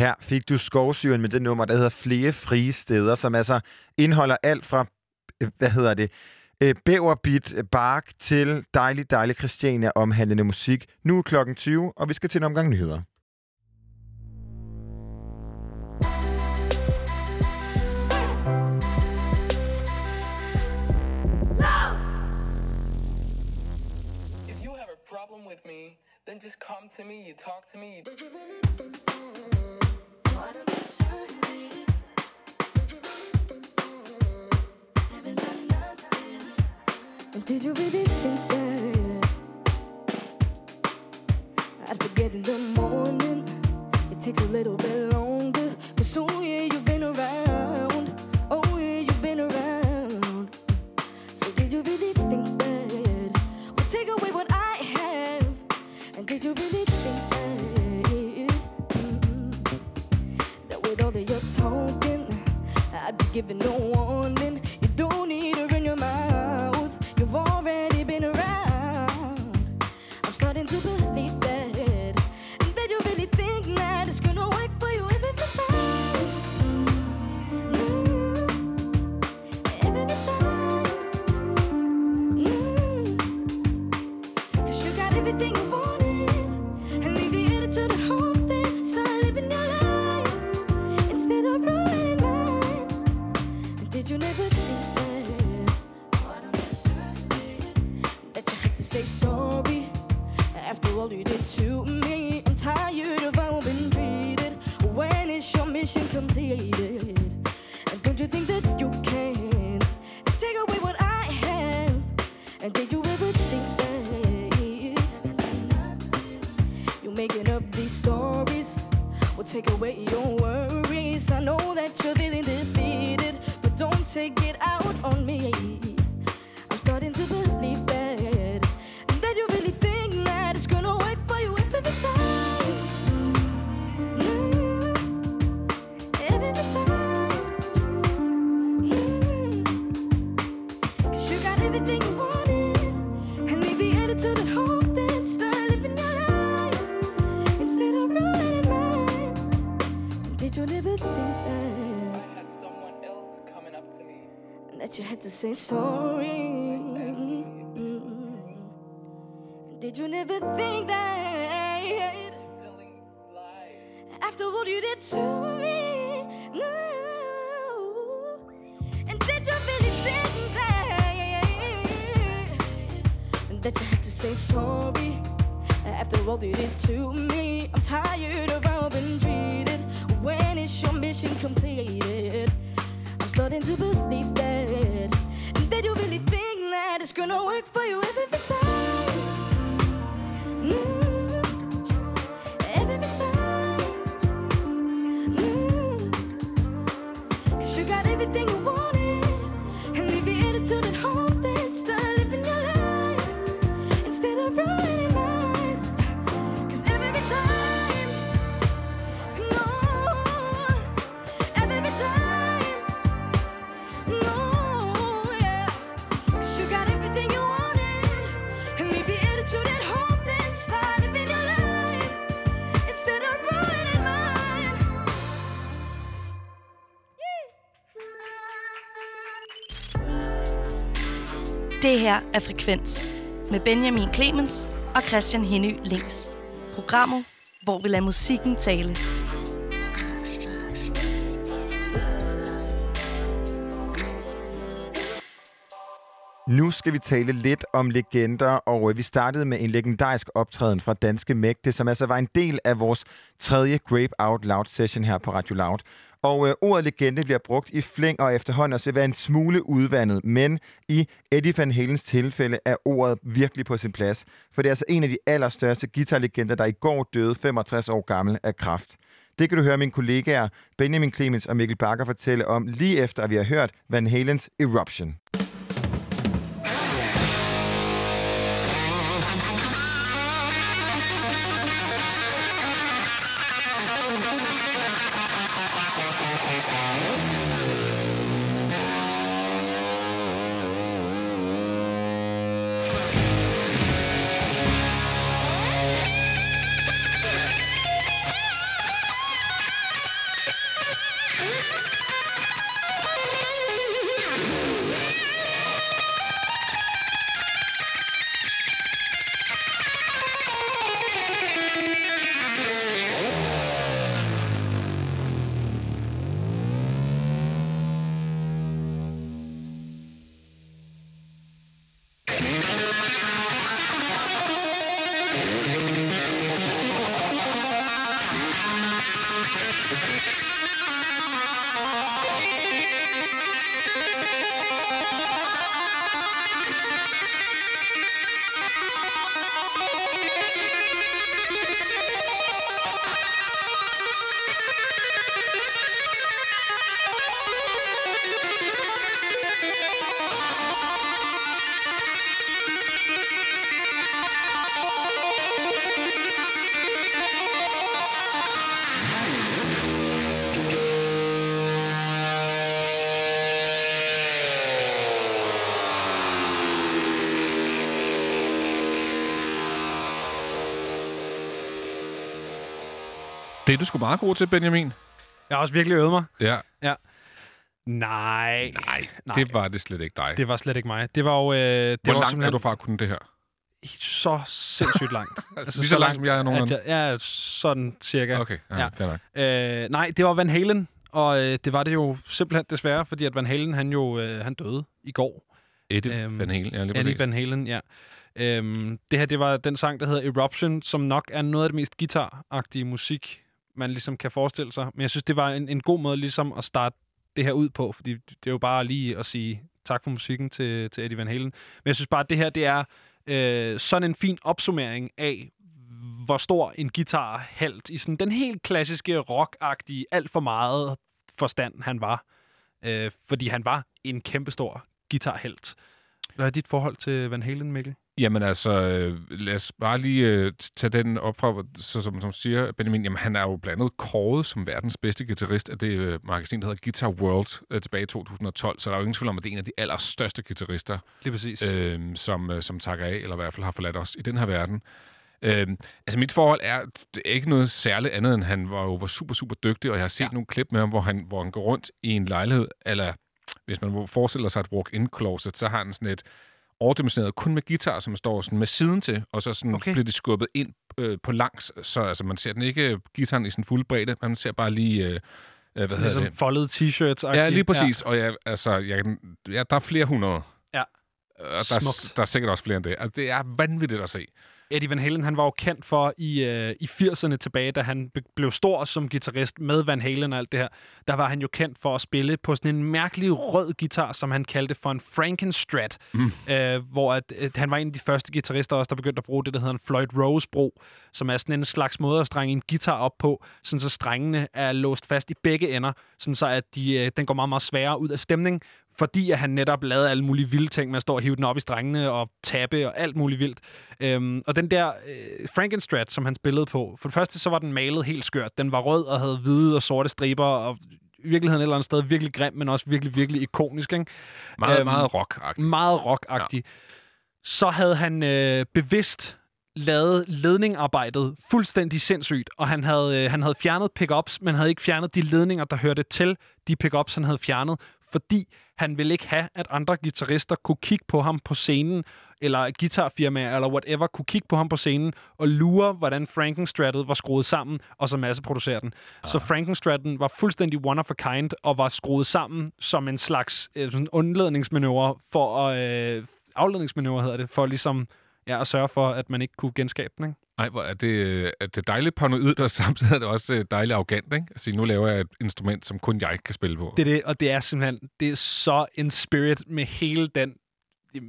Her fik du skovsyren med det nummer, der hedder Flere Frie Steder, som altså indeholder alt fra, øh, hvad hedder det, øh, bæverbit, bark til dejlig, dejlig Christiania omhandlende musik. Nu er klokken 20, og vi skal til en omgang nyheder. If you have a problem with me, then just come to me, you talk to me. Did you really think that I'd forget in the morning? It takes a little bit longer. Cause oh yeah, you've been giving no warning? You don't need mission completed? And don't you think that you can take away what I have? And did you ever think that you're making up these stories will take away your worries? I know that you're feeling defeated, but don't take it out say sorry. Mm. Did you never think that after what you did to me? No. And did you really think that that you had to say sorry after all you did to me? I'm tired of how I've been treated. When is your mission completed? I'm starting to believe that. That you really think that it's gonna work for you every time. Det her er Frekvens med Benjamin Clemens og Christian Henny Links. Programmet, hvor vi lader musikken tale. Nu skal vi tale lidt om legender, og øh, vi startede med en legendarisk optræden fra Danske Mægte, som altså var en del af vores tredje Grape Out Loud session her på Radio Loud. Og øh, ordet legende bliver brugt i flæng og efterhånden også vil være en smule udvandet, men i Eddie Van Halens tilfælde er ordet virkelig på sin plads, for det er altså en af de allerstørste guitarlegender, der i går døde 65 år gammel af kræft. Det kan du høre mine kollegaer Benjamin Clemens og Mikkel Bakker fortælle om lige efter, at vi har hørt Van Halens Eruption. Du sgu meget god til, Benjamin. Jeg har også virkelig øvet mig. Ja. Ja. Nej. Nej, det var det slet ikke dig. Det var slet ikke mig. Det var jo... Øh, det Hvor var langt simpelthen er du fra at kunne det her? Så sindssygt langt. Lige så langt, som jeg er at jeg- Ja, sådan cirka. Okay, ja, nok. Øh, nej, det var Van Halen, og øh, det var det jo simpelthen desværre, fordi at Van Halen, han jo øh, han døde i går. Eddie Van Halen, ja, lige Eddie præcis. Van Halen, ja. Øhm, det her, det var den sang, der hedder Eruption, som nok er noget af det mest guitar-agtige musik, man ligesom kan forestille sig. Men jeg synes, det var en, en god måde ligesom at starte det her ud på, fordi det er jo bare lige at sige tak for musikken til, til Eddie Van Halen. Men jeg synes bare, at det her, det er øh, sådan en fin opsummering af, hvor stor en guitar i sådan den helt klassiske rockagtige, alt for meget forstand han var. Øh, fordi han var en kæmpestor guitarhelt. Hvad er dit forhold til Van Halen, Mikkel? Jamen altså, øh, lad os bare lige øh, tage den op fra, så, som, som siger Benjamin, jamen han er jo blandt andet kåret som verdens bedste guitarist af det øh, magasin, der hedder Guitar World øh, tilbage i 2012, så der er jo ingen tvivl om, at det er en af de allerstørste guitarister, Lige præcis. øh, som, øh, som takker af, eller i hvert fald har forladt os i den her verden. Øh, altså mit forhold er, det er ikke noget særligt andet, end han var jo var super, super dygtig, og jeg har set ja. nogle klip med ham, hvor han, hvor han går rundt i en lejlighed, eller hvis man forestiller sig et walk-in closet, så har han sådan et overdimensioneret kun med guitar, som står sådan med siden til, og så sådan okay. bliver det skubbet ind øh, på langs, så altså, man ser den ikke øh, gitaren i sin fulde bredde, man ser bare lige... Øh, øh, hvad hedder Ligesom det? foldede t-shirts. Ja, lige præcis. Ja. Og jeg, altså, jeg, ja, der er flere hundrede. Ja. Og der, er, Smukt. der er sikkert også flere end det. Altså, det er vanvittigt at se. Eddie Van Halen, han var jo kendt for i, øh, i 80'erne tilbage, da han be- blev stor som guitarist med Van Halen og alt det her. Der var han jo kendt for at spille på sådan en mærkelig rød guitar, som han kaldte for en Frankenstrat. Mm. Øh, hvor at, at han var en af de første guitarister også, der begyndte at bruge det, der hedder en Floyd Rose bro, som er sådan en slags måde at strenge en guitar op på, sådan så strengene er låst fast i begge ender, sådan så at de, øh, den går meget, meget sværere ud af stemning, fordi at han netop lavede alle mulige vilde ting med at stå og hive den op i strengene og tabe og alt muligt vildt. Øhm, og den der øh, Frankenstrat, som han spillede på, for det første så var den malet helt skørt. Den var rød og havde hvide og sorte striber og i virkeligheden et eller andet sted virkelig grim, men også virkelig, virkelig ikonisk. Ikke? Meget, meget rock-agtig. Meget rock-agtig. Ja. Så havde han øh, bevidst lavet ledningarbejdet fuldstændig sindssygt, og han havde, øh, han havde fjernet pickups, men havde ikke fjernet de ledninger, der hørte til de pickups, han havde fjernet, fordi han ville ikke have, at andre guitarister kunne kigge på ham på scenen, eller guitarfirmaer, eller whatever, kunne kigge på ham på scenen og lure, hvordan Frankenstrattet var skruet sammen, og så masseproducere den. Ah. Så Frankenstratten var fuldstændig one of a kind, og var skruet sammen som en slags øh, sådan undledningsmanøvre for at... Øh, afledningsmanøvre hedder det, for ligesom ja, og sørge for, at man ikke kunne genskabe den. Ikke? Ej, hvor er det, øh, er det dejligt paranoid, og samtidig er det også øh, dejligt arrogant, ikke? Altså, nu laver jeg et instrument, som kun jeg kan spille på. Det er det, og det er simpelthen det er så en spirit med hele den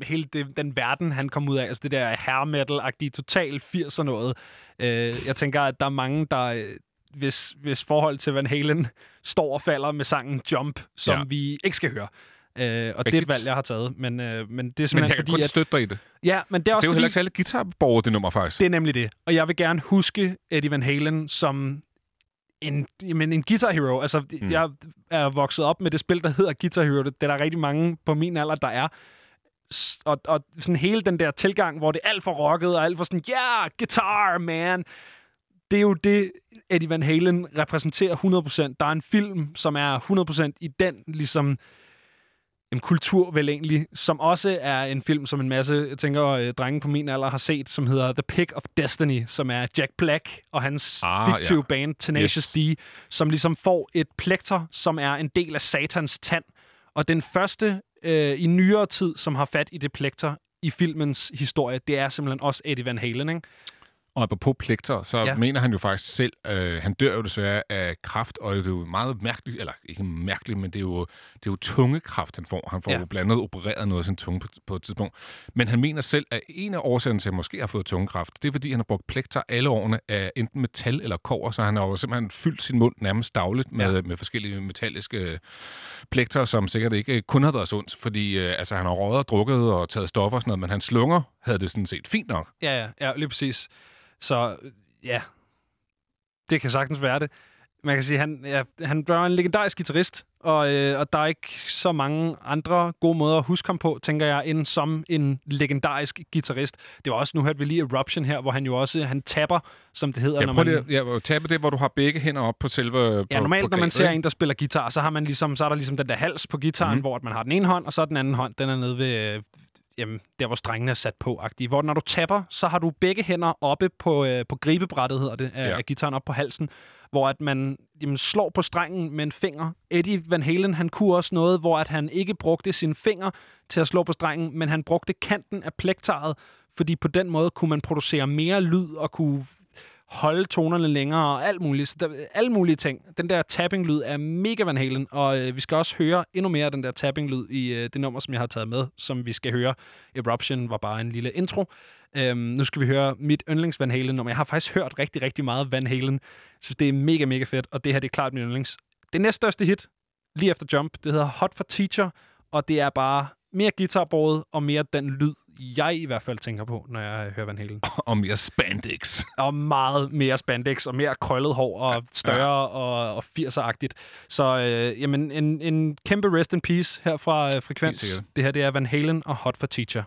hele det, den verden, han kom ud af. Altså det der hair metal-agtige, total 80'er noget. Øh, jeg tænker, at der er mange, der øh, hvis, hvis forhold til Van Halen står og falder med sangen Jump, som ja. vi ikke skal høre. Øh, og det er et Rigtigt. valg, jeg har taget. Men, øh, men det er Men simpelthen jeg kan fordi, kun at... støtte dig i det. Ja, men det er også det er jo fordi, heller ikke så alle guitarborgere, det nummer, faktisk. det er nemlig det. Og jeg vil gerne huske Eddie Van Halen som en, jamen, en guitar hero. Altså, Mm. jeg er vokset op med det spil, der hedder Guitar Hero. Det, det er der rigtig mange på min alder, der er. Og, og sådan hele den der tilgang, hvor det er alt for rocket, og alt for sådan, ja, yeah, guitar, man. Det er jo det, Eddie Van Halen repræsenterer 100%. Der er en film, som er 100% i den, ligesom, en kultur vel egentlig, som også er en film, som en masse, jeg tænker, øh, drenge på min alder har set, som hedder The Pick of Destiny, som er Jack Black og hans Ah, fiktive ja. band Tenacious Yes. D, som ligesom får et plekter, som er en del af satans tand. Og den første øh, i nyere tid, som har fat i det plekter i filmens historie, det er simpelthen også Eddie Van Halen, ikke? Og apropos plekter, så ja. Mener han jo faktisk selv, øh, han dør jo desværre af kraft, og det er jo meget mærkeligt, eller ikke mærkeligt, men det er jo, det er jo tungekraft, han får. Han får ja. Jo blandt andet opereret noget af sin tunge på, på et tidspunkt. Men han mener selv, at en af årsagerne til, at han måske har fået tungekraft, det er, fordi han har brugt plekter alle årene af enten metal eller kover, så han har jo simpelthen fyldt sin mund nærmest dagligt med, ja. med forskellige metalliske plekter, som sikkert ikke kun har været sundt, fordi øh, altså, han har røget og drukket og taget stoffer og sådan noget, men hans lunger havde det sådan set fint nok. Ja, ja, ja, lige præcis. Så ja, det kan sagtens være det. Man kan sige, han, ja, han var en legendarisk guitarist, og, øh, og der er ikke så mange andre gode måder at huske ham på, tænker jeg, end som en legendarisk guitarist. Det var også, nu hørte vi lige Eruption her, hvor han jo også, han tapper, som det hedder. Ja, når prøv man, lige ja, tabe det, hvor du har begge hænder op på selve... Ja, på, normalt, på når man ser en, der spiller guitar, så, har man ligesom, så er der ligesom den der hals på gitaren, mm. hvor at man har den ene hånd, og så den anden hånd, den er nede ved, øh, jamen, der hvor strengene er sat på -agtige. Hvor når du tapper, så har du begge hænder oppe på, øh, på gribebrættet, hedder det, af, Ja. af gitaren op på halsen, hvor at man jamen, slår på strengen med en finger. Eddie Van Halen, han kunne også noget, hvor at han ikke brugte sine fingre til at slå på strengen, men han brugte kanten af plektaret, fordi på den måde kunne man producere mere lyd og kunne holde tonerne længere og alt muligt. Så der, alle mulige ting. Den der tapping-lyd er mega Van Halen, og øh, vi skal også høre endnu mere af den der tapping-lyd i øh, det nummer, som jeg har taget med, som vi skal høre. Eruption var bare en lille intro. Øhm, nu skal vi høre mit yndlings Van Halen nummer. Jeg har faktisk hørt rigtig, rigtig meget Van Halen. Jeg synes, det er mega, mega fedt, og det her det er klart mit yndlings. Det næststørste hit, lige efter Jump, det hedder Hot for Teacher, og det er bare mere guitarbåret og mere den lyd, jeg i hvert fald tænker på, når jeg hører Van Halen. Og mere spandex. Og meget mere spandex, og mere krøllet hår, og større og, og 80'er-agtigt. Så øh, jamen, en, en kæmpe rest in peace her fra øh, Frekvens. Det her det er Van Halen og Hot for Teacher.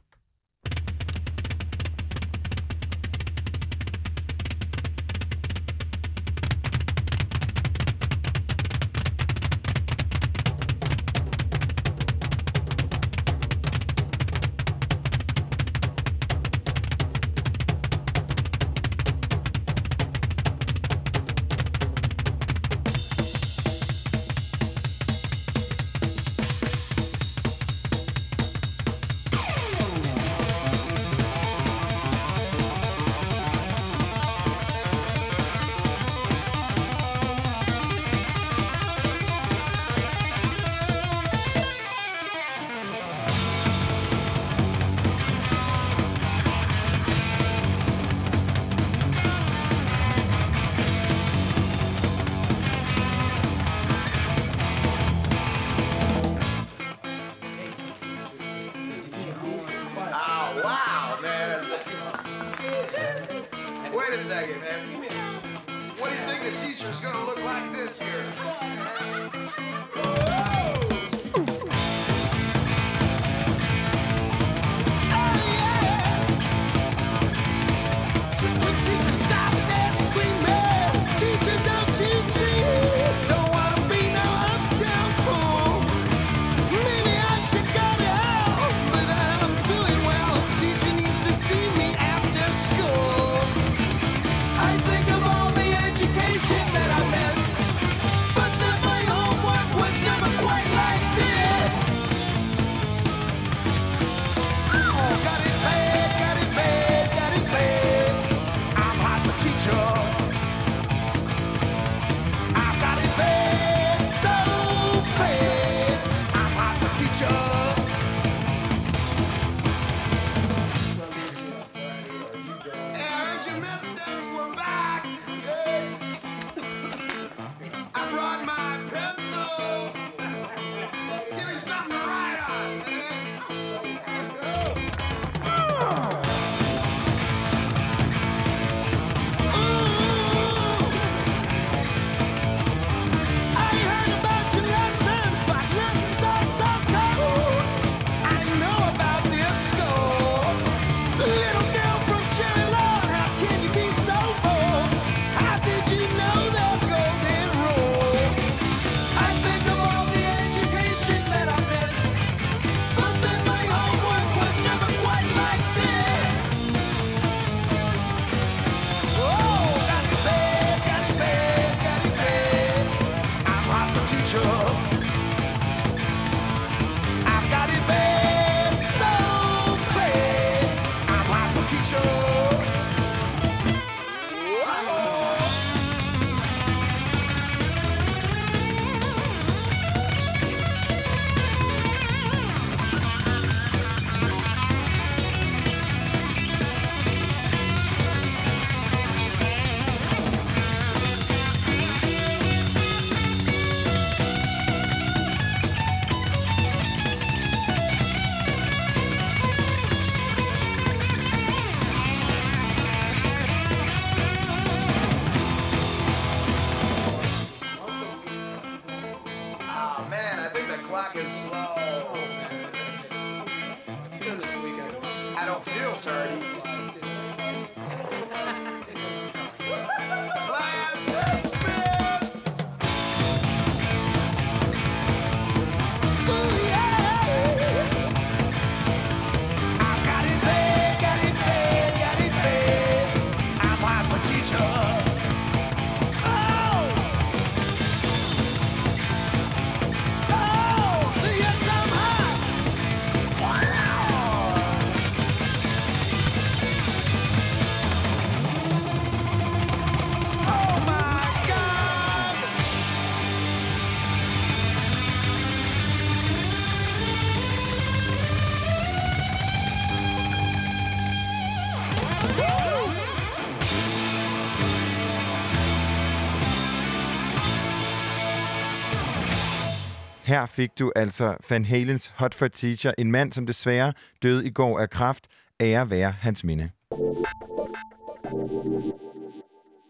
Her fik du altså Van Halens Hot for Teacher, en mand, som desværre døde i går af kraft. Ære være hans minde.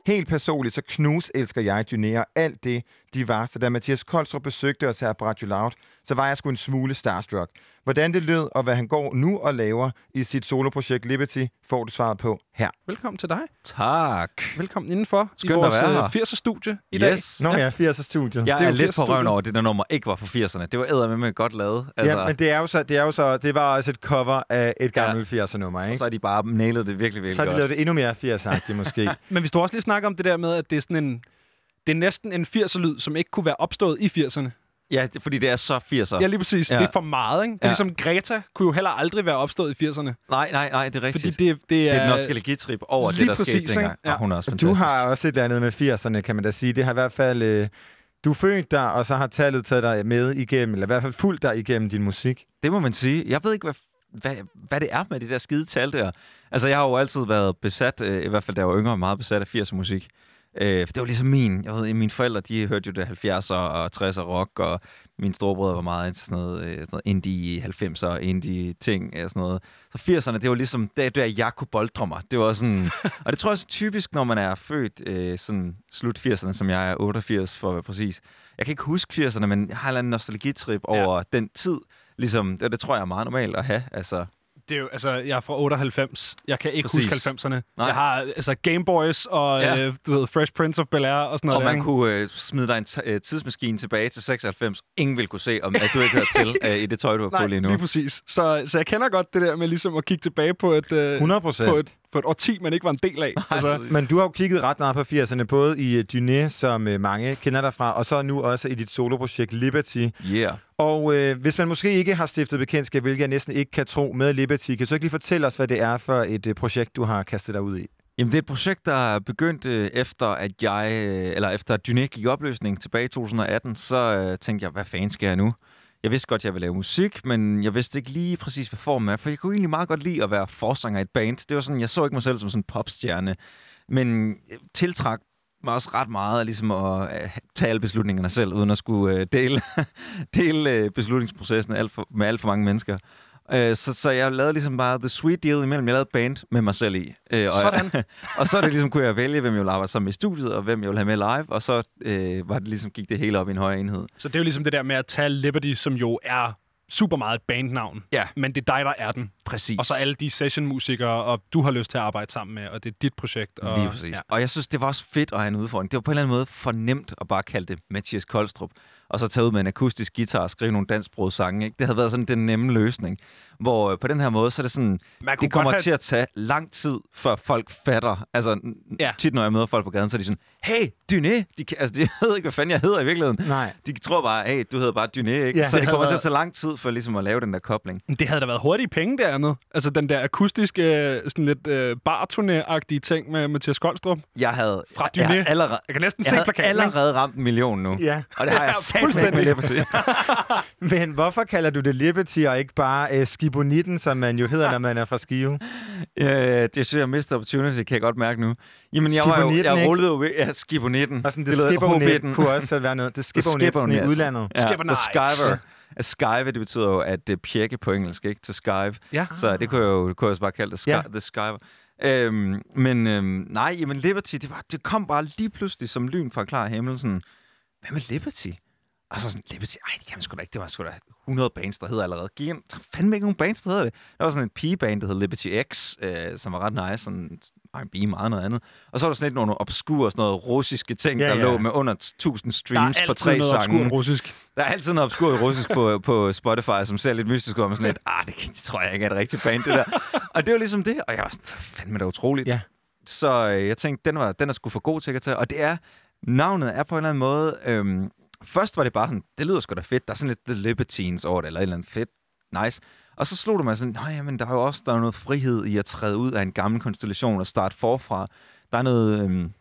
Helt personligt, så knus elsker jeg Dynære alt det, de var. Så da Mathias Koldstrup besøgte os her på Radio Loud, så var jeg sgu en smule starstruck. Hvordan det lød, og hvad han går nu og laver i sit soloprojekt Liberty, får du svaret på her. Velkommen til dig. Tak. Velkommen indenfor Skønt i at vores være øh, her. 80'er studie i dag. Yes. Nå ja, 80'er studiet. Jeg Det er er, lidt 80'er på røven over, at det der nummer ikke var fra 80'erne. Det var æder med godt lavet. Altså, Ja, men det er jo så, det er jo så, det var også et cover af et gammelt ja. 80'er nummer, Og ikke? så har de bare nailet det virkelig, virkelig Så har de godt. lavet det endnu mere 80'er måske. Men hvis du også lige snakker om det der med, at det er sådan en... Det er næsten en 80'er-lyd, som ikke kunne være opstået i 80'erne. Ja, det, fordi det er så 80'er. Ja, lige præcis. Ja. Det er for meget, ikke? Det er Ja. ligesom Greta kunne jo heller aldrig være opstået i 80'erne. Nej, nej, nej, det er rigtigt. Fordi det, det er... det er et nostalgitrip over det, der skete præcis, dengang. ikke? Ja. Og hun er også Du fantastisk. har også et eller andet med 80'erne, kan man da sige. Det har i hvert fald... Øh, du er født der, og så har tallet taget dig med igennem, eller i hvert fald fulgt dig igennem din musik. Det må man sige. Jeg ved ikke, hvad, hvad, hvad det er med de der skide tal der. Altså, jeg har jo altid været besat, øh, i hvert fald da jeg var yngre, meget besat af 80'er musik. Øh, for det var ligesom min, jeg ved, mine forældre, de hørte jo det 70'er og 60'er rock, og mine storebrødre var meget til sådan noget, øh, sådan noget indie 90'er, indie ting og sådan noget. Så 80'erne, det var ligesom, det der jeg kunne boldre mig. Det var sådan, og det tror jeg også typisk, når man er født øh, sådan slut 80'erne, som jeg er 88 for at være præcis. Jeg kan ikke huske 80'erne, men jeg har en eller anden nostalgitrip over den tid. Ligesom, det, det tror jeg er meget normalt at have. Altså, Det er jo, altså, jeg er fra 98. Jeg kan ikke Præcis. huske 90'erne. Nej. Jeg har altså Game Boys og Ja. øh, du ved, Fresh Prince of Bel-Air og sådan noget. og der, man ikke? kunne øh, smide dig en t- øh, tidsmaskine tilbage til 96. Ingen ville kunne se, om at du ikke hørte til øh, i det tøj, du har på Nej, lige nu. lige præcis. Så, så jeg kender godt det der med ligesom at kigge tilbage på et, øh, 100%. på et, på et årti, man ikke var en del af. Altså, Men du har jo kigget ret meget på 80'erne, både i Dyné, som uh, mange kender dig fra, og så nu også i dit soloprojekt Liberty. Yeah. Og øh, hvis man måske ikke har stiftet bekendtskab, hvilket jeg næsten ikke kan tro med Liberty, kan du så ikke lige fortælle os, hvad det er for et øh, projekt, du har kastet dig ud i? Jamen, det er et projekt, der er begyndt øh, efter, at jeg, øh, eller efter at gik i opløsning tilbage i 2018, så øh, tænkte jeg, hvad fanden skal jeg nu? Jeg vidste godt, at jeg ville lave musik, men jeg vidste ikke lige præcis, hvad formen er, for jeg kunne egentlig meget godt lide at være forsanger i et band. Det var sådan, jeg så ikke mig selv som sådan en popstjerne, men øh, tiltrak mig også ret meget af ligesom at øh, tage alle beslutningerne selv, uden at skulle øh, dele, dele øh, beslutningsprocessen alt for, med alt for mange mennesker. Øh, så, så jeg lavede ligesom bare the sweet deal imellem. Jeg lavede band med mig selv i. Øh, og, Sådan. og så det ligesom, kunne jeg vælge, hvem jeg ville arbejde sammen med i studiet, og hvem jeg ville have med live, og så øh, var det ligesom, gik det hele op i en højere enhed. Så det er jo ligesom det der med at tage Liberty, som jo er super meget et bandnavn. Ja. Men det er dig, der er den. Præcis. Og så alle de sessionmusikere, og du har lyst til at arbejde sammen med, og det er dit projekt. Og, Lige præcis. Ja. Og jeg synes, det var også fedt at have en udfordring. Det var på en eller anden måde for nemt at bare kalde det Mathias Koldstrup, og så tage ud med en akustisk guitar og skrive nogle dansksprogede sange. Ikke? Det havde været sådan den nemme løsning. Hvor øh, på den her måde, så er det sådan, det kommer have- til at tage lang tid, før folk fatter. Altså, ja. tit når jeg møder folk på gaden, så er de sådan, hey, Dyné! De, kan- altså, de ved ikke, hvad fanden jeg hedder i virkeligheden. Nej. De tror bare, hey, du hedder bare Dyné, ikke? Ja. Så Det det kommer havde til at været- tage lang tid for ligesom at lave den der kobling. Det havde da været hurtige penge dernede. Altså den der akustiske, sådan lidt øh, barturné-agtige ting med Mathias Koldstrup. Jeg havde, Fra Dyné. jeg, allerede, Jeg kan næsten jeg se havde plakaten, ikke? allerede ramt en million nu. Ja. Og det har jeg Ja, sagt med. Liberty. Men hvorfor kalder du det Liberty og ikke bare uh, Skibonitten, som man jo hedder, når man er fra Skive? Ja, det synes jeg missed opportunity, kan jeg godt mærke nu. Jamen, jeg var jo, jeg ikke? rullede jo ved, ja, Skibonitten. Og sådan, det Skibonet kunne også være noget. Det Skibonet sådan i udlandet. Ja, the skiver. At skive, det betyder jo at det pjekke på engelsk, ikke? To skive. Ja. Så det kunne jeg jo, kunne jeg også bare kalde det, ski, Ja. ja. the skiver. Øhm, men øhm, nej, jamen Liberty, det, var, det kom bare lige pludselig som lyn fra klar himmel. Sådan, hvad med Liberty? Og så sådan, Liberty, ej, det kan man sgu da ikke. Det var sgu da 100 bands, der hedder allerede. Gik ind, der er fandme ikke nogen bands, der hedder det. Der var sådan en pigeband, der hed Liberty X, øh, som var ret nice, sådan R&B meget noget andet. Og så var der sådan lidt nogle obskure, sådan noget russiske ting, Ja, der ja. lå med under 1000 streams Der er på altid tre noget sange. russisk. Der er altid noget obskurt russisk på, på Spotify, som ser lidt mystisk ud, og man sådan lidt, ah, det, det tror jeg ikke er et rigtigt band, det der. og det var ligesom det, og jeg var sådan, fandme da utroligt. Ja. Så øh, jeg tænkte, den, var, den er sgu for god til at tage. Og det er, navnet er på en eller anden måde, øhm, først var det bare sådan, det lyder sgu da fedt, der er sådan lidt The Libertines over det, eller et eller andet fedt, nice. Og så slog det mig sådan, nej, men der er jo også der er noget frihed i at træde ud af en gammel konstellation og starte forfra. Der er noget, øhm,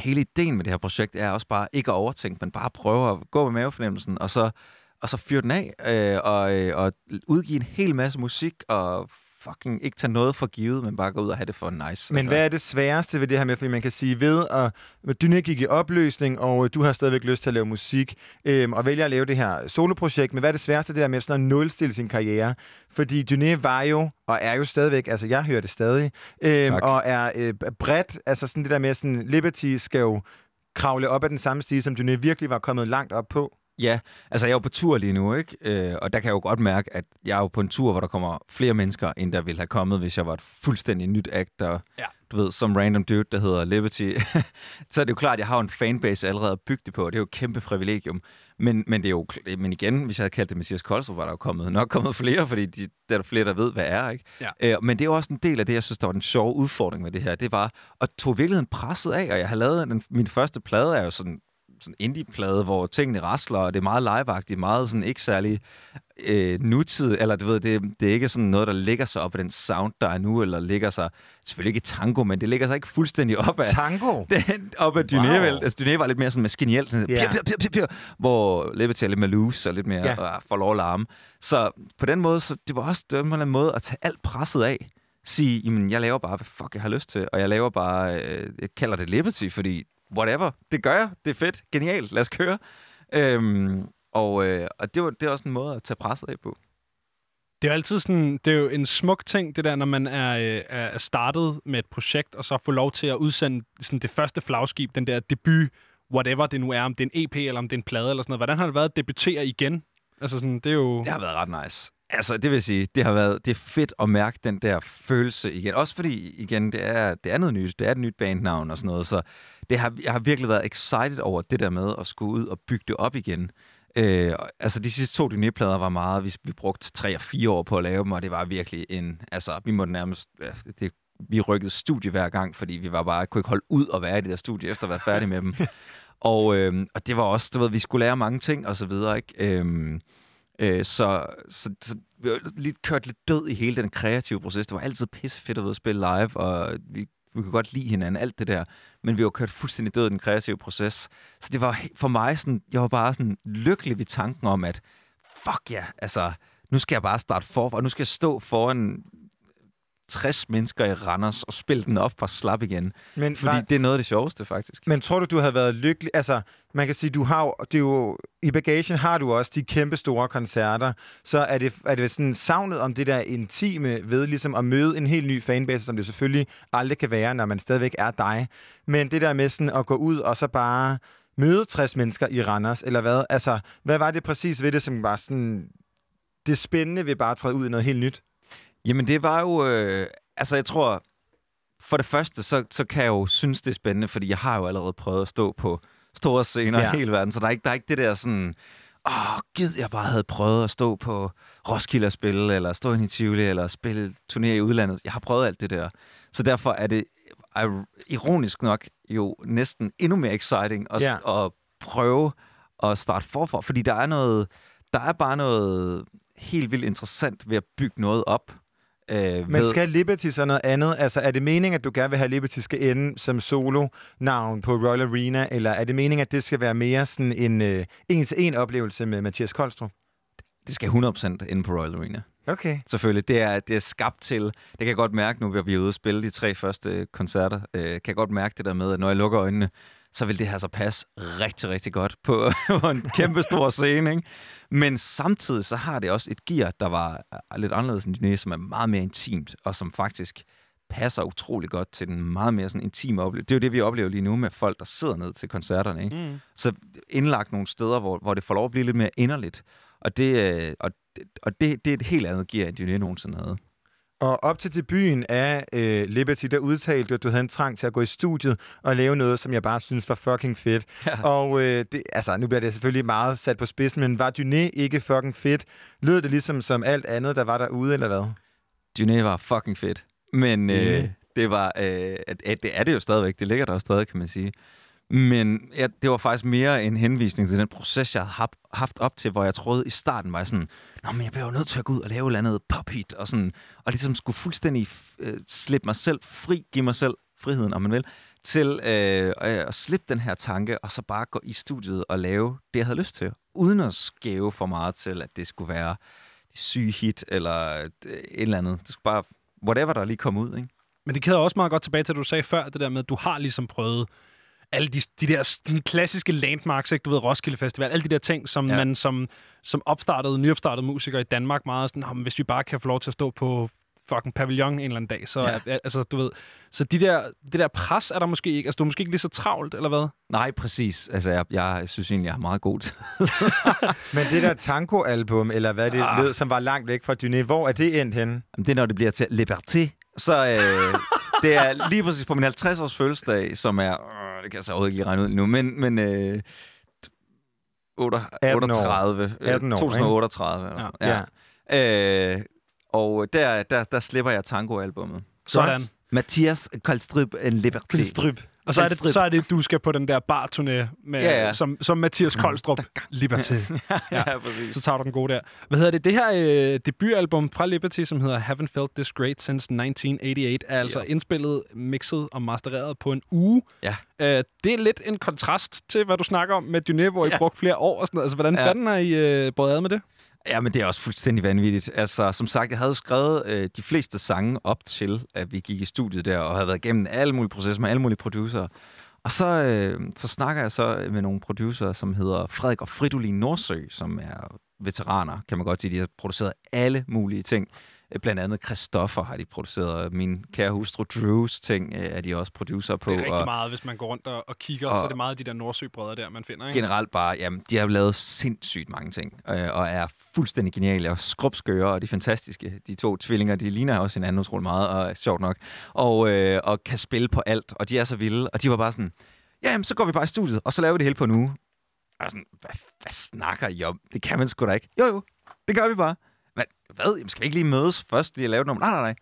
hele ideen med det her projekt er også bare ikke at overtænke, men bare prøve at gå med mavefornemmelsen, og så, og så fyre den af, øh, og, øh, og udgive en hel masse musik, og fucking ikke tage noget for givet, men bare gå ud og have det for nice. Men hvad er det sværeste ved det her med, fordi man kan sige, ved at Dyne gik i opløsning, og øh, du har stadigvæk lyst til at lave musik, øhm, og vælger at lave det her soloprojekt, men hvad er det sværeste det der med sådan at nulstille sin karriere? Fordi Dyne var jo, og er jo stadigvæk, altså jeg hører det stadig, øhm, Tak. og er øh, bredt, altså sådan det der med, sådan Liberty skal jo kravle op ad den samme stige, som Dyne virkelig var kommet langt op på. Ja, altså jeg er jo på tur lige nu, ikke? Øh, og der kan jeg jo godt mærke, at jeg er jo på en tur, hvor der kommer flere mennesker, end der ville have kommet, hvis jeg var et fuldstændig nyt act, der, Ja. du ved, som random dude, der hedder Liberty. så er det jo klart, at jeg har en fanbase allerede at bygge det på, og det er jo et kæmpe privilegium. Men, men det er jo, men igen, hvis jeg havde kaldt det Mathias Koldstrup, var der jo kommet, nok kommet flere, fordi de, der er flere, der ved, hvad er, ikke? Ja. Øh, men det er jo også en del af det, jeg synes, der var den sjove udfordring med det her. Det var at tog virkeligheden presset af, og jeg har lavet, den, min første plade er jo sådan sådan indie-plade, hvor tingene rasler, og det er meget liveagtigt, meget sådan ikke særlig øh, nutid, eller du ved, det, det er ikke sådan noget, der ligger sig op af den sound, der er nu, eller ligger sig, selvfølgelig ikke i tango, men det ligger sig ikke fuldstændig op af... Tango? Den, op af Dyné, Wow. Altså, Dyné var lidt mere sådan maskinelt, sådan, yeah. pir, pir, pir, pir, hvor Liberty er lidt mere loose, og lidt mere yeah. uh, for lov at larme. Så på den måde, så det var også det var en eller anden måde at tage alt presset af, sige, jamen, jeg laver bare, hvad fuck jeg har lyst til, og jeg laver bare, øh, jeg kalder det Liberty, fordi whatever, det gør jeg, det er fedt, genialt, lad os køre. Øhm, og øh, og det, var, det er også en måde at tage presset af på. Det er jo altid sådan, det er jo en smuk ting, det der, når man er, øh, er startet med et projekt, og så får lov til at udsende sådan det første flagskib, den der debut, whatever det nu er, om det er en EP, eller om det er en plade, eller sådan noget. Hvordan har det været at debutere igen? Altså sådan, det er jo... Det har været ret nice. Altså, det vil sige, det har været det er fedt at mærke den der følelse igen. Også fordi, igen, det er, det er noget nyt. Det er et nyt bandnavn og sådan noget. Så det har, jeg har virkelig været excited over det der med at skulle ud og bygge det op igen. Øh, og- altså, de sidste to Dyné-plader var meget... Vi, vi brugte tre og fire år på at lave dem, og det var virkelig en... Altså, vi måtte nærmest... ja, Det, vi rykkede studie hver gang, fordi vi var bare kunne ikke holde ud at være i det der studie, efter at være færdige med dem. og, øh, og det var også, du ved, vi skulle lære mange ting og så videre, ikke? Øhm, øh, så, så, så vi har lige kørt lidt død i hele den kreative proces. Det var altid pisse fedt at ved at spille live, og vi vi kunne godt lide hinanden, alt det der. Men vi var kørt fuldstændig død i den kreative proces. Så det var for mig sådan, jeg var bare sådan lykkelig ved tanken om, at fuck ja, yeah, altså, nu skal jeg bare starte forfra, nu skal jeg stå foran 60 mennesker i Randers og spille den op fra slap igen. Men Fordi var- det er noget af det sjoveste, faktisk. Men tror du, du havde været lykkelig? Altså, man kan sige, du har jo, det er jo, i bagagen har du også de kæmpe store koncerter. Så er det, er det sådan savnet om det der intime ved ligesom at møde en helt ny fanbase, som det selvfølgelig aldrig kan være, når man stadigvæk er dig. Men det der med sådan at gå ud og så bare møde 60 mennesker i Randers, eller hvad? Altså, hvad var det præcis ved det, som var sådan det spændende ved bare at træde ud i noget helt nyt? Jamen, det var jo... Øh, altså, jeg tror... For det første, så, så kan jeg jo synes, det er spændende, fordi jeg har jo allerede prøvet at stå på store scener Ja. i hele verden, så der er ikke, der er ikke det der sådan... Åh, gid jeg bare havde prøvet at stå på Roskilde og spille, eller stå i Tivoli, eller spille turné i udlandet. Jeg har prøvet alt det der. Så derfor er det er ironisk nok jo næsten endnu mere exciting at, Ja. at prøve at starte forfra, fordi der er noget, der er bare noget helt vildt interessant ved at bygge noget op. Øh, Men skal Liberty så noget andet? Altså, er det meningen, at du gerne vil have, Liberty skal ende som solo-navn på Royal Arena, eller er det meningen, at det skal være mere sådan en øh, en-til-en oplevelse med Mathias Koldstrup? Det skal 100% inde på Royal Arena. Okay. Selvfølgelig. Det er, det er skabt til... Det kan jeg godt mærke nu, hvor vi er ude og spille de tre første koncerter. Øh, kan jeg godt mærke det der med, at når jeg lukker øjnene, så vil det her så passe rigtig, rigtig godt på, på en kæmpe stor scene. Ikke? Men samtidig så har det også et gear, der var lidt anderledes end Dynæ, som er meget mere intimt, og som faktisk passer utrolig godt til den meget mere sådan intime oplevelse. Det er jo det, vi oplever lige nu med folk, der sidder ned til koncerterne. Ikke? Mm. Så indlagt nogle steder, hvor, hvor det får lov at blive lidt mere inderligt. Og det, øh, og, og det, det er et helt andet gear, end Dynæ nogensinde havde. Og op til debuten af øh, Liberty, der udtalte du, at du havde en trang til at gå i studiet og lave noget, som jeg bare synes var fucking fedt. Ja. Og øh, det, altså, nu bliver det selvfølgelig meget sat på spidsen, men var Dyné ikke fucking fedt? Lød det ligesom som alt andet, der var derude, eller hvad? Dynæ var fucking fedt. Men øh, Enig. det var, øh, at, at det er det jo stadigvæk. Det ligger der jo stadig, kan man sige. Men ja, det var faktisk mere en henvisning til den proces, jeg havde haft op til, hvor jeg troede i starten var jeg sådan, Nå, men jeg bliver jo nødt til at gå ud og lave et eller andet pop-hit, og, sådan, og ligesom skulle fuldstændig øh, slippe mig selv fri, give mig selv friheden, om man vil, til øh, at slippe den her tanke, og så bare gå i studiet og lave det, jeg havde lyst til, uden at skæve for meget til, at det skulle være det syge hit, eller et, øh, et eller andet. Det skulle bare, whatever der lige kom ud, ikke? Men det kæder også meget godt tilbage til, at du sagde før, det der med, at du har ligesom prøvet alle de, de der sådan klassiske landmarks, ikke? du ved, Roskilde Festival, alle de der ting, som Ja. man som, som opstartede, nyopstartede musiker i Danmark meget sådan, "Nå, men hvis vi bare kan få lov til at stå på fucking pavillon en eller anden dag, så, Ja. altså, du ved, så de der, det der pres er der måske ikke, altså du er måske ikke lige så travlt, eller hvad? Nej, præcis. Altså, jeg, jeg synes egentlig, jeg har meget god. Men det der tango-album, eller hvad det Ah. lød, som var langt væk fra Dyné, hvor er det endt henne? Jamen, det er, når det bliver til Liberté. Så øh, det er lige præcis på min 50-års fødselsdag, som er... Øh, det kan jeg så overhovedet ikke lige regne ud nu, men... men øh, 8, 18 år. 38. øh, 18 år, 2038. Eller Ja. sådan. Ja. Øh, og der, der, der slipper jeg tango-albummet. Sådan. Mathias Koldstrip en Liberté. Koldstrip. Og så er, det, så er det, du skal på den der barturné med, Ja, ja. Som, som Mathias Koldstrup, Liberty. ja, præcis. Så tager du den gode der. Hvad hedder det? Det her øh, debutalbum fra Liberty, som hedder Haven't Felt This Great Since 1988, er altså indspillet, mixet og mastereret på en uge. Ja. Øh, det er lidt en kontrast til, hvad du snakker om med Dyné, hvor I Ja. brugte flere år og sådan noget. Altså, hvordan Ja. fanden har I øh, båret ad med det? Ja, men det er også fuldstændig vanvittigt. Altså, som sagt, jeg havde skrevet øh, de fleste sange op til, at vi gik i studiet der, og havde været igennem alle mulige processer med alle mulige producer. Og så, øh, så snakker jeg så med nogle producer, som hedder Frederik og Fridolin Nordsø, som er veteraner, kan man godt sige. De har produceret alle mulige ting. Øh, Blandt andet Christoffer har de produceret. Min kære hustru Drews ting øh, er de også producer på. Det er rigtig og meget, hvis man går rundt og, og kigger, og- så er det meget af de der Nordsøbrødre der, man finder. Ikke? generelt bare, jamen, de har lavet sindssygt mange ting, øh, og er fuldstændig geniale, og skrubskøre, og de er fantastiske. De to tvillinger, de ligner også hinanden utrolig meget, og sjovt nok, og, øh, og kan spille på alt, og de er så vilde, og de var bare sådan, ja, jamen, så går vi bare i studiet, og så laver vi det hele på en uge. Og sådan, hvad, hvad snakker I om? Det kan man sgu da ikke. Jo, jo, det gør vi bare. Hvad? hvad? Jamen, skal vi ikke lige mødes først lige at lave noget? Nej, nej, nej.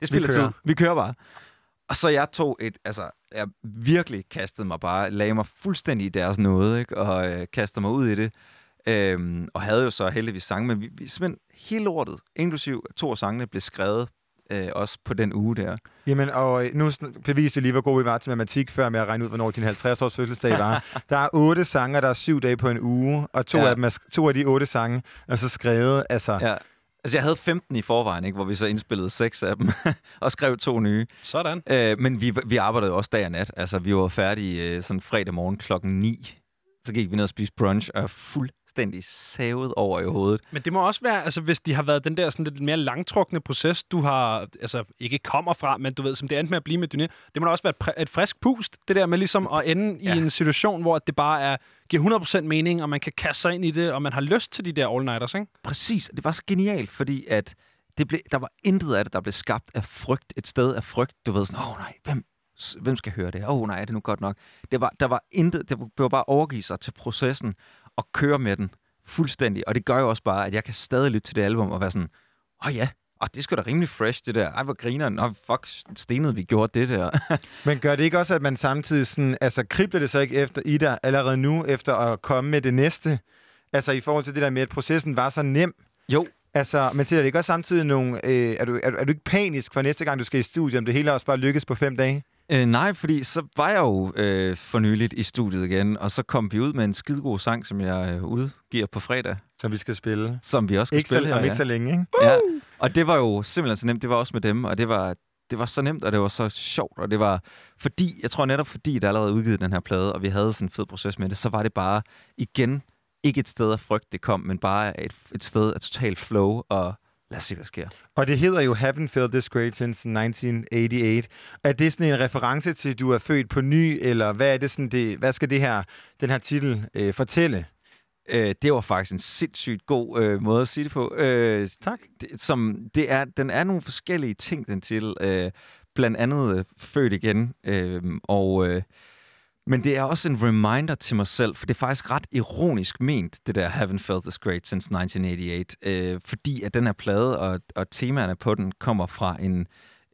Det spiller kører. tid. Vi kører bare. Og så jeg tog et, altså, jeg virkelig kastede mig bare, lagde mig fuldstændig i deres nåde, ikke? og øh, kastede mig ud i det. Øhm, og havde jo så heldigvis sange, men vi, vi simpelthen hele lortet, inklusiv to af sangene, blev skrevet øh, også på den uge der. Jamen, og øh, nu beviste lige, hvor gode vi var til matematik, før med at regne ud, hvornår din 50-års fødselsdag var. der er otte sange, der er syv dage på en uge, og to, Ja. af, dem er, to af de otte sange er så skrevet, altså... Ja. Altså, jeg havde 15 i forvejen, ikke, hvor vi så indspillede seks af dem, og skrev to nye. Sådan. Øh, men vi, vi arbejdede også dag og nat. Altså, vi var færdige øh, sådan fredag morgen klokken 9. Så gik vi ned og spiste brunch, og er fuldstændig savet over i hovedet. Men det må også være, altså hvis de har været den der sådan lidt mere langtrukne proces, du har, altså ikke kommer fra, men du ved, som det endte med at blive med Dyné, det må da også være et, et frisk pust, det der med ligesom at ende ja. i en situation, hvor det bare er, giver 100% mening, og man kan kaste sig ind i det, og man har lyst til de der all-nighters, ikke? Præcis, det var så genialt, fordi at det blev, der var intet af det, der blev skabt af frygt. Et sted af frygt. Du ved sådan, åh oh, nej, hvem, hvem skal høre det? Åh oh, nej, er det nu godt nok? Det var, der var intet, det var bare overgive sig til processen og køre med den fuldstændig. Og det gør jo også bare, at jeg kan stadig lytte til det album og være sådan, åh oh, ja, og det er sgu da rimelig fresh, det der. Ej, hvor griner Nå, fuck, stenet, vi gjorde det der. Men gør det ikke også, at man samtidig sådan, altså kribler det så ikke efter i dig allerede nu, efter at komme med det næste? Altså i forhold til det der med, at processen var så nem. Jo. Altså, men ser det ikke også samtidig nogle, øh, er, du, er, du- er du ikke panisk for næste gang, du skal i studiet, om det hele også bare lykkes på fem dage? Øh, nej, fordi så var jeg jo øh, for nyligt i studiet igen, og så kom vi ud med en skidegod sang, som jeg øh, udgiver på fredag. Som vi skal spille. Som vi også skal Ikke så- spille her, om ikke så længe, ikke? Ja, og det var jo simpelthen så nemt. Det var også med dem, og det var, det var så nemt, og det var så sjovt, og det var fordi, jeg tror netop fordi, der allerede udgivet den her plade, og vi havde sådan en fed proces med det, så var det bare igen ikke et sted af frygt, det kom, men bare et, et sted af total flow, og lad os se, hvad der sker. Og det hedder jo Haven't Felt This Great Since 1988. Er det sådan en reference til, at du er født på ny, eller hvad er det sådan det, hvad skal det her, den her titel øh, fortælle? Øh, det var faktisk en sindssygt god øh, måde at sige det på. Øh, tak. Det, som, det er, den er nogle forskellige ting, den til. Øh, blandt andet øh, Født igen. Øh, og, øh, men det er også en reminder til mig selv, for det er faktisk ret ironisk ment, det der Haven't Felt This Great Since 1988. Øh, fordi at den her plade og, og temaerne på den kommer fra en,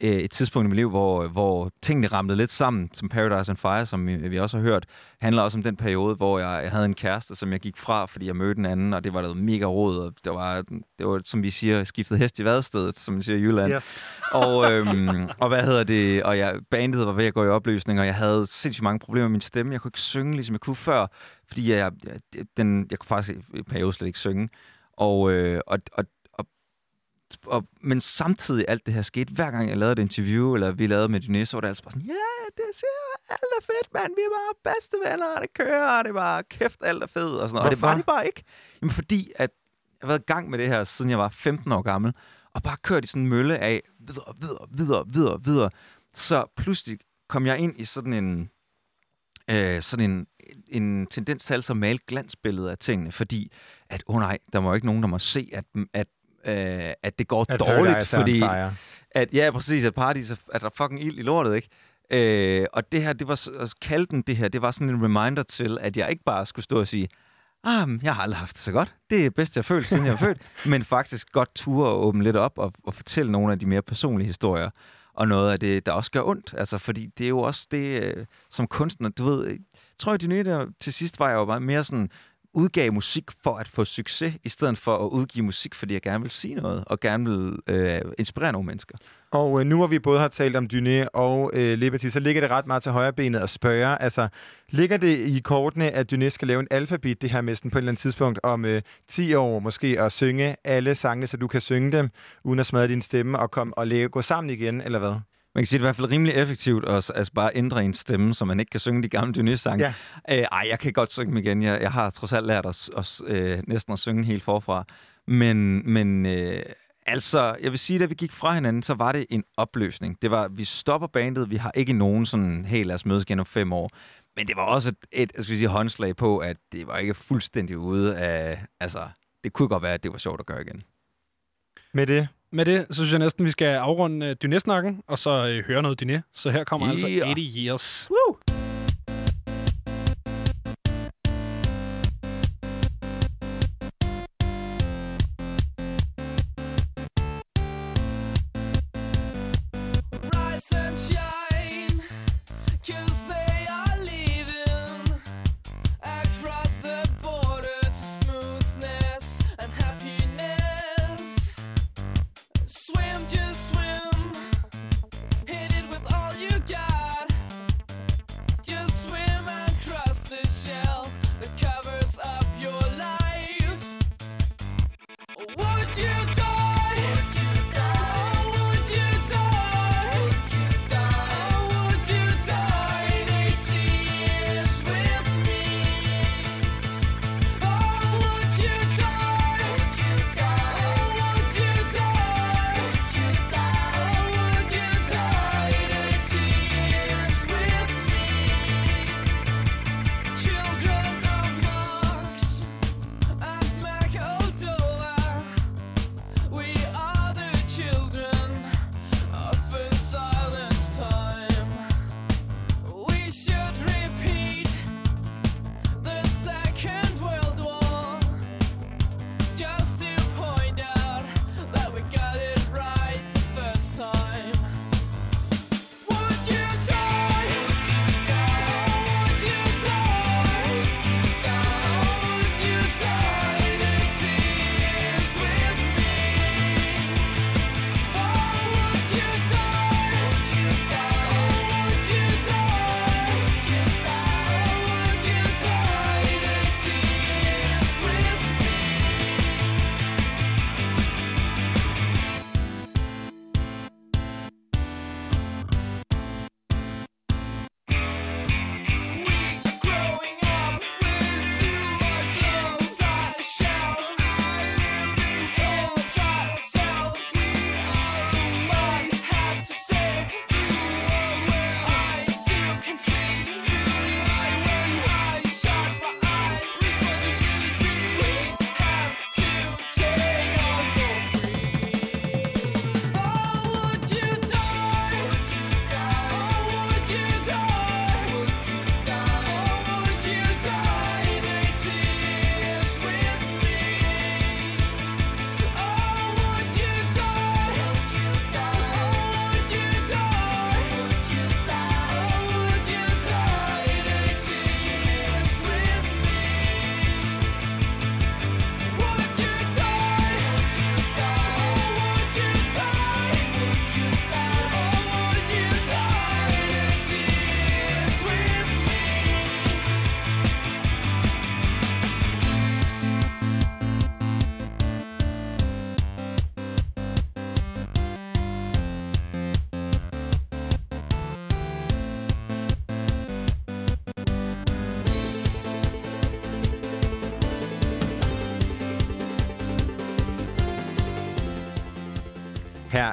øh, et tidspunkt i mit liv, hvor, hvor tingene ramlede lidt sammen, som Paradise and Fire, som vi, også har hørt, handler også om den periode, hvor jeg, jeg havde en kæreste, som jeg gik fra, fordi jeg mødte en anden, og det var noget mega råd, og det var, det var som vi siger, skiftet hest i vadestedet, som vi siger i Jylland. Yes. Og, øhm, og hvad hedder det, og jeg, bandet var ved at gå i opløsning, og jeg havde sindssygt mange problemer med min stemme. Jeg kunne ikke synge, ligesom jeg kunne før, fordi jeg, jeg, den, jeg kunne faktisk i en periode slet ikke synge. Og, øh, og, og, og, men samtidig alt det her skete, hver gang jeg lavede et interview, eller vi lavede med Dyné, så var det altså bare sådan, ja, det ser alt er fedt, mand. Vi er bare bedste venner, og det kører, og det er bare kæft, alt er fedt, og sådan noget. Og det var det bare ikke. Jamen fordi, at jeg har været i gang med det her, siden jeg var 15 år gammel, og bare kørt i sådan en mølle af videre, videre, videre, videre, videre. Så pludselig kom jeg ind i sådan en, øh, sådan en, en tendens til altså at male glansbillede af tingene, fordi at, åh oh nej, der må jo ikke nogen, der må se, at, at, øh, at det går At dårligt, fordi at, ja, præcis, at Paradis er, at der er fucking ild i lortet, ikke? Øh, og det her, det var, at kalde den det her, det var sådan en reminder til, at jeg ikke bare skulle stå og sige, ah, jeg har aldrig haft det så godt. Det er det bedste, jeg har følt, siden jeg er født. Men faktisk godt ture og åbne lidt op og, og fortælle nogle af de mere personlige historier. Og noget af det, der også gør ondt. Altså, fordi det er jo også det, øh, som kunstner, du ved, jeg tror jeg, Dyné, der til sidst var jeg jo meget mere sådan, udgav musik for at få succes, i stedet for at udgive musik, fordi jeg gerne vil sige noget, og gerne vil øh, inspirere nogle mennesker. Og øh, nu hvor vi både har talt om Dyné og øh, Liberty, så ligger det ret meget til højre benet at spørge. Altså, ligger det i kortene, at Dyné skal lave en alfabet, det her med sådan på et eller andet tidspunkt, om øh, 10 år måske, at synge alle sangene, så du kan synge dem, uden at smadre din stemme, og, komme og lave, gå sammen igen, eller hvad? Man kan sige, det er i hvert fald rimelig effektivt at altså bare ændre en stemme, så man ikke kan synge de gamle Dyné-sange. Ja. Øh, ej, jeg kan godt synge dem igen. Jeg, jeg har trods alt lært os, os øh, næsten at synge helt forfra. Men, men øh, altså, jeg vil sige, da vi gik fra hinanden, så var det en opløsning. Det var, vi stopper bandet, vi har ikke nogen sådan, hey, lad os mødes igen om fem år. Men det var også et, et jeg skal sige, håndslag på, at det var ikke fuldstændig ude af, altså, det kunne godt være, at det var sjovt at gøre igen. Med det? Med det, så synes jeg næsten, vi skal afrunde uh, Dyné-snakken, og så uh, høre noget Dyné. Så her kommer altså Yeah. 80 Years. Woo!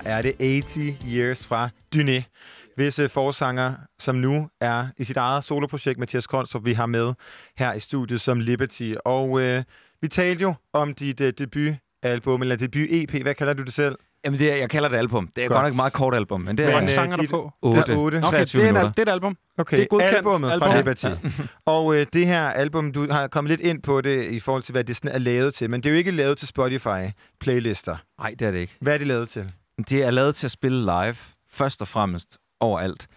Her er det 80 Years fra Dyné, hvis øh, forsanger, som nu er i sit eget soloprojekt, Mathias Konstrup, vi har med her i studiet som Liberty. Og øh, vi talte jo om dit øh, debutalbum, eller debut-EP, hvad kalder du det selv? Jamen, det er, jeg kalder det album. Det er Godt. godt nok et meget kort album, men det er øh, sanger er der på? 8, Det er otte. Okay, 23 det er, det er et album. Okay, det er godkendt. albumet fra album. Liberty. Og øh, det her album, du har kommet lidt ind på det i forhold til, hvad det sådan er lavet til. Men det er jo ikke lavet til Spotify-playlister. Nej, det er det ikke. Hvad er det lavet til? Det er lavet til at spille live, først og fremmest overalt.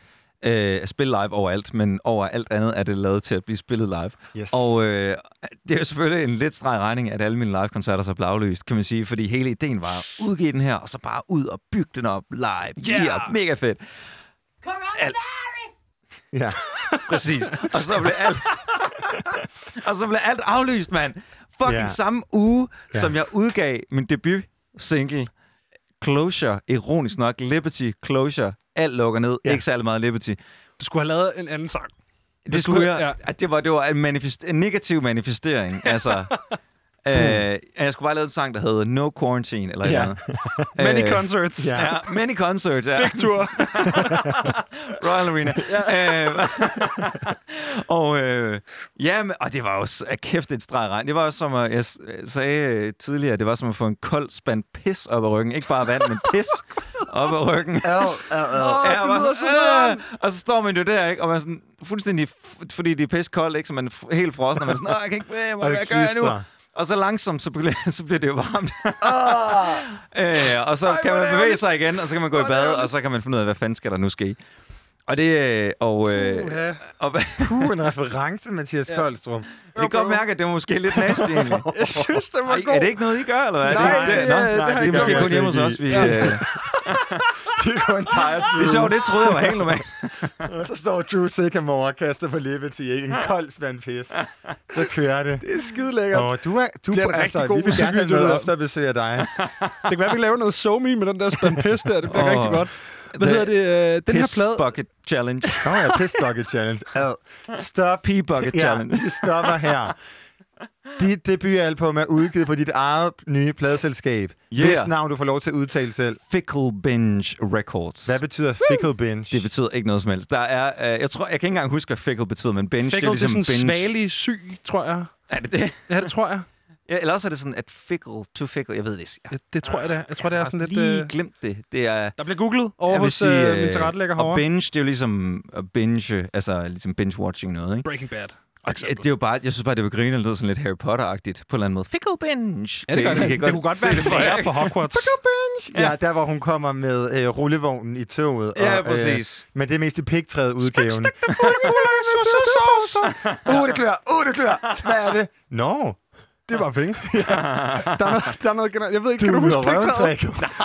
Øh, at spille live overalt, men over alt andet er det lavet til at blive spillet live. Yes. Og øh, det er jo selvfølgelig en lidt streg regning, at alle mine live-koncerter så blev aflyst, kan man sige, fordi hele ideen var at udgive den her, og så bare ud og bygge den op live. Yeah! Yeah, mega fedt. Alt. Ja. Præcis. Og så blev alt, og så blev alt aflyst, mand. Fucking yeah. samme uge, ja. som jeg udgav min debut-single, Closure, ironisk nok, Liberty, Closure, alt lukker ned, Ja. ikke særlig meget Liberty. Du skulle have lavet en anden sang. Det skulle jeg, ja. ja. det var, det var en, manifest, en negativ manifestering, altså. Øh, jeg skulle bare lave en sang, der hed No Quarantine, eller et Ja. eller andet. Many Øh, concerts. Ja, many concerts, ja. Big tour. Royal Arena. Ja. Øh, og øh, ja, men, og det var s- af kæft et streg regn. Det var jo som, at, jeg sagde øh, tidligere, det var som at få en kold spand pis op ad ryggen. Ikke bare vand, men pis op ad ryggen. Au, au, au. Ja, og, sådan, øh, og så står man jo der, ikke? Og man sådan fuldstændig, fordi det er pis koldt, ikke? Så man er helt frossen, og man er sådan, "Åh, jeg kan ikke hvad det gør jeg nu? Og så langsomt, så bliver, så bliver det jo varmt. Ah! øh, og så Ej, kan man bevæge sig igen, og så kan man gå i bad, og så kan man finde ud af, hvad fanden skal der nu ske. Og det, øh, og, øh, og Puh, en reference, Mathias ja. Koldstrup. jeg kan godt mærke, at det var måske lidt nasty egentlig. Jeg synes, det var Ej, god. er det ikke noget, I gør, eller hvad? Nej, det, det- Nå, det- det nej, det er måske kun hjemme hos os. Vi, Ja. øh, Det er kun tired det er sjovt, det troede jeg var helt normalt. Og så står Drew Sycamore og kaster på Liberty, ikke? En kold spand pis. Så kører det. Det er skide lækkert. Og du er, du en altså, rigtig god vi vil gerne have noget der. oftere besøg af dig. Det kan være, vi laver noget somi med den der spand pis der. Det bliver Åh. rigtig godt. Hvad The hedder det? øh, Den her Piss plade... Bucket Challenge. Nå ja, Piss Bucket Challenge. Ad. Stop. Pee Bucket Ja, Challenge. vi stopper her. Dit debutalbum er udgivet på dit eget nye pladeselskab. Yeah. Hvis navn du får lov til at udtale selv. Fickle Binge Records. Hvad betyder Fickle Binge? Det betyder ikke noget som helst. Der er, øh, jeg tror, jeg kan ikke engang huske, hvad fickle betyder, men binge, Fickle, det er ligesom det er sådan binge. svagelig syg, tror jeg. Er det det? Ja, det tror jeg. Ja, eller også er det sådan, at fickle, to fickle, jeg ved det. Jeg, Ja, det tror jeg, det er. Jeg tror, det er sådan lidt... lige Øh, glemt det. Det er... der bliver googlet over hos sige, øh, min øh, tilrettelægger Og herovre. binge, det er jo ligesom at binge, altså ligesom binge-watching noget, ikke? Breaking Bad. Og det, det, er jo bare, jeg synes bare, det var grine, det lød sådan lidt Harry Potter-agtigt på en eller anden måde. Fickle binge. Ja, det gør det. kan Det kunne godt være lærer ikke? på Hogwarts. Ja. ja, der hvor hun kommer med øh, rullevognen i toget. Ja, og, præcis. men det er mest i pigtræet udgaven. Sauce. Uh, det klør! Uh, det klør! Hvad er det? Nå, Det var penge. Der er noget, der er noget generelt. Jeg ved ikke, du kan er du huske pigtræet?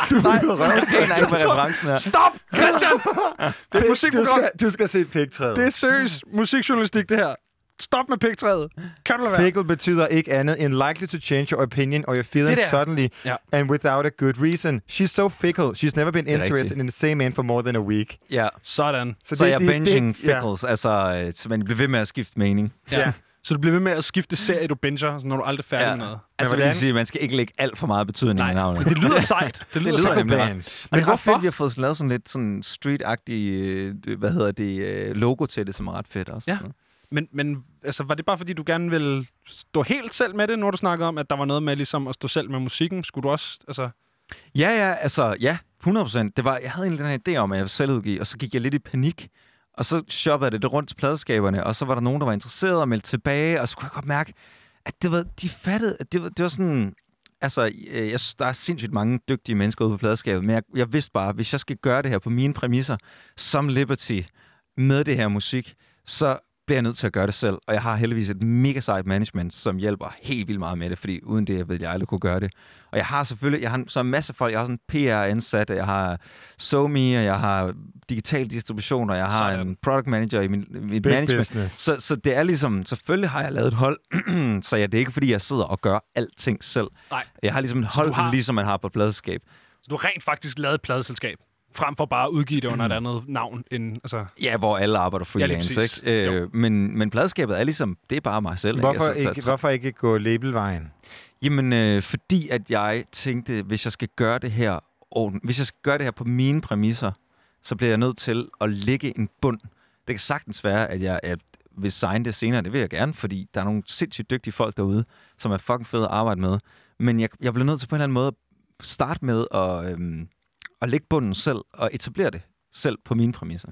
Du er ude af Jeg aner ikke, hvad referencen er. Stop, Christian! Det er et Du musikprogram. skal, du skal se pigtræet. Det er seriøst musikjournalistik, det her. Stop med pigtræet. Kan du lade være? Fickle betyder ikke andet end likely to change your opinion or your feelings Det suddenly Ja. and without a good reason. She's so fickle. She's never been er interested rigtigt. in the same man for more than a week. Ja, Sådan. så, så jeg er det- det- binging ja. fickles, altså, øh, så man bliver ved med at skifte mening. Ja. Ja. Så du bliver ved med at skifte serie, du binger, så når du aldrig er færdig Ja. med noget. Altså, hvordan- vil sige, man skal ikke lægge alt for meget betydning Nej, i navnet. men det lyder sejt. Det lyder, lyder sejt. nemlig Men det er ret hvorfor? fedt, vi har fået lavet sådan lidt sådan street-agtig, øh, hvad hedder det, øh, logo til det, som er ret fedt også. Ja. Men, men altså, var det bare fordi, du gerne ville stå helt selv med det, når du snakkede om, at der var noget med ligesom at stå selv med musikken? Skulle du også, altså... Ja, ja, altså, ja, 100%. Det var, jeg havde egentlig den her idé om, at jeg ville selv udgive, og så gik jeg lidt i panik. Og så shoppede jeg det, det rundt til pladeskaberne, og så var der nogen, der var interesseret og meldte tilbage, og så kunne jeg godt mærke, at det var, de fattede, at det var, det var sådan... Altså, øh, jeg, der er sindssygt mange dygtige mennesker ude på pladeskabet, men jeg, jeg vidste bare, at hvis jeg skal gøre det her på mine præmisser, som Liberty, med det her musik, så bliver jeg nødt til at gøre det selv. Og jeg har heldigvis et mega sejt management, som hjælper helt vildt meget med det, fordi uden det, jeg ved jeg aldrig kunne gøre det. Og jeg har selvfølgelig, jeg har så en masse folk, jeg har sådan PR-ansat, jeg har SoMe, og jeg har digital distribution, og jeg har Sådan. en product manager i min, mit Big management. business. Så, så det er ligesom, selvfølgelig har jeg lavet et hold, så jeg, det er ikke fordi, jeg sidder og gør alting selv. Nej. Jeg har ligesom et hold, har- ligesom man har på et pladeskab. Så du har rent faktisk lavet et pladeselskab, frem for bare at udgive det under et andet navn. End, altså... Ja, hvor alle arbejder freelance, præcis. ikke? Øh, men, men pladeskabet er ligesom, det er bare mig selv. Hvorfor, ikke? Altså, så- ikke, så- hvorfor ikke gå labelvejen? Jamen, øh, fordi at jeg tænkte, hvis jeg skal gøre det her og hvis jeg skal gøre det her på mine præmisser, så bliver jeg nødt til at lægge en bund. Det kan sagtens være, at jeg at vil signe det senere. Det vil jeg gerne, fordi der er nogle sindssygt dygtige folk derude, som er fucking fede at arbejde med. Men jeg, jeg bliver nødt til på en eller anden måde at starte med at, øhm, at lægge bunden selv og etablere det selv på mine præmisser.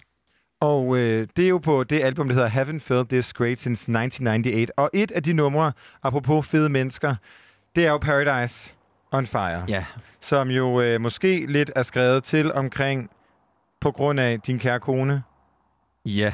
Og øh, det er jo på det album, der hedder Haven't Felt This Great Since 1998. Og et af de numre, apropos fede mennesker, det er jo Paradise on Fire. Ja. Som jo øh, måske lidt er skrevet til omkring på grund af din kære kone. Ja.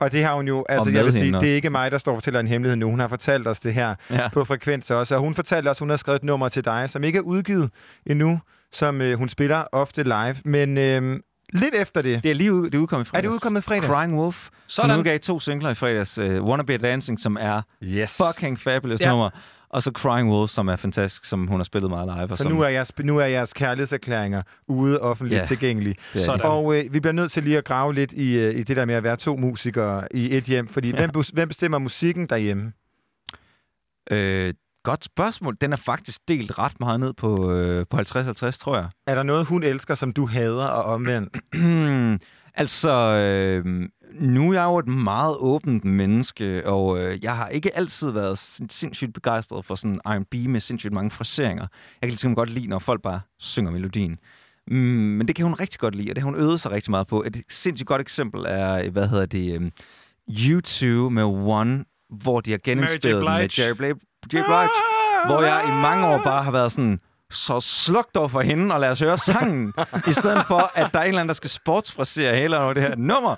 Og det har hun jo, altså jeg vil sige, hende det er også. ikke mig, der står og fortæller en hemmelighed nu. Hun har fortalt os det her Ja. på frekvens også. Og hun fortalte også, hun har skrevet et nummer til dig, som ikke er udgivet endnu, som øh, hun spiller ofte live. Men øh, lidt efter det. Det er lige ud, det er udkommet i fredags. Er det udkommet i fredags? Crying Wolf. Sådan. Hun udgav to singler i fredags. Uh, Wanna Be Dancing, som er yes. fucking fabulous Ja. nummer. Og så Crying Wolf, som er fantastisk, som hun har spillet meget live. Og Så som, nu er, jeres, nu er jeres kærlighedserklæringer ude offentligt Ja, tilgængelige. Sådan. Og øh, vi bliver nødt til lige at grave lidt i, øh, i det der med at være to musikere i et hjem. Fordi ja. hvem, hvem bestemmer musikken derhjemme? Øh, godt spørgsmål. Den er faktisk delt ret meget ned på, øh, på 50-50, tror jeg. Er der noget, hun elsker, som du hader og omvendt? altså, øh, nu er jeg jo et meget åbent menneske, og øh, jeg har ikke altid været sin- sindssygt begejstret for sådan R&B med sindssygt mange fraseringer. Jeg kan ligesom godt lide, når folk bare synger melodien. Mm, men det kan hun rigtig godt lide, og det har hun øvet sig rigtig meget på. Et sindssygt godt eksempel er, hvad hedder det, um, U2 med One, hvor de har genindspillet med Jerry Blige, Jerry Blige hvor jeg i mange år bare har været sådan, så sluk dog for hende, og lad os høre sangen, i stedet for, at der er en eller anden, der skal sportsfrasere hele over det her nummer.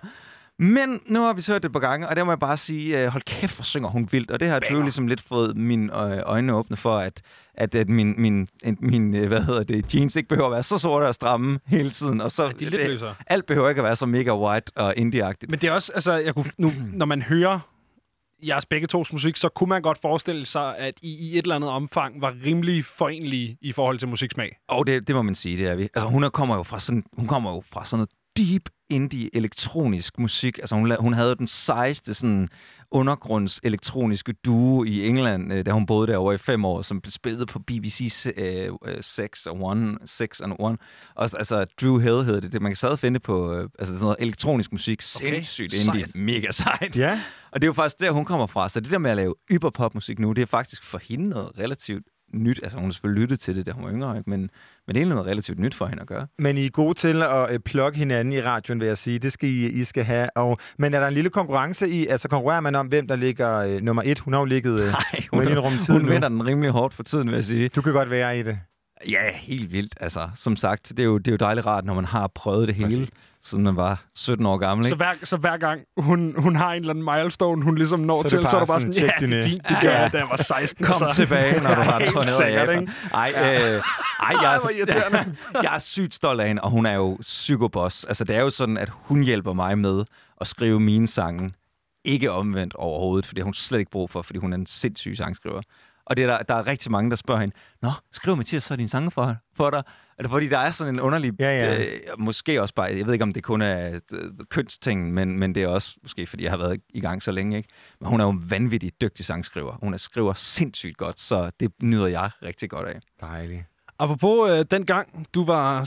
Men nu har vi så hørt det på gange, og der må jeg bare sige, øh, hold kæft, hvor synger hun vildt. Og det har Drew ligesom lidt fået mine øh, øjne åbne for, at, at, at min, min, min øh, hvad hedder det, jeans ikke behøver at være så sorte og stramme hele tiden. Og så, de er lidt løsere. alt behøver ikke at være så mega white og indie-agtigt. Men det er også, altså, jeg kunne, nu, når man hører jeres begge tos musik, så kunne man godt forestille sig, at I i et eller andet omfang var rimelig forenlige i forhold til musiksmag. Og det, det må man sige, det er vi. Altså, hun er, kommer jo fra sådan, hun kommer jo fra sådan noget deep indie elektronisk musik. Altså, hun, hun havde den sejeste sådan undergrunds elektroniske duo i England, øh, da hun boede derovre i fem år, som blev spillet på BBC øh, øh, 6 og One, 6 and One. Og, altså, Drew Hill hedder det. det. Man kan stadig finde på øh, altså, sådan noget elektronisk musik. Sindssygt indie. sejt. Mega sejt. Ja. Og det er jo faktisk der, hun kommer fra. Så det der med at lave yberpopmusik nu, det er faktisk for hende noget relativt nyt. Altså, hun har selvfølgelig lyttet til det, da hun var yngre, ikke? Men, men det er noget relativt nyt for hende at gøre. Men I er gode til at øh, plukke hinanden i radioen, vil jeg sige. Det skal I, I skal have. Og, men er der en lille konkurrence i? Altså konkurrerer man om, hvem der ligger øh, nummer et? Hun har jo ligget øh, Hun, rum tid hun nu. vinder den rimelig hårdt for tiden, vil jeg sige. Du kan godt være i det. Ja, helt vildt. Altså, som sagt, det er jo, det er jo dejligt rart, når man har prøvet det hele, siden man var 17 år gammel. Så Ikke? hver, så hver gang hun, hun har en eller anden milestone, hun ligesom når Så det til, så er bare du bare sådan, ja, det er din fint, det gør Ja. jeg, da jeg var 16. Kom så. tilbage, når du har sikkert, Japan. ikke? Ej, Ja. øh, ej, jeg, er, jeg er sygt stolt af hende, og hun er jo psykoboss. Altså, det er jo sådan, at hun hjælper mig med at skrive mine sange. Ikke omvendt overhovedet, for det har hun slet ikke brug for, fordi hun er en sindssyg sangskriver. Og det er der, der er rigtig mange, der spørger hende, Nå, skriv Mathias så dine sange for, for dig? Er det fordi, der er sådan en underlig... Ja, ja. Øh, måske også bare... Jeg ved ikke, om det kun er øh, kønsting, men, men det er også måske, fordi jeg har været i gang så længe. Ikke? Men hun er jo en vanvittig dygtig sangskriver. Hun er, skriver sindssygt godt, så det nyder jeg rigtig godt af. Dejligt. Apropos øh, den gang, du var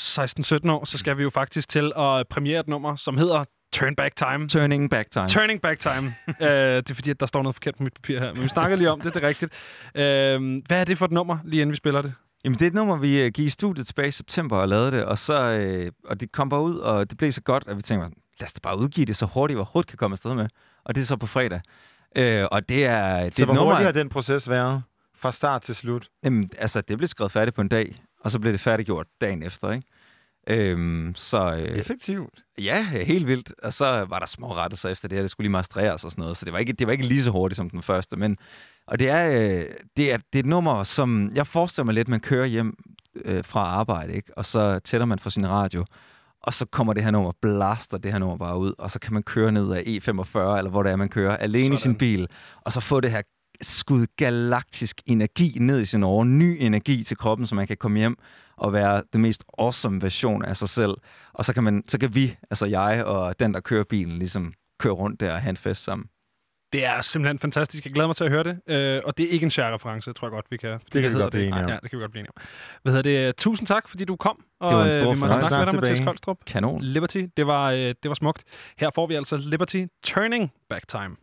16-17 år, så skal vi jo faktisk til at premiere et nummer, som hedder Turn Back Time. Turning Back Time. Turning Back Time. øh, det er fordi, at der står noget forkert på mit papir her. Men vi snakker lige om det, det er rigtigt. Øh, hvad er det for et nummer, lige inden vi spiller det? Jamen, det er et nummer, vi øh, gik i studiet tilbage i september og lavede det, og, så, øh, og det kom bare ud, og det blev så godt, at vi tænkte, lad os da bare udgive det så hurtigt, vi overhovedet kan komme afsted med. Og det er så på fredag. Øh, og det er, det Så hvor nummer, hurtigt har den proces været? Fra start til slut? Jamen, altså, det blev skrevet færdigt på en dag, og så blev det færdiggjort dagen efter, ikke? Øhm, så, øh, Effektivt. Ja, helt vildt. Og så var der små rettelser efter det her. Det skulle lige mastreres og sådan noget. Så det var ikke, det var ikke lige så hurtigt som den første. Men, og det er, øh, det, er, det er et nummer, som jeg forestiller mig lidt, man kører hjem øh, fra arbejde, ikke? og så tænder man for sin radio. Og så kommer det her nummer, blaster det her nummer bare ud, og så kan man køre ned af E45, eller hvor det er, man kører, alene Sådan. i sin bil, og så få det her skud galaktisk energi ned i sin åre, ny energi til kroppen, så man kan komme hjem og være den mest awesome version af sig selv. Og så kan, man, så kan vi, altså jeg og den, der kører bilen, ligesom køre rundt der og have en fest sammen. Det er simpelthen fantastisk. Jeg glæder mig til at høre det. Øh, og det er ikke en Cher-reference, tror jeg godt, vi kan. fordi kan vi godt blive enige om. Ja, det kan vi godt blive enige om. Hvad hedder det? Tusind tak, fordi du kom. Og, Det var en øh, stor vi må snakke med dig, Mathias. Koldstrup. Kanon. Liberty, det var, øh, det var smukt. Her får vi altså Liberty Turning Back Time.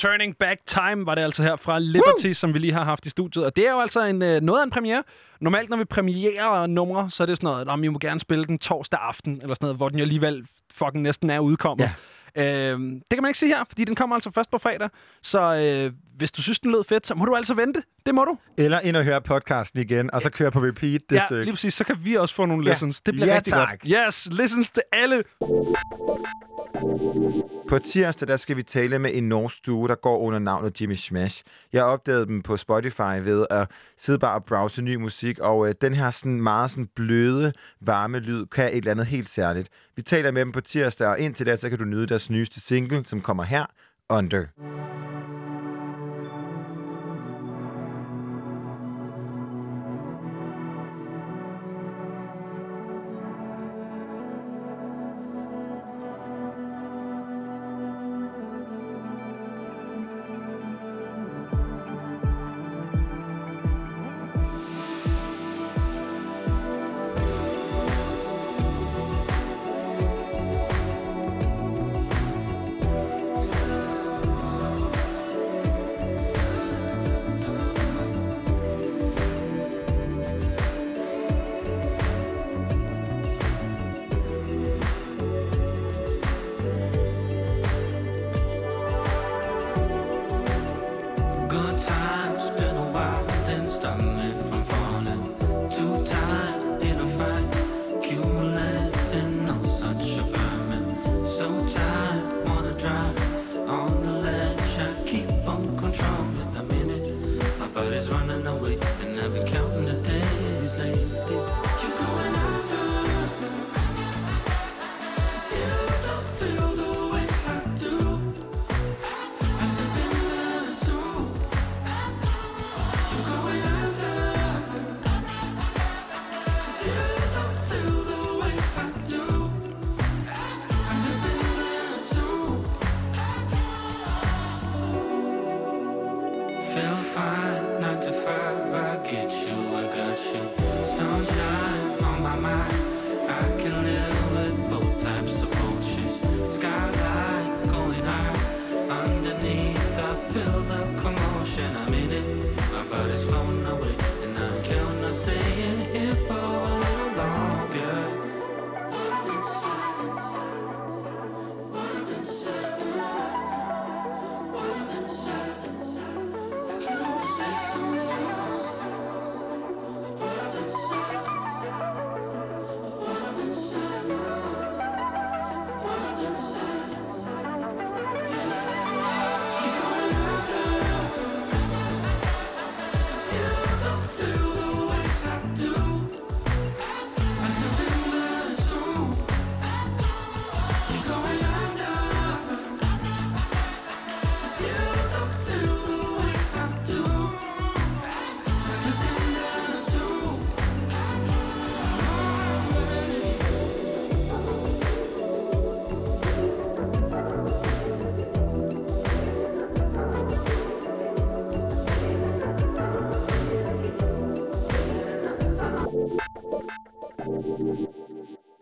Turning Back Time var det altså her fra Liberty, Woo! som vi lige har haft i studiet. Og det er jo altså en, øh, noget af en premiere. Normalt, når vi premierer numre, så er det sådan noget, at vi må gerne spille den torsdag aften, eller sådan noget, hvor den jo alligevel fucking næsten er udkommet. Ja. Øhm, det kan man ikke sige her, fordi den kommer altså først på fredag. Så øh, hvis du synes, den lød fedt, så må du altså vente. Det må du. Eller ind og høre podcasten igen, og så køre på repeat det ja, stykke. lige præcis. Så kan vi også få nogle Ja. lessons. Det bliver Ja, rigtig tak. godt. Yes, lessons til alle. På tirsdag, der skal vi tale med en norsk duo, der går under navnet Jimmy Smash. Jeg opdagede dem på Spotify ved at sidde bare og browse ny musik, og øh, den her sådan meget sådan bløde, varme lyd kan et eller andet helt særligt. Vi taler med dem på tirsdag, og indtil da, så kan du nyde deres nyeste single, som kommer her, Under.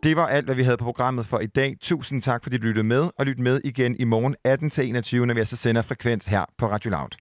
Det var alt, hvad vi havde på programmet for i dag. Tusind tak, fordi du lyttede med, og lyt med igen i morgen 18-21, når vi altså sender frekvens her på Radio Loud.